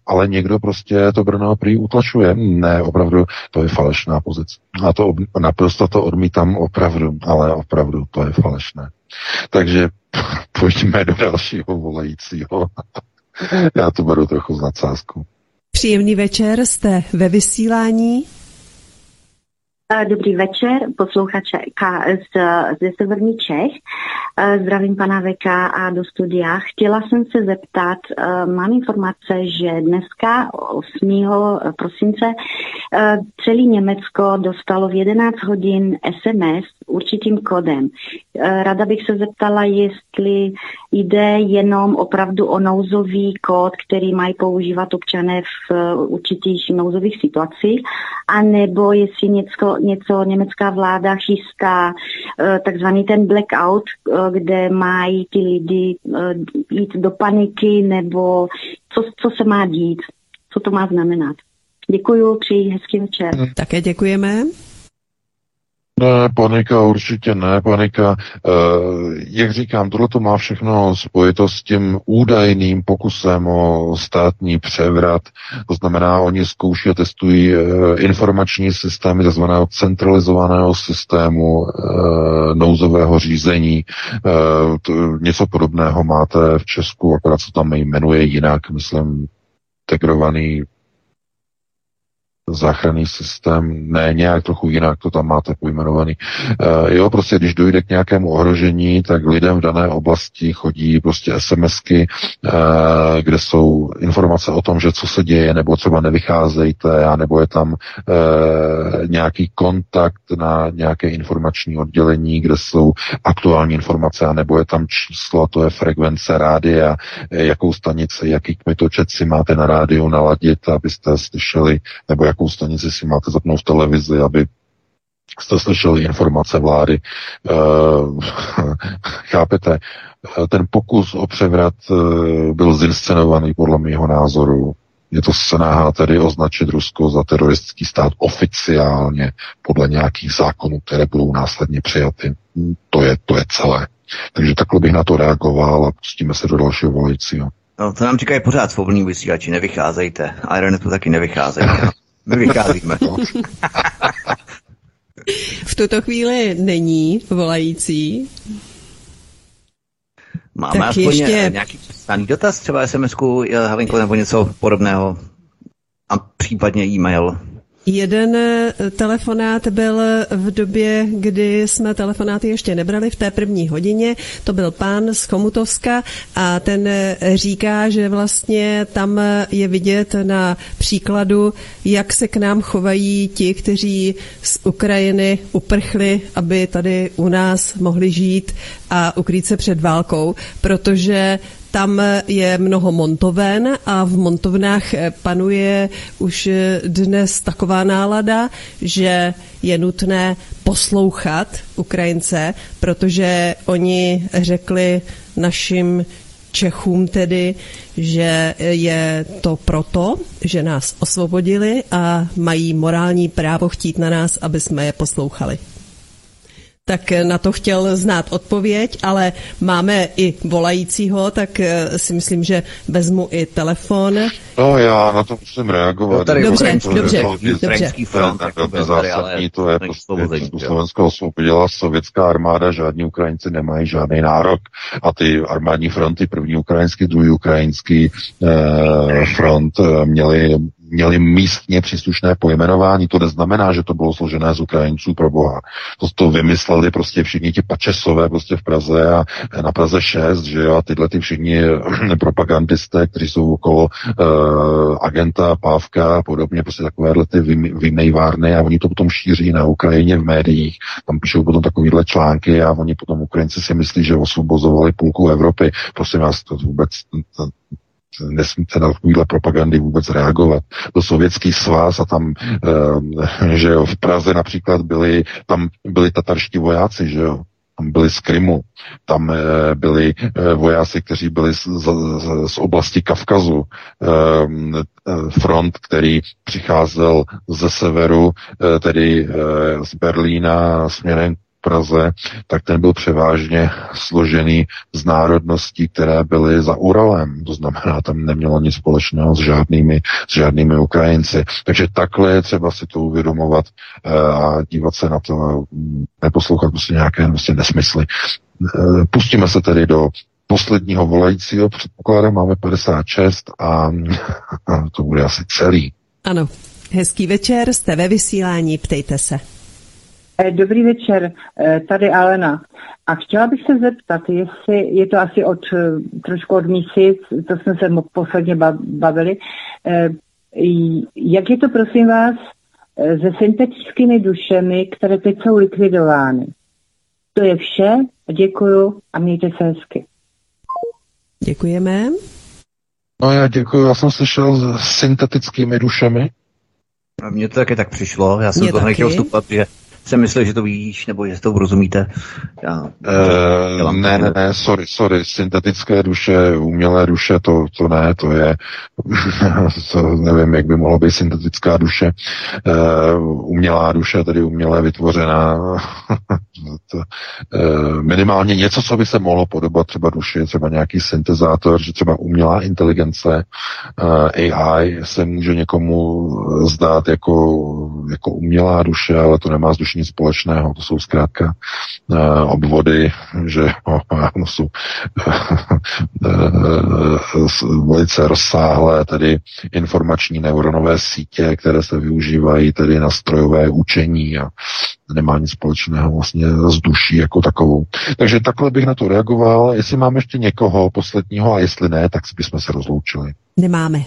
ale někdo prostě to Brno prý utlačuje. Ne, opravdu, to je falešná pozice. A to naprosto to odmítám opravdu, ale opravdu to je falešné. Takže *laughs* pojďme do dalšího volajícího. *laughs* Já to beru trochu s nadsázkou. Příjemný večer, jste ve vysílání. Dobrý večer, posluchače z, ze Severní Čech. Zdravím pana Veka a do studia. Chtěla jsem se zeptat, mám informace, že dneska 8. prosince celý Německo dostalo v 11 hodin SMS určitým kodem. Rada bych se zeptala, jestli jde jenom opravdu o nouzový kód, který mají používat občané v určitých nouzových situacích, anebo jestli něco, něco německá vláda chystá, eh, takzvaný ten blackout, eh, kde mají ty lidi eh, jít do paniky, nebo co, co se má dít, co to má znamenat. Děkuji, přeji hezký večer. Také děkujeme. Ne, panika určitě ne, panika. E, jak říkám, tohle to má všechno spojitost s tím údajným pokusem o státní převrat. To znamená, oni zkouší a testují e, informační systémy tzv. centralizovaného systému e, nouzového řízení. E, to, něco podobného máte v Česku, akorát se tam jmenuje jinak, myslím, integrovaný záchranný systém, ne nějak trochu jinak, to tam máte pojmenovaný. E, jo, prostě když dojde k nějakému ohrožení, tak lidem v dané oblasti chodí prostě SMSky, e, kde jsou informace o tom, že co se děje, nebo třeba nevycházejte, a nebo je tam e, nějaký kontakt na nějaké informační oddělení, kde jsou aktuální informace, a nebo je tam číslo, to je frekvence rádia, jakou stanici, jaký kmitočet si máte na rádiu naladit, abyste slyšeli, nebo jakou stanici si máte zapnout v televizi, aby jste slyšeli informace vlády. E, *laughs* chápete? Ten pokus o převrat e, byl zinscenovaný podle mého názoru. Je to snaha tedy označit Rusko za teroristický stát oficiálně podle nějakých zákonů, které budou následně přijaty. To je, to je celé. Takže takhle bych na to reagoval a pustíme se do dalšího volajícího. No, to nám říkají pořád svobodní vysílači, nevycházejte. Ironetu taky nevycházejte. *laughs* My vycházíme. *laughs* v tuto chvíli není volající. Máme tak aspoň ještě... nějaký přestaný dotaz, třeba SMS-ku, Halinko, nebo něco podobného a případně e-mail. Jeden eh, telefonát byl v době, kdy jsme telefonáty ještě nebrali v té první hodině. To byl pán z Chomutovska a ten eh, říká, že vlastně tam je vidět na příkladu, jak se k nám chovají ti, kteří z Ukrajiny uprchli, aby tady u nás mohli žít a ukrýt se před válkou, protože tam je mnoho montoven a v montovnách panuje už dnes taková nálada, že je nutné poslouchat Ukrajince, protože oni řekli našim Čechům tedy, že je to proto, že nás osvobodili a mají morální právo chtít na nás, aby jsme je poslouchali tak na to chtěl znát odpověď, ale máme i volajícího, tak eh, si myslím, že vezmu i telefon. No já na to musím reagovat. No, tady dobře, dobře, dobře. dobře. Front, to je zásadní, to je prostě Československo osvobodila sovětská armáda, žádní Ukrajinci nemají žádný nárok a ty armádní fronty, první ukrajinský, druhý ukrajinský eh, front eh, měli měli místně příslušné pojmenování. To neznamená, že to bylo složené z Ukrajinců pro boha. To, to vymysleli prostě všichni ti pačesové prostě v Praze a na Praze 6, že jo, a tyhle ty všichni *clears throat* propagandisté, kteří jsou okolo uh, agenta, Pávka a podobně, prostě takovéhle ty vymejvárny a oni to potom šíří na Ukrajině v médiích. Tam píšou potom takovýhle články a oni potom Ukrajinci si myslí, že osvobozovali půlku Evropy. Prosím vás, to vůbec nesmíte na takovýhle propagandy vůbec reagovat. To sovětský svaz a tam, e, že jo, v Praze například byli, tam byli tatarští vojáci, že jo, tam byli z Krymu, tam e, byli e, vojáci, kteří byli z, z, z oblasti Kavkazu, e, front, který přicházel ze severu, tedy z Berlína směrem Praze, tak ten byl převážně složený z národností, které byly za Uralem. To znamená, tam nemělo nic společného s žádnými, s žádnými Ukrajinci. Takže takhle je třeba si to uvědomovat eh, a dívat se na to, neposlouchat prostě nějaké prostě nesmysly. Eh, pustíme se tedy do posledního volajícího, předpokládám, máme 56 *laughs* a to bude asi celý. Ano, hezký večer, jste ve vysílání, ptejte se. Eh, dobrý večer, eh, tady Alena. A chtěla bych se zeptat, jestli je to asi od eh, trošku od měsíc, to jsme se posledně bavili, jak je to prosím vás se syntetickými dušemi, které teď jsou likvidovány. To je vše, děkuju a mějte se hezky. Děkujeme. No já děkuji, já jsem slyšel s syntetickými dušemi. A mně to taky tak přišlo, já jsem to nechtěl vstupovat, že jsem myslel, že to víš, nebo že to rozumíte. Já, uh, ne, ne, ne, sorry, sorry, syntetické duše, umělé duše, to, to ne, to je, *laughs* to nevím, jak by mohlo být syntetická duše, uh, umělá duše, tedy umělé vytvořená, *laughs* to, uh, minimálně něco, co by se mohlo podobat třeba duši, třeba nějaký syntezátor, že třeba umělá inteligence, uh, AI se může někomu zdát jako, jako umělá duše, ale to nemá s duší nic společného. To jsou zkrátka uh, obvody, že no, jsou uh, velice rozsáhlé tedy informační neuronové sítě, které se využívají tedy na strojové učení a nemá nic společného vlastně s duší jako takovou. Takže takhle bych na to reagoval. Jestli máme ještě někoho posledního a jestli ne, tak bychom se rozloučili. Nemáme.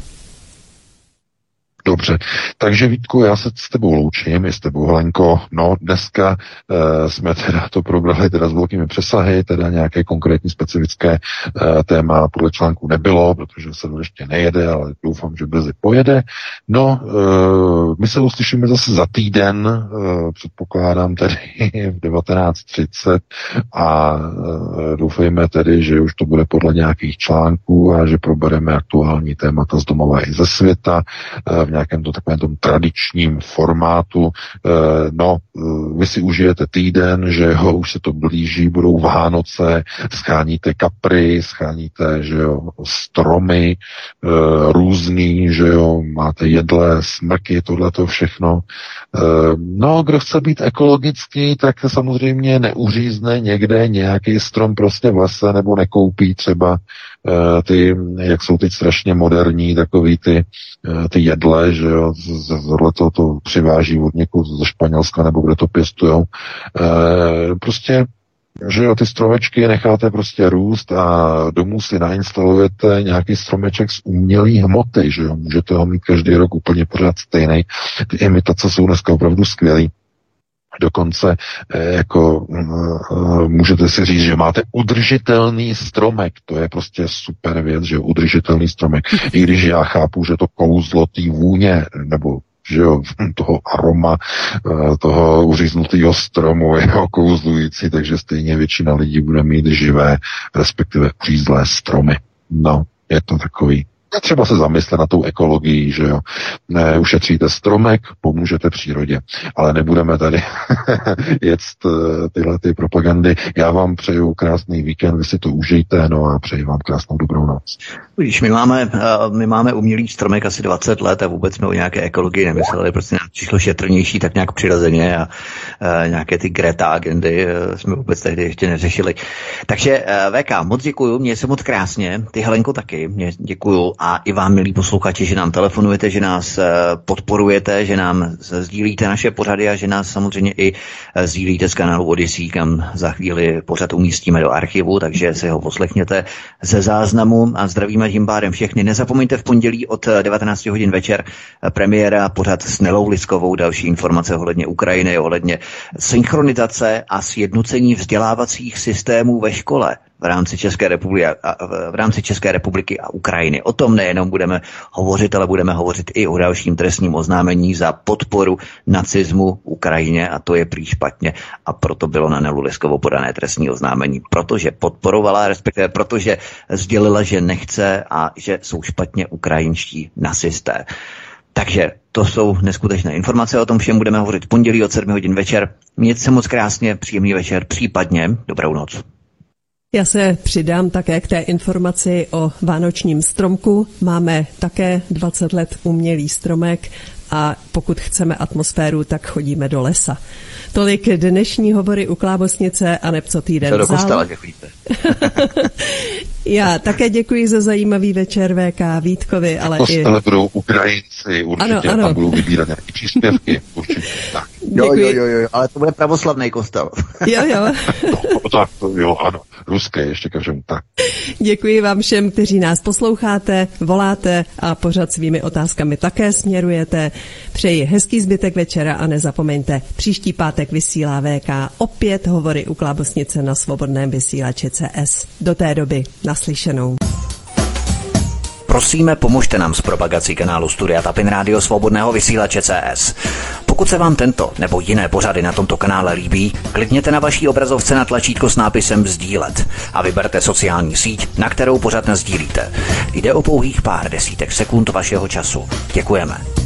Dobře, takže Vítku, já se s tebou loučím, i s tebou Helenko. No, dneska e, jsme teda to probrali teda s velkými přesahy, teda nějaké konkrétní specifické e, téma podle článku nebylo, protože se to ještě nejede, ale doufám, že brzy pojede. No, e, my se uslyšíme zase za týden, e, předpokládám tedy *laughs* v 19.30 a e, doufejme tedy, že už to bude podle nějakých článků a že probereme aktuální témata z domova i ze světa. E, nějakém to takovém tom tradičním formátu. Eh, no, eh, vy si užijete týden, že ho už se to blíží, budou Vánoce, scháníte kapry, scháníte, že jo, stromy eh, různý, že jo, máte jedle, smrky, tohle to všechno. No, kdo chce být ekologický, tak samozřejmě neuřízne někde nějaký strom prostě v lese nebo nekoupí třeba ty, jak jsou teď strašně moderní, takový ty, ty jedle, že jo, tohle to, to přiváží od někud ze Španělska nebo kde to pěstujou. E, prostě že jo, ty stromečky necháte prostě růst a domů si nainstalujete nějaký stromeček z umělé hmoty, že jo, můžete ho mít každý rok úplně pořád stejný. Ty imitace jsou dneska opravdu skvělé. Dokonce eh, jako eh, můžete si říct, že máte udržitelný stromek. To je prostě super věc, že udržitelný stromek. I když já chápu, že to kouzlo té vůně nebo že jo, *laughs* toho aroma, eh, toho uříznutého stromu je okouzlující, takže stejně většina lidí bude mít živé, respektive uřízlé stromy. No, je to takový třeba se zamyslet na tou ekologií, že jo. Ne, ušetříte stromek, pomůžete přírodě. Ale nebudeme tady *laughs* jet eh, tyhle ty propagandy. Já vám přeju krásný víkend, vy si to užijte, no a přeji vám krásnou dobrou noc. Když my máme, eh, my máme umělý stromek asi 20 let a vůbec jsme o nějaké ekologii nemysleli, prostě nám přišlo šetrnější tak nějak přirozeně a, a nějaké ty Greta agendy eh, jsme vůbec tehdy ještě neřešili. Takže VK, moc děkuju, mě se moc krásně, ty Helenko taky, mě děkuju a i vám, milí posluchači, že nám telefonujete, že nás eh, podporujete, že nám sdílíte naše pořady a že nás samozřejmě i eh, sdílíte z kanálu Odyssey, kam za chvíli pořad umístíme do archivu, takže si ho poslechněte ze záznamu a zdravíme tím pádem všechny. Nezapomeňte v pondělí od 19 eh, hodin večer premiéra pořad s Nelou Liskovou, další informace ohledně Ukrajiny, ohledně synchronizace a sjednocení vzdělávacích systémů ve škole v rámci České republiky a, v rámci České republiky a Ukrajiny. O tom nejenom budeme hovořit, ale budeme hovořit i o dalším trestním oznámení za podporu nacismu Ukrajině a to je prý špatně a proto bylo na Nelu Liskovo podané trestní oznámení, protože podporovala, respektive protože sdělila, že nechce a že jsou špatně ukrajinští nacisté. Takže to jsou neskutečné informace, o tom všem budeme hovořit pondělí od 7 hodin večer. Mějte se moc krásně, příjemný večer, případně dobrou noc. Já se přidám také k té informaci o vánočním stromku. Máme také 20 let umělý stromek a pokud chceme atmosféru, tak chodíme do lesa. Tolik dnešní hovory u Klábosnice a nebco týden Co do kostela, *laughs* Já také děkuji za zajímavý večer VK Vítkovi, ale kostele i... budou Ukrajinci, určitě ano, ano. tam budou vybírat nějaké příspěvky, *laughs* určitě tak. Jo, jo, jo, jo, ale to bude pravoslavný kostel. *laughs* Jo, jo. no, tak, jo, ano, ruské ještě každému tak. Děkuji vám všem, kteří nás posloucháte, voláte a pořád svými otázkami také směrujete. Přeji hezký zbytek večera a nezapomeňte, příští pátek vysílá VK opět hovory u Klábosnice na svobodném vysílači CS. Do té doby naslyšenou. Prosíme, pomožte nám s propagací kanálu Studia Tapin Rádio Svobodného vysílače CS. Pokud se vám tento nebo jiné pořady na tomto kanále líbí, klikněte na vaší obrazovce na tlačítko s nápisem Sdílet a vyberte sociální síť, na kterou pořád sdílíte. Jde o pouhých pár desítek sekund vašeho času. Děkujeme.